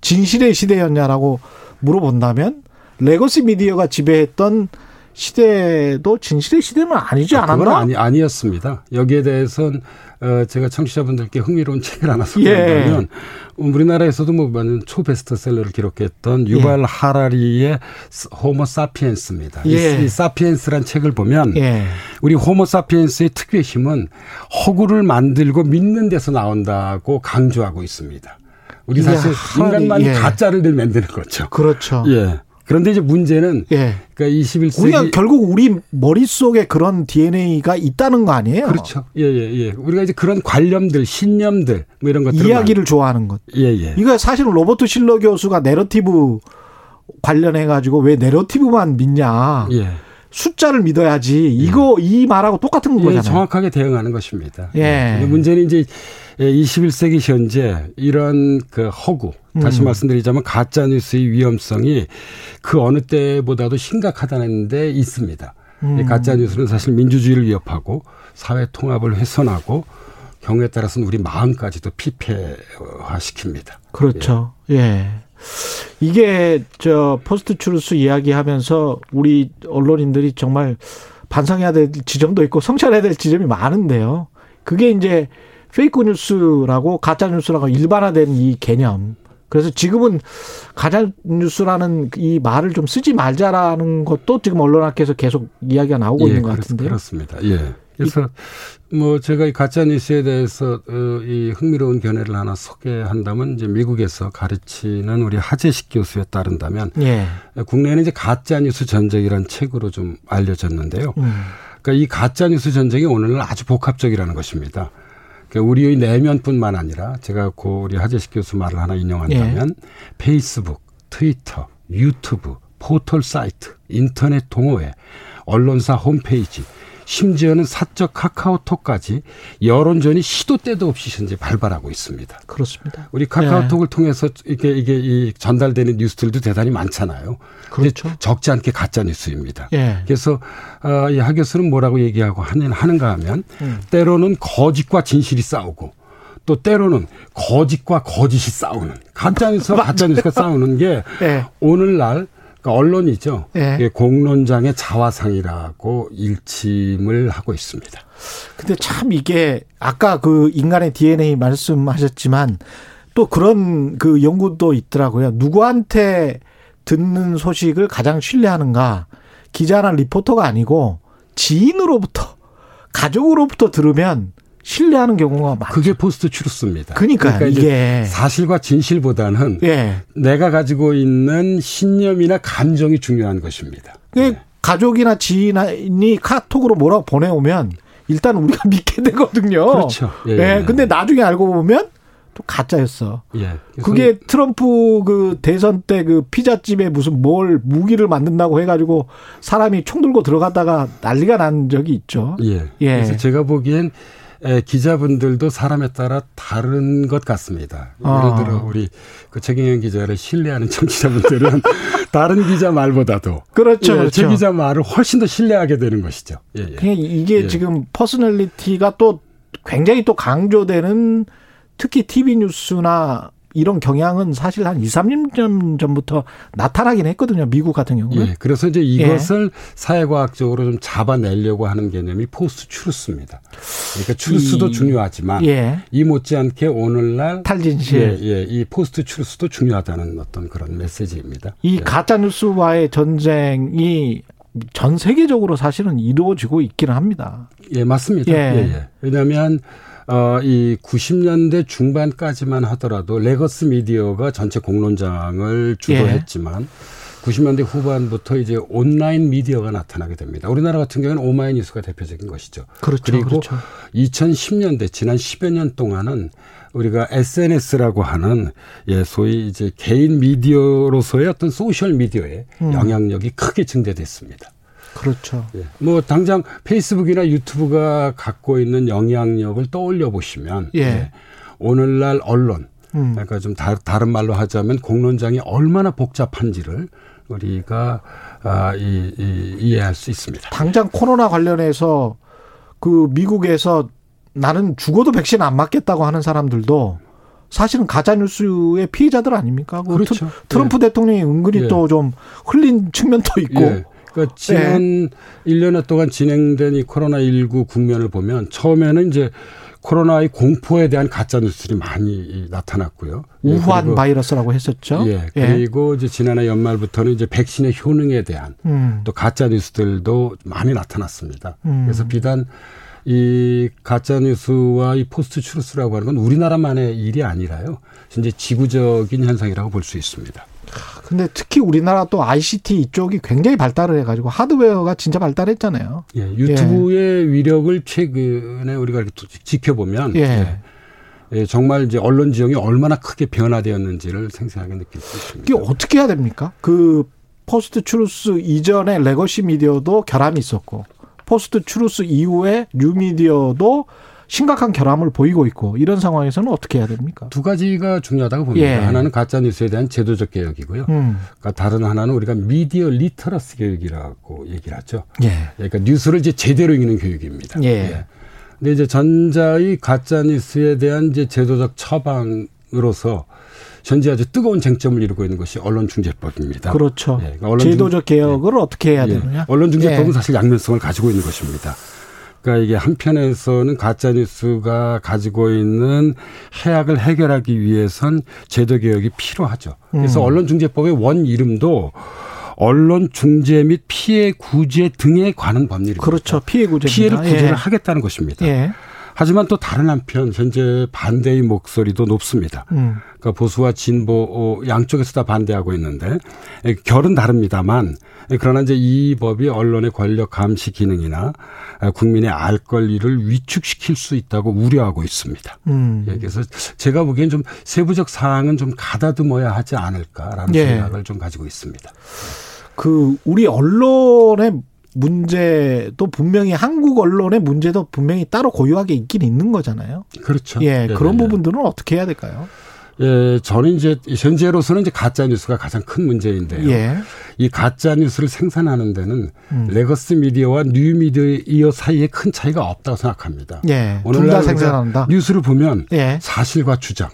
B: 진실의 시대였냐라고 물어본다면 legacy media가 지배했던 시대도 진실의 시대는 아니지 않았나?
L: 그건 아니, 아니었습니다. 여기에 대해서는 어, 제가 청취자분들께 흥미로운 책을 하나 소개한다면 우리나라에서도 뭐 많은 초베스트셀러를 기록했던 유발 하라리의 호모 사피엔스입니다.
B: 예.
L: 이, 이 사피엔스란 책을 보면
B: 예.
L: 우리 호모 사피엔스의 특유의 힘은 허구를 만들고 믿는 데서 나온다고 강조하고 있습니다. 우리 사실
B: 하라리,
L: 인간만
B: 예.
L: 가짜를 늘 만드는 거죠.
B: 그렇죠.
L: 예. 그런데 이제 문제는
B: 예.
L: 그러니까 21세기
B: 우리가 결국 우리 머릿속에 그런 DNA가 있다는 거 아니에요?
L: 그렇죠. 예, 예, 예. 우리가 이제 그런 관념들, 신념들, 뭐 이런 것들.
B: 이야기를 좋아하는 것.
L: 예, 예.
B: 이거 사실은 로버트 실러 교수가 내러티브 관련해 가지고 왜 내러티브만 믿냐.
L: 예.
B: 숫자를 믿어야지. 이거 이 말하고 똑같은
L: 예,
B: 거잖아요.
L: 정확하게 대응하는 것입니다.
B: 예.
L: 문제는 이제 21세기 현재 이런 그 허구 다시
B: 음.
L: 말씀드리자면 가짜 뉴스의 위험성이 그 어느 때보다도 심각하다는 데 있습니다.
B: 음.
L: 이 가짜 뉴스는 사실 민주주의를 위협하고 사회 통합을 훼손하고 경우에 따라서는 우리 마음까지도 피폐화시킵니다.
B: 그렇죠. 예. 이게 저 post-truth 이야기하면서 우리 언론인들이 정말 반성해야 될 지점도 있고 성찰해야 될 지점이 많은데요. 그게 이제 fake news라고 가짜 뉴스라고 일반화된 이 개념. 그래서 지금은 가짜 뉴스라는 이 말을 좀 쓰지 말자라는 것도 지금 언론학계에서 계속 이야기가 나오고
L: 예,
B: 있는 것 같은데요.
L: 그렇습니다. 예. 그래서 뭐 제가 이 가짜 뉴스에 대해서 어, 이 흥미로운 견해를 하나 소개한다면 이제 미국에서 가르치는 우리 하재식 교수에 따른다면
B: 예.
L: 국내에는 이제 가짜 뉴스 전쟁이라는 책으로 좀 알려졌는데요.
B: 음.
L: 그러니까 이 가짜 뉴스 전쟁이 오늘날 아주 복합적이라는 것입니다. 그러니까 우리의 내면뿐만 아니라 제가 고 우리 하재식 교수 말을 하나 인용한다면 페이스북, 트위터, 유튜브, 포털 사이트, 인터넷 동호회, 언론사 홈페이지, 심지어는 사적 카카오톡까지 여론전이 시도 때도 없이 현재 발발하고 있습니다.
B: 그렇습니다.
L: 우리 카카오톡을 통해서 이게 이게 이 전달되는 뉴스들도 대단히 많잖아요.
B: 그렇죠.
L: 적지 않게 가짜 뉴스입니다.
B: 예.
L: 그래서 어, 이 하교수는 뭐라고 얘기하고 하는 하는가 하면
B: 음.
L: 때로는 거짓과 진실이 싸우고 또 때로는 거짓과 거짓이 싸우는 가짜 뉴스와 가짜 뉴스가 싸우는 게
B: 예.
L: 오늘날 그러니까 언론이죠.
B: 예.
L: 공론장의 자화상이라고 일침을 하고 있습니다.
B: 근데 참 이게 아까 그 인간의 DNA 말씀하셨지만 또 그런 그 연구도 있더라고요. 누구한테 듣는 소식을 가장 신뢰하는가? 기자나 리포터가 아니고 지인으로부터 가족으로부터 들으면 신뢰하는 경우가 많죠.
L: 그게 포스트 추루스입니다.
B: 그러니까요,
L: 이제
B: 이게.
L: 사실과 진실보다는
B: 예.
L: 내가 가지고 있는 신념이나 감정이 중요한 것입니다.
B: 그 가족이나 지인이 카톡으로 뭐라고 보내오면 일단 우리가 믿게 되거든요.
L: 그렇죠. 예,
B: 예,
L: 예.
B: 근데 나중에 알고 보면 또 가짜였어.
L: 예.
B: 그게 트럼프 그 대선 때 그 피자집에 무슨 뭘 무기를 만든다고 해가지고 사람이 총 들고 들어갔다가 난리가 난 적이 있죠.
L: 예.
B: 예.
L: 그래서 제가 보기엔 에, 기자분들도 사람에 따라 다른 것 같습니다.
B: 아.
L: 예를 들어 우리 그 최경영 기자를 신뢰하는 청취자분들은 다른 기자 말보다도
B: 그렇죠,
L: 예,
B: 그렇죠.
L: 제 기자 말을 훨씬 더 신뢰하게 되는 것이죠. 예, 예.
B: 그냥 이게
L: 예.
B: 지금 personality가 또 굉장히 또 강조되는 특히 TV 뉴스나 이런 경향은 사실 한 2, 3년 전부터 나타나긴 했거든요. 미국 같은 경우는.
L: 예, 그래서 이제 이것을 사회과학적으로 좀 잡아내려고 하는 개념이 post-truth입니다. 그러니까 추루스도
B: 이-
L: 중요하지만
B: 예.
L: 이 못지않게 오늘날
B: 탈진실.
L: 예, 예, 이 post-truth도 중요하다는 어떤 그런 메시지입니다.
B: 이
L: 예.
B: 가짜 뉴스와의 전쟁이 전 세계적으로 사실은 이루어지고 있기는 합니다.
L: 예, 맞습니다.
B: 예.
L: 예, 예. 왜냐하면 어, 이 90년대 중반까지만 하더라도 legacy media가 전체 공론장을 주도했지만 90년대 후반부터 이제 온라인 미디어가 나타나게 됩니다. 우리나라 같은 경우는 오마이뉴스가 대표적인 것이죠.
B: 그렇죠.
L: 그리고
B: 그렇죠.
L: 2010년대 지난 10여 년 동안은 우리가 SNS라고 하는 예 소위 이제 개인 미디어로서의 어떤 소셜 미디어의
B: 음.
L: 영향력이 크게 증대됐습니다.
B: 그렇죠.
L: 예. 뭐 당장 페이스북이나 유튜브가 갖고 있는 영향력을 떠올려 보시면
B: 예.
L: 오늘날 언론
B: 음.
L: 그러니까 좀 다, 다른 말로 하자면 공론장이 얼마나 복잡한지를 우리가 아, 이, 이, 이해할 수 있습니다.
B: 당장 코로나 관련해서 그 미국에서 나는 죽어도 백신 안 맞겠다고 하는 사람들도 사실은 가짜 뉴스의 피해자들 아닙니까? 그
L: 그렇죠.
B: 트, 트럼프 대통령이 은근히
L: 예.
B: 또좀 흘린 측면도 있고.
L: 예. 그러니까 지난 1년여 동안 진행된 이 코로나19 국면을 보면 처음에는 이제 코로나의 공포에 대한 가짜 뉴스들이 많이 나타났고요. 예,
B: 우한
L: 그리고
B: 바이러스라고 했었죠.
L: 예. 그리고 이제 지난해 연말부터는 이제 백신의 효능에 대한
B: 음.
L: 또 가짜 뉴스들도 많이 나타났습니다.
B: 음.
L: 그래서 비단 이 가짜 뉴스와 이 post-truth라고 하는 건 우리나라만의 일이 아니라요. 이제 지구적인 현상이라고 볼 수 있습니다.
B: 근데 특히 우리나라 또 ICT 이쪽이 굉장히 발달을 해가지고 하드웨어가 진짜 발달했잖아요.
L: 예, 유튜브의 위력을 최근에 우리가 이렇게 또 지켜보면
B: 예.
L: 예, 예, 정말 이제 언론 지형이 얼마나 크게 변화되었는지를 생생하게 느낄 수 있습니다.
B: 이게 어떻게 해야 됩니까? 그 post-truth 이전에 legacy media도 결함이 있었고 포스트 추루스 이후에 뉴 미디어도 심각한 결함을 보이고 있고 이런 상황에서는 어떻게 해야 됩니까?
L: 두 가지가 중요하다고 봅니다.
B: 예.
L: 하나는 가짜 뉴스에 대한 제도적 개혁이고요.
B: 음.
L: 그러니까 다른 하나는 우리가 media literacy 교육이라고 얘기를 하죠.
B: 예.
L: 그러니까 뉴스를 이제 제대로 읽는 교육입니다.
B: 예.
L: 근데 이제 전자의 가짜 뉴스에 대한 이제 제도적 처방으로서 현재 아주 뜨거운 쟁점을 이루고 있는 것이 언론중재법입니다.
B: 그렇죠.
L: 예, 그러니까 언론중-
B: 제도적 개혁을 어떻게 해야
L: 예.
B: 되느냐?
L: 언론중재법은
B: 예.
L: 사실 양면성을 가지고 있는 것입니다. 그러니까 이게 한편에서는 가짜 뉴스가 가지고 있는 해악을 해결하기 위해선 제도 개혁이 필요하죠. 그래서
B: 음.
L: 언론중재법의 원 이름도 언론 중재 및 피해 구제 등에 관한 법률입니다.
B: 그렇죠. 피해 구제입니다.
L: 피해를 구제를
B: 예.
L: 하겠다는 것입니다.
B: 예.
L: 하지만 또 다른 한편 현재 반대의 목소리도 높습니다.
B: 음.
L: 그러니까 보수와 진보 어, 양쪽에서 다 반대하고 있는데 에, 결은 다릅니다만 에, 그러나 이제 이 법이 언론의 권력 감시 기능이나 에, 국민의 알 권리를 위축시킬 수 있다고 우려하고 있습니다.
B: 음.
L: 예, 그래서 제가 보기엔 좀 세부적 사항은 좀 가다듬어야 하지 않을까라는
B: 예.
L: 생각을 좀 가지고 있습니다.
B: 그 우리 언론의 문제도 분명히 한국 언론의 문제도 분명히 따로 고유하게 있긴 있는 거잖아요.
L: 그렇죠.
B: 예,
L: 네,
B: 그런
L: 네, 네.
B: 부분들은 어떻게 해야 될까요?
L: 예, 저는 이제 현재로서는 이제 가짜 뉴스가 가장 큰 문제인데요.
B: 예.
L: 이 가짜 뉴스를 생산하는 데는
B: 음.
L: legacy 미디어와 뉴 미디어 사이에 큰 차이가 없다고 생각합니다.
B: 예. 둘
L: 오늘날
B: 다
L: 우리가
B: 생산한다.
L: 뉴스를 보면
B: 예.
L: 사실과 주장,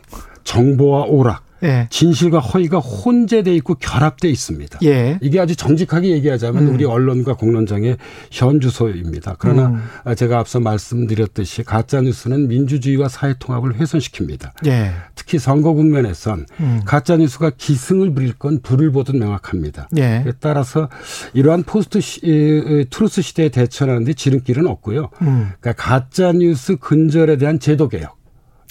L: 정보와 오락,
B: 예.
L: 진실과 허위가 혼재돼 있고 결합돼 있습니다.
B: 예.
L: 이게 아주 정직하게 얘기하자면
B: 음.
L: 우리 언론과 공론장의 현 주소입니다. 그러나
B: 음.
L: 제가 앞서 말씀드렸듯이 가짜 뉴스는 민주주의와 사회 통합을 훼손시킵니다.
B: 예.
L: 특히 선거 국면에선
B: 음.
L: 가짜 뉴스가 기승을 부릴 건 불을 보듯 명확합니다.
B: 예.
L: 따라서 이러한 post 시, truth 시대에 대처하는데 지름길은 없고요.
B: 음.
L: 그러니까 가짜 뉴스 근절에 대한 제도 개혁.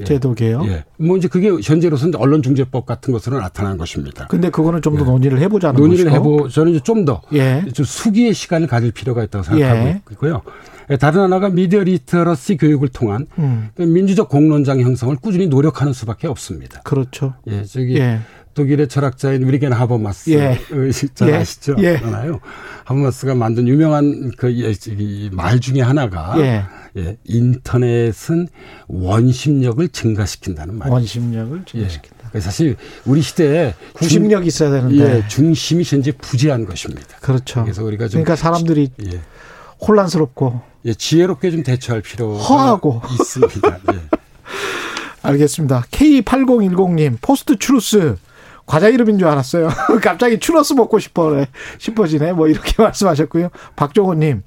L: 예.
B: 제도 개혁.
L: 예. 뭐 이제 그게 현재로서는 언론중재법 같은 것으로 나타난 것입니다.
B: 근데 그거는 좀더 논의를 해보자는
L: 예. 논의를. 해보 저는 이제 좀더
B: 예.
L: 좀 숙의의 시간을 가질 필요가 있다고 생각하고
B: 예.
L: 있고요. 예, 다른 하나가 미디어 literacy 교육을 통한
B: 음.
L: 민주적 공론장 형성을 꾸준히 노력하는 수밖에 없습니다.
B: 그렇죠.
L: 예, 저기
B: 예.
L: 독일의 철학자인 위리겐 하버마스
B: 예.
L: 잘
B: 예.
L: 아시죠?
B: 예.
L: 알아요. 하버마스가 만든 유명한 그말 중에 하나가
B: 예.
L: 예, 인터넷은 원심력을 증가시킨다는 말이에요.
B: 원심력을 증가시킨다.
L: 예. 사실 우리 시대에
B: 구심력 이 있어야 되는데.
L: 예, 중심이 현재 부재한 것입니다.
B: 그렇죠.
L: 그래서 우리가 좀
B: 그러니까 사람들이
L: 예.
B: 혼란스럽고
L: 예, 지혜롭게 좀 대처할 필요가
B: 허하고.
L: 있습니다. 예.
B: 알겠습니다. K8010님 post truth 과자 이름인 줄 알았어요. 갑자기 추러스 먹고 싶어 싶어지네. 뭐 이렇게 말씀하셨고요. 박종호님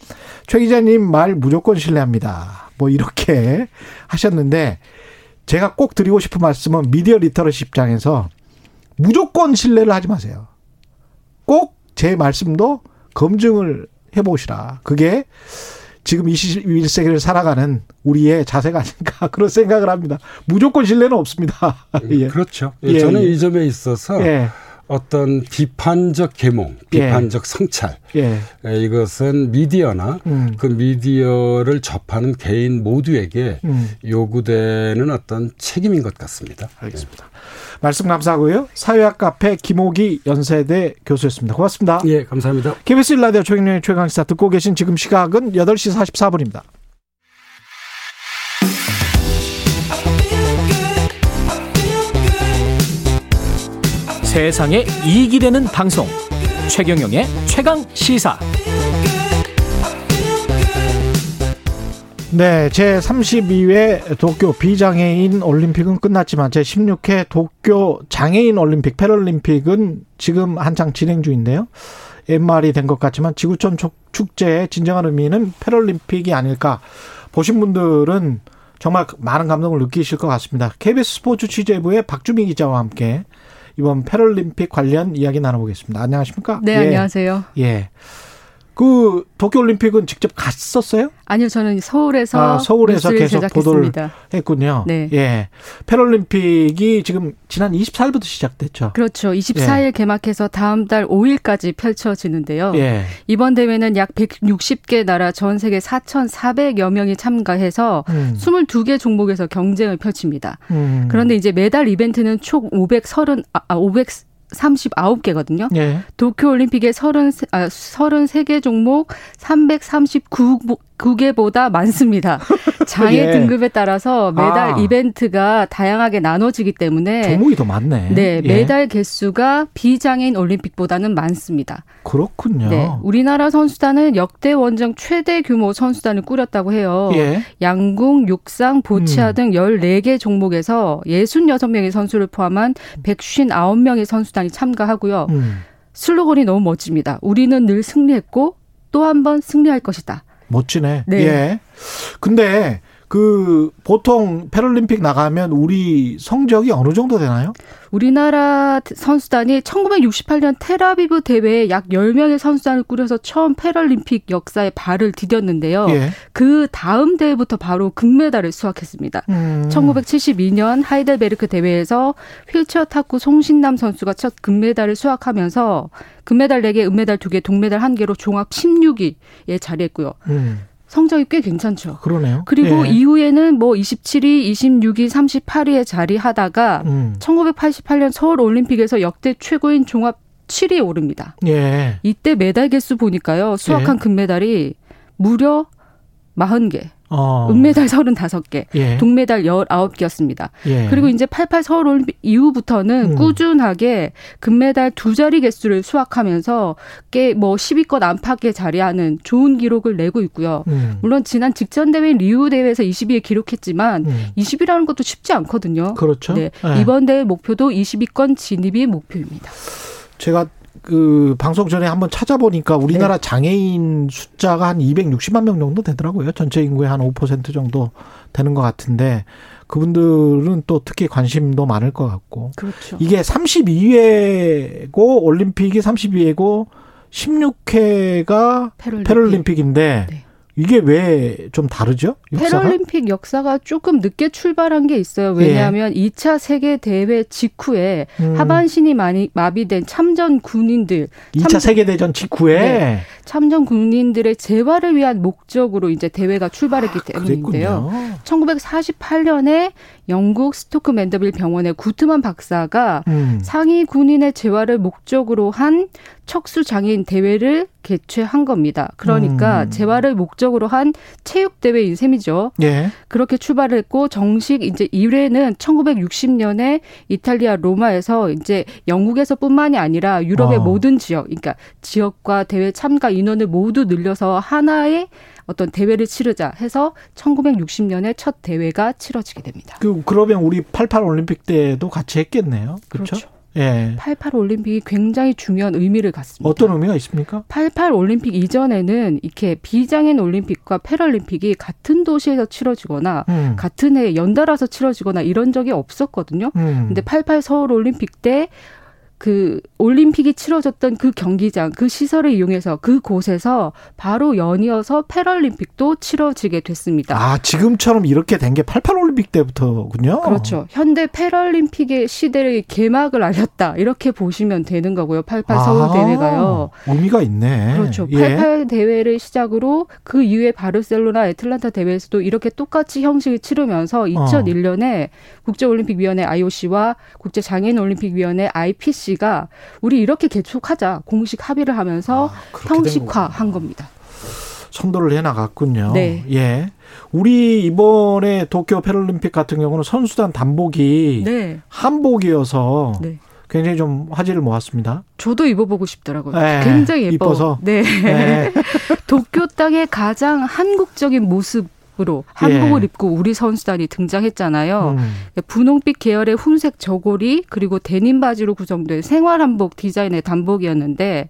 B: 최 기자님 말 무조건 신뢰합니다. 뭐 이렇게 하셨는데 제가 꼭 드리고 싶은 말씀은 미디어 literacy 입장에서 무조건 신뢰를 하지 마세요. 꼭 제 말씀도 검증을 해보시라. 그게 지금 21세기를 살아가는 우리의 자세가 아닌가 그런 생각을 합니다. 무조건 신뢰는 없습니다. 예.
L: 그렇죠. 예,
B: 예,
L: 저는
B: 예.
L: 이 점에 있어서
B: 예.
L: 어떤 비판적 계몽, 비판적 성찰
B: 예.
L: 에, 이것은 미디어나
B: 음.
L: 그 미디어를 접하는 개인 모두에게
B: 음.
L: 요구되는 어떤 책임인 것 같습니다.
B: 알겠습니다. 말씀 감사하고요. 사회학 카페 김호기 연세대 교수였습니다. 고맙습니다.
L: 예, 감사합니다.
B: KBS 라디오 최경영의 최강시사 듣고 계신 지금 시각은 8시 44분입니다.
F: 세상에 이익이 되는 방송 최경영의 최강 시사
B: 네, 제 32회 도쿄 비장애인 올림픽은 끝났지만 제 16회 도쿄 장애인 올림픽 패럴림픽은 지금 한창 진행 중인데요. 옛말이 된 것 같지만 지구촌 축제의 진정한 의미는 패럴림픽이 아닐까 보신 분들은 정말 많은 감동을 느끼실 것 같습니다. KBS 스포츠 취재부의 박주미 기자와 함께 이번 패럴림픽 관련 이야기 나눠보겠습니다. 안녕하십니까?
M: 네,
B: 예.
M: 안녕하세요.
B: 예. 그 도쿄올림픽은 직접 갔었어요?
M: 아니요, 저는 서울에서
B: 아, 서울에서 계속
M: 제작했습니다.
B: 보도를 했군요.
M: 네.
B: 예. 패럴림픽이 지금 지난 24일부터 시작됐죠.
M: 그렇죠. 24일 예. 개막해서 다음 달 5일까지 펼쳐지는데요.
B: 예.
M: 이번 대회는 약 160개 나라 전 세계 4,400여 명이 참가해서 음. 22개 종목에서 경쟁을 펼칩니다. 음. 그런데 이제 매달 이벤트는 총 530, 아, 500 39개거든요. 예. 도쿄 올림픽의 30, 아, 33개 종목 339개보다 많습니다. 장애 예. 등급에 따라서 매달 아. 이벤트가 다양하게 나눠지기 때문에
B: 종목이 더 많네.
M: 네, 예. 매달 개수가 비장애인 올림픽보다는 많습니다.
B: 그렇군요. 네,
M: 우리나라 선수단은 역대 원정 최대 규모 선수단을 꾸렸다고 해요. 예. 양궁, 육상, 보치아 음. 등 14개 종목에서 66명의 선수를 포함한 159명의 선수단이 참가하고요. 음. 슬로건이 너무 멋집니다. 우리는 늘 승리했고 또 한 번 승리할 것이다.
B: 멋지네. 네. 예. 근데 그 보통 패럴림픽 나가면 우리 성적이 어느 정도 되나요?
M: 우리나라 선수단이 1968년 테라비브 대회에 약 10명의 선수단을 꾸려서 처음 패럴림픽 역사에 발을 디뎠는데요. 예. 그 다음 대회부터 바로 금메달을 수확했습니다. 음. 1972년 하이델베르크 대회에서 휠체어 탁구 송신남 선수가 첫 금메달을 수확하면서 금메달 4개, 은메달 2개, 동메달 1개로 종합 16위에 자리했고요. 음. 성적이 꽤 괜찮죠.
B: 그러네요.
M: 그리고 예. 이후에는 뭐 27위, 26위, 38위에 자리하다가 음. 1988년 서울 올림픽에서 역대 최고인 종합 7위에 오릅니다. 예. 이때 메달 개수 보니까요. 수확한 예. 금메달이 무려 40개. 어. 은메달 35개, 예. 동메달 19개였습니다. 예. 그리고 이제 88 서울 올림픽 이후부터는 음. 꾸준하게 금메달 두 자리 개수를 수확하면서 꽤 뭐 10위권 안팎에 자리하는 좋은 기록을 내고 있고요. 음. 물론 지난 직전 대회인 리우 대회에서 20위에 기록했지만 음. 20위라는 것도 쉽지 않거든요.
B: 그렇죠. 네.
M: 네. 이번 대회 목표도 20위권 진입이 목표입니다.
B: 제가 그 방송 전에 한번 찾아보니까 우리나라 네. 장애인 숫자가 한 260만 명 정도 되더라고요. 전체 인구의 한 5% 정도 되는 것 같은데 그분들은 또 특히 관심도 많을 것 같고.
M: 그렇죠.
B: 이게 32회고 올림픽이 32회고 16회가 패럴림픽. 패럴림픽인데 네. 이게 왜 좀 다르죠?
M: 역사가? 패럴림픽 역사가 조금 늦게 출발한 게 있어요. 왜냐하면 예. 2차 세계 대회 직후에 음. 하반신이 많이 마비된 참전 군인들
B: 2차 세계 대전 직후에 네.
M: 참전 군인들의 재활을 위한 목적으로 이제 대회가 출발했기 아, 때문인데요. 1948년에 영국 스토크 맨더빌 병원의 구트만 박사가 음. 상위 군인의 재활을 목적으로 한 척수 장애인 대회를 개최한 겁니다. 그러니까 음. 재활을 목적으로 한 체육 대회인 셈이죠. 예. 그렇게 출발을 했고 정식 이제 1회는 1960년에 이탈리아 로마에서 이제 영국에서뿐만이 아니라 유럽의 어. 모든 지역, 그러니까 지역과 대회 참가 인원을 모두 늘려서 하나의 어떤 대회를 치르자 해서 1960년에 첫 대회가 치러지게 됩니다.
B: 그 그러면 우리 88 올림픽 때도 같이 했겠네요. 그렇죠? 그렇죠.
M: 예. 88 올림픽이 굉장히 중요한 의미를 갖습니다.
B: 어떤 의미가 있습니까?
M: 88 올림픽 이전에는 이렇게 비장애인 올림픽과 패럴림픽이 같은 도시에서 치러지거나 음. 같은 해에 연달아서 치러지거나 이런 적이 없었거든요. 음. 근데 88 서울 올림픽 때 그 올림픽이 치러졌던 그 경기장, 그 시설을 이용해서 그 곳에서 바로 연이어서 패럴림픽도 치러지게 됐습니다.
B: 아, 지금처럼 이렇게 된 게 88 올림픽 때부터군요.
M: 그렇죠. 현대 패럴림픽의 시대의 개막을 알렸다. 이렇게 보시면 되는 거고요. 88 아, 서울 대회가요.
B: 의미가 있네.
M: 그렇죠. 88 예. 대회를 시작으로 그 이후에 바르셀로나 애틀란타 대회에서도 이렇게 똑같이 형식을 치르면서 2001년에 어. 국제올림픽위원회 IOC와 국제장애인올림픽위원회 IPC 씨가 우리 이렇게 개촉하자 공식 합의를 하면서 아, 형식화한 겁니다.
B: 선도를 해 나갔군요. 네. 예. 우리 이번에 도쿄 패럴림픽 같은 경우는 선수단 단복이 네. 한복이어서 네. 굉장히 좀 화제를 모았습니다.
M: 저도 입어보고 싶더라고요. 네. 굉장히 예뻐.
B: 이뻐서.
M: 네. 네. 도쿄 땅의 가장 한국적인 모습 으로 한복을 예. 입고 우리 선수단이 등장했잖아요. 음. 분홍빛 계열의 훈색 저고리 그리고 데님 바지로 구성된 생활 한복 디자인의 단복이었는데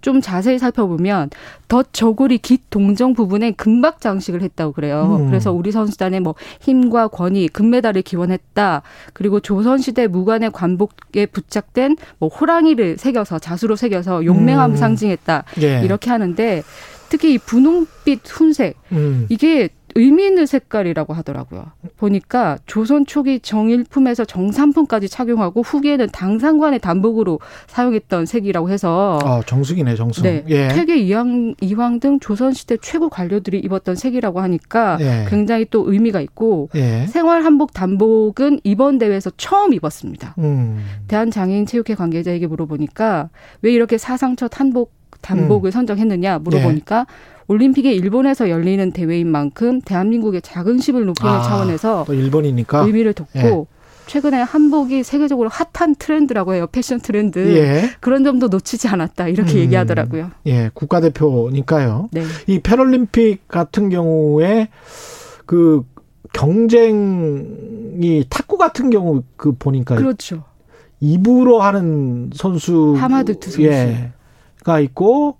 M: 좀 자세히 살펴보면 덧 저고리 깃 동정 부분에 금박 장식을 했다고 그래요. 음. 그래서 우리 선수단의 뭐 힘과 권위, 금메달을 기원했다. 그리고 조선시대 무관의 관복에 부착된 뭐 호랑이를 새겨서 자수로 새겨서 용맹함을 음. 상징했다. 예. 이렇게 하는데 특히 이 분홍빛 훈색 음. 이게 의미 있는 색깔이라고 하더라고요. 보니까 조선 초기 정일품에서 정삼품까지 착용하고 후기에는 당상관의 단복으로 사용했던 색이라고 해서
B: 아, 정승이네, 정승.
M: 네. 예. 퇴계 이황, 이황 등 조선 시대 최고 관료들이 입었던 색이라고 하니까 예. 굉장히 또 의미가 있고 예. 생활 한복 단복은 이번 대회에서 처음 입었습니다. 음. 대한장애인 체육회 관계자에게 물어보니까 왜 이렇게 사상 첫 한복 단복을 음. 선정했느냐 물어보니까 예. 올림픽이 일본에서 열리는 대회인 만큼 대한민국의 자긍심을 높이는 아, 차원에서
B: 일본이니까
M: 의미를 뒀고 예. 최근에 한복이 세계적으로 핫한 트렌드라고 해요. 패션 트렌드. 예. 그런 점도 놓치지 않았다. 이렇게 음, 얘기하더라고요.
B: 예, 국가대표니까요. 네. 이 패럴림픽 같은 경우에 그 경쟁이 탁구 같은 경우 그 보니까
M: 그렇죠.
B: 입으로 하는 선수
M: 하마드트 선수.
B: 예, 가 있고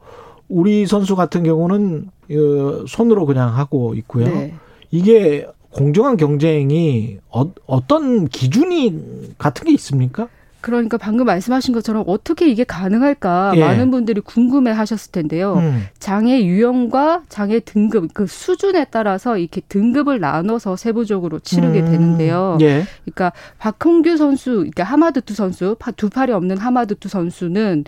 B: 우리 선수 같은 경우는 어, 손으로 그냥 하고 있고요. 네. 이게 공정한 경쟁이 어, 떤 기준이 같은 게 있습니까?
M: 그러니까 방금 말씀하신 것처럼 어떻게 이게 가능할까 예. 많은 분들이 궁금해 하셨을 텐데요. 음. 장애 유형과 장애 등급 그 수준에 따라서 이렇게 등급을 나눠서 세부적으로 치르게 음. 되는데요. 예. 그러니까 박홍규 선수, 그러니까 하마드투 선수, 두 팔이 없는 하마드투 선수는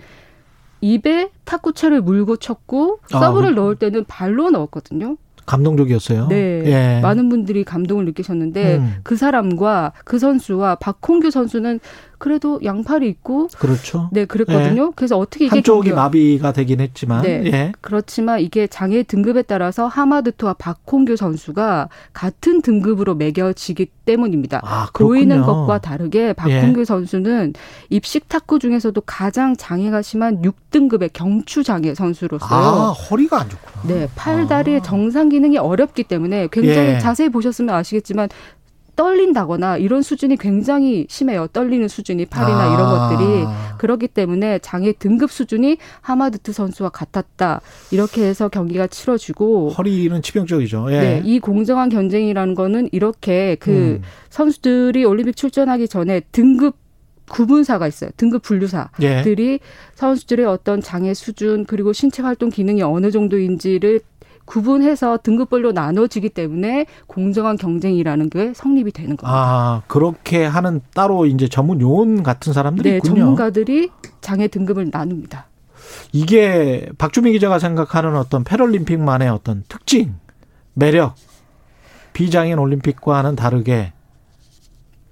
M: 입에 탁구채를 물고 쳤고 아, 서브를 아, 넣을 때는 발로 넣었거든요.
B: 감동적이었어요.
M: 네. 예. 많은 분들이 감동을 느끼셨는데 음. 그 사람과 그 선수와 박홍규 선수는 그래도 양팔이 있고
B: 그렇죠.
M: 네, 그랬거든요. 예. 그래서 어떻게 이게
B: 한쪽이 경기가... 마비가 되긴 했지만
M: 네. 예. 그렇지만 이게 장애 등급에 따라서 하마드토와 박홍규 선수가 같은 등급으로 매겨지기 때문입니다. 아, 보이는 것과 다르게 박홍규 예. 선수는 입식 탁구 중에서도 가장 장애가 심한 6등급의 경추 장애 선수로서요.
B: 아, 허리가 안 좋구나.
M: 네, 팔 다리 아. 정상 기능이 어렵기 때문에 굉장히 예. 자세히 보셨으면 아시겠지만 떨린다거나 이런 수준이 굉장히 심해요. 떨리는 수준이 팔이나 아. 이런 것들이 그렇기 때문에 장애 등급 수준이 하마드트 선수와 같았다. 이렇게 해서 경기가 치러지고
B: 허리는 치명적이죠. 예.
M: 네, 이 공정한 경쟁이라는 거는 이렇게 그 음. 선수들이 올림픽 출전하기 전에 등급 구분사가 있어요. 등급 분류사들이 예. 선수들의 어떤 장애 수준 그리고 신체 활동 기능이 어느 정도인지를 구분해서 등급별로 나눠지기 때문에 공정한 경쟁이라는 게 성립이 되는 겁니다.
B: 아, 그렇게 하는 따로 이제 전문 요원 같은 사람들이
M: 네,
B: 있군요.
M: 전문가들이 장애 등급을 나눕니다.
B: 이게 박주미 기자가 생각하는 어떤 패럴림픽만의 어떤 특징, 매력, 비장애인 올림픽과는 다르게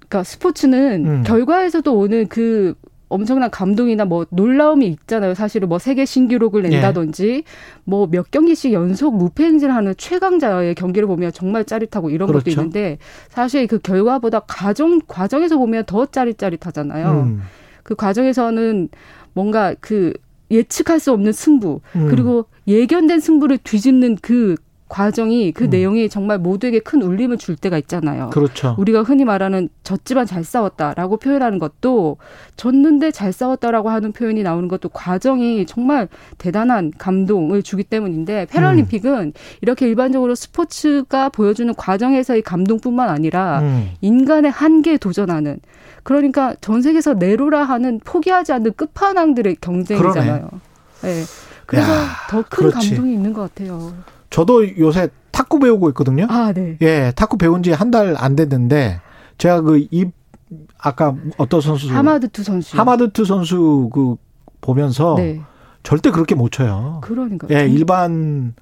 M: 그러니까 스포츠는 음. 결과에서도 오는 그 엄청난 감동이나 뭐 놀라움이 있잖아요. 사실은 뭐 세계 신기록을 예. 낸다든지 예. 뭐 뭐몇 경기씩 연속 무패 행진하는 최강자의 경기를 보면 정말 짜릿하고 이런 그렇죠. 것도 있는데 사실 그 결과보다 과정 과정에서 보면 더 짜릿짜릿하잖아요. 음. 그 과정에서는 뭔가 그 예측할 수 없는 승부 음. 그리고 예견된 승부를 뒤집는 그 과정이 그 음. 내용이 정말 모두에게 큰 울림을 줄 때가 있잖아요.
B: 그렇죠.
M: 우리가 흔히 말하는 졌지만 잘 싸웠다라고 표현하는 것도 졌는데 잘 싸웠다라고 하는 표현이 나오는 것도 과정이 정말 대단한 감동을 주기 때문인데 패럴림픽은 음. 이렇게 일반적으로 스포츠가 보여주는 과정에서의 감동뿐만 아니라 음. 인간의 한계에 도전하는 그러니까 전 세계에서 내로라 하는 포기하지 않는 끝판왕들의 경쟁이잖아요. 네. 그래서 더 큰 감동이 있는 것 같아요.
B: 저도 요새 탁구 배우고 있거든요.
M: 아, 네.
B: 예, 탁구 배운 지 한 달 안 됐는데 제가 그 입 아까 어떤 선수
M: 하마드투 선수
B: 하마드투 선수 그 보면서 네. 절대 그렇게 못 쳐요.
M: 그러니까.
B: 예, 일반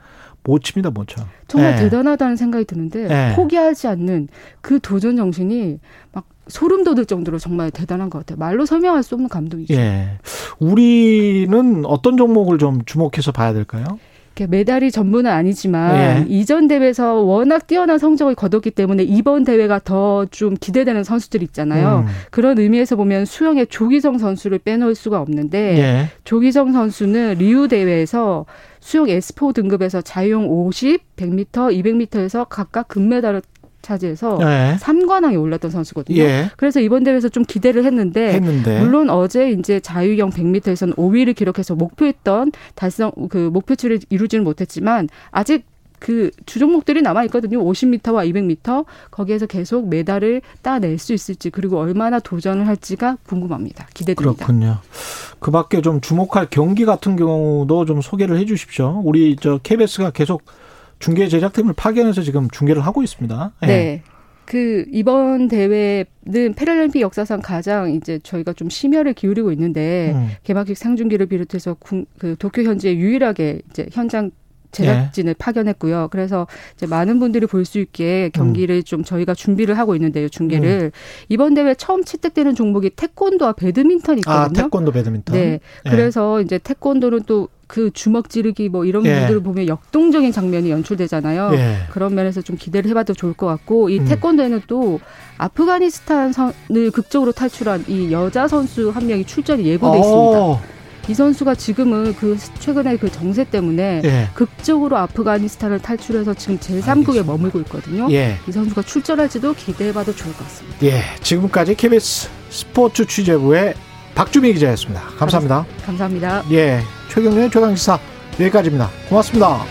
B: 못 칩니다, 못 쳐.
M: 정말 예. 대단하다는 생각이 드는데 예. 포기하지 않는 그 도전 정신이 막 소름 돋을 정도로 정말 대단한 것 같아요. 말로 설명할 수 없는 감동이죠.
B: 예. 우리는 어떤 종목을 좀 주목해서 봐야 될까요?
M: 메달이 전부는 아니지만 예. 이전 대회에서 워낙 뛰어난 성적을 거뒀기 때문에 이번 대회가 더 좀 기대되는 선수들 있잖아요. 음. 그런 의미에서 보면 수영의 조기성 선수를 빼놓을 수가 없는데 예. 조기성 선수는 리우 대회에서 수영 S4 등급에서 자유형 50, 100m, 200m에서 각각 금메달을 차지해서
B: 네.
M: 3관왕에 올랐던 선수거든요.
B: 예.
M: 그래서 이번 대회에서 좀 기대를 했는데,
B: 했는데.
M: 물론 어제 이제 자유형 100m에서는 5위를 기록해서 목표했던 달성 그 목표치를 이루지는 못했지만 아직 그 주종목들이 남아 있거든요. 50m와 200m 거기에서 계속 메달을 따낼 수 있을지 그리고 얼마나 도전을 할지가 궁금합니다. 기대됩니다.
B: 그렇군요. 그밖에 좀 주목할 경기 같은 경우도 좀 소개를 해주십시오. 우리 저 KBS가 계속 중계 제작팀을 파견해서 지금 중계를 하고 있습니다. 예.
M: 네. 그 이번 대회는 패럴림픽 역사상 가장 이제 저희가 좀 심혈을 기울이고 있는데
B: 음.
M: 개막식 상중기를 비롯해서 군- 그 도쿄 현지에 유일하게 이제 현장 제작진을 파견했고요. 그래서 이제 많은 분들이 볼 수 있게 경기를 좀 저희가 준비를 하고 있는데요. 중계를 이번 대회 처음 채택되는 종목이 태권도와 배드민턴이
B: 아
M: 있거든요.
B: 태권도 배드민턴.
M: 네.
B: 예.
M: 그래서 이제 태권도는 또 그 주먹 지르기 뭐 이런
B: 예.
M: 분들을 보면 역동적인 장면이 연출되잖아요.
B: 예.
M: 그런 면에서 좀 기대를 해봐도 좋을 것 같고 이
B: 음.
M: 태권도에는 또 아프가니스탄을 극적으로 탈출한 이 여자 선수 한 명이 출전이 예고돼 있습니다.
B: 오.
M: 이 선수가 지금은 그 최근에 그 정세 때문에
B: 예.
M: 극적으로 아프가니스탄을 탈출해서 지금 제3국에 머물고 있거든요.
B: 예.
M: 이 선수가 출전할지도 기대해봐도 좋을 것 같습니다.
B: 예. 지금까지 KBS 스포츠 취재부의 박주미 기자였습니다. 감사합니다.
M: 감사합니다.
B: 예. 최경련의 최강시사 여기까지입니다. 고맙습니다.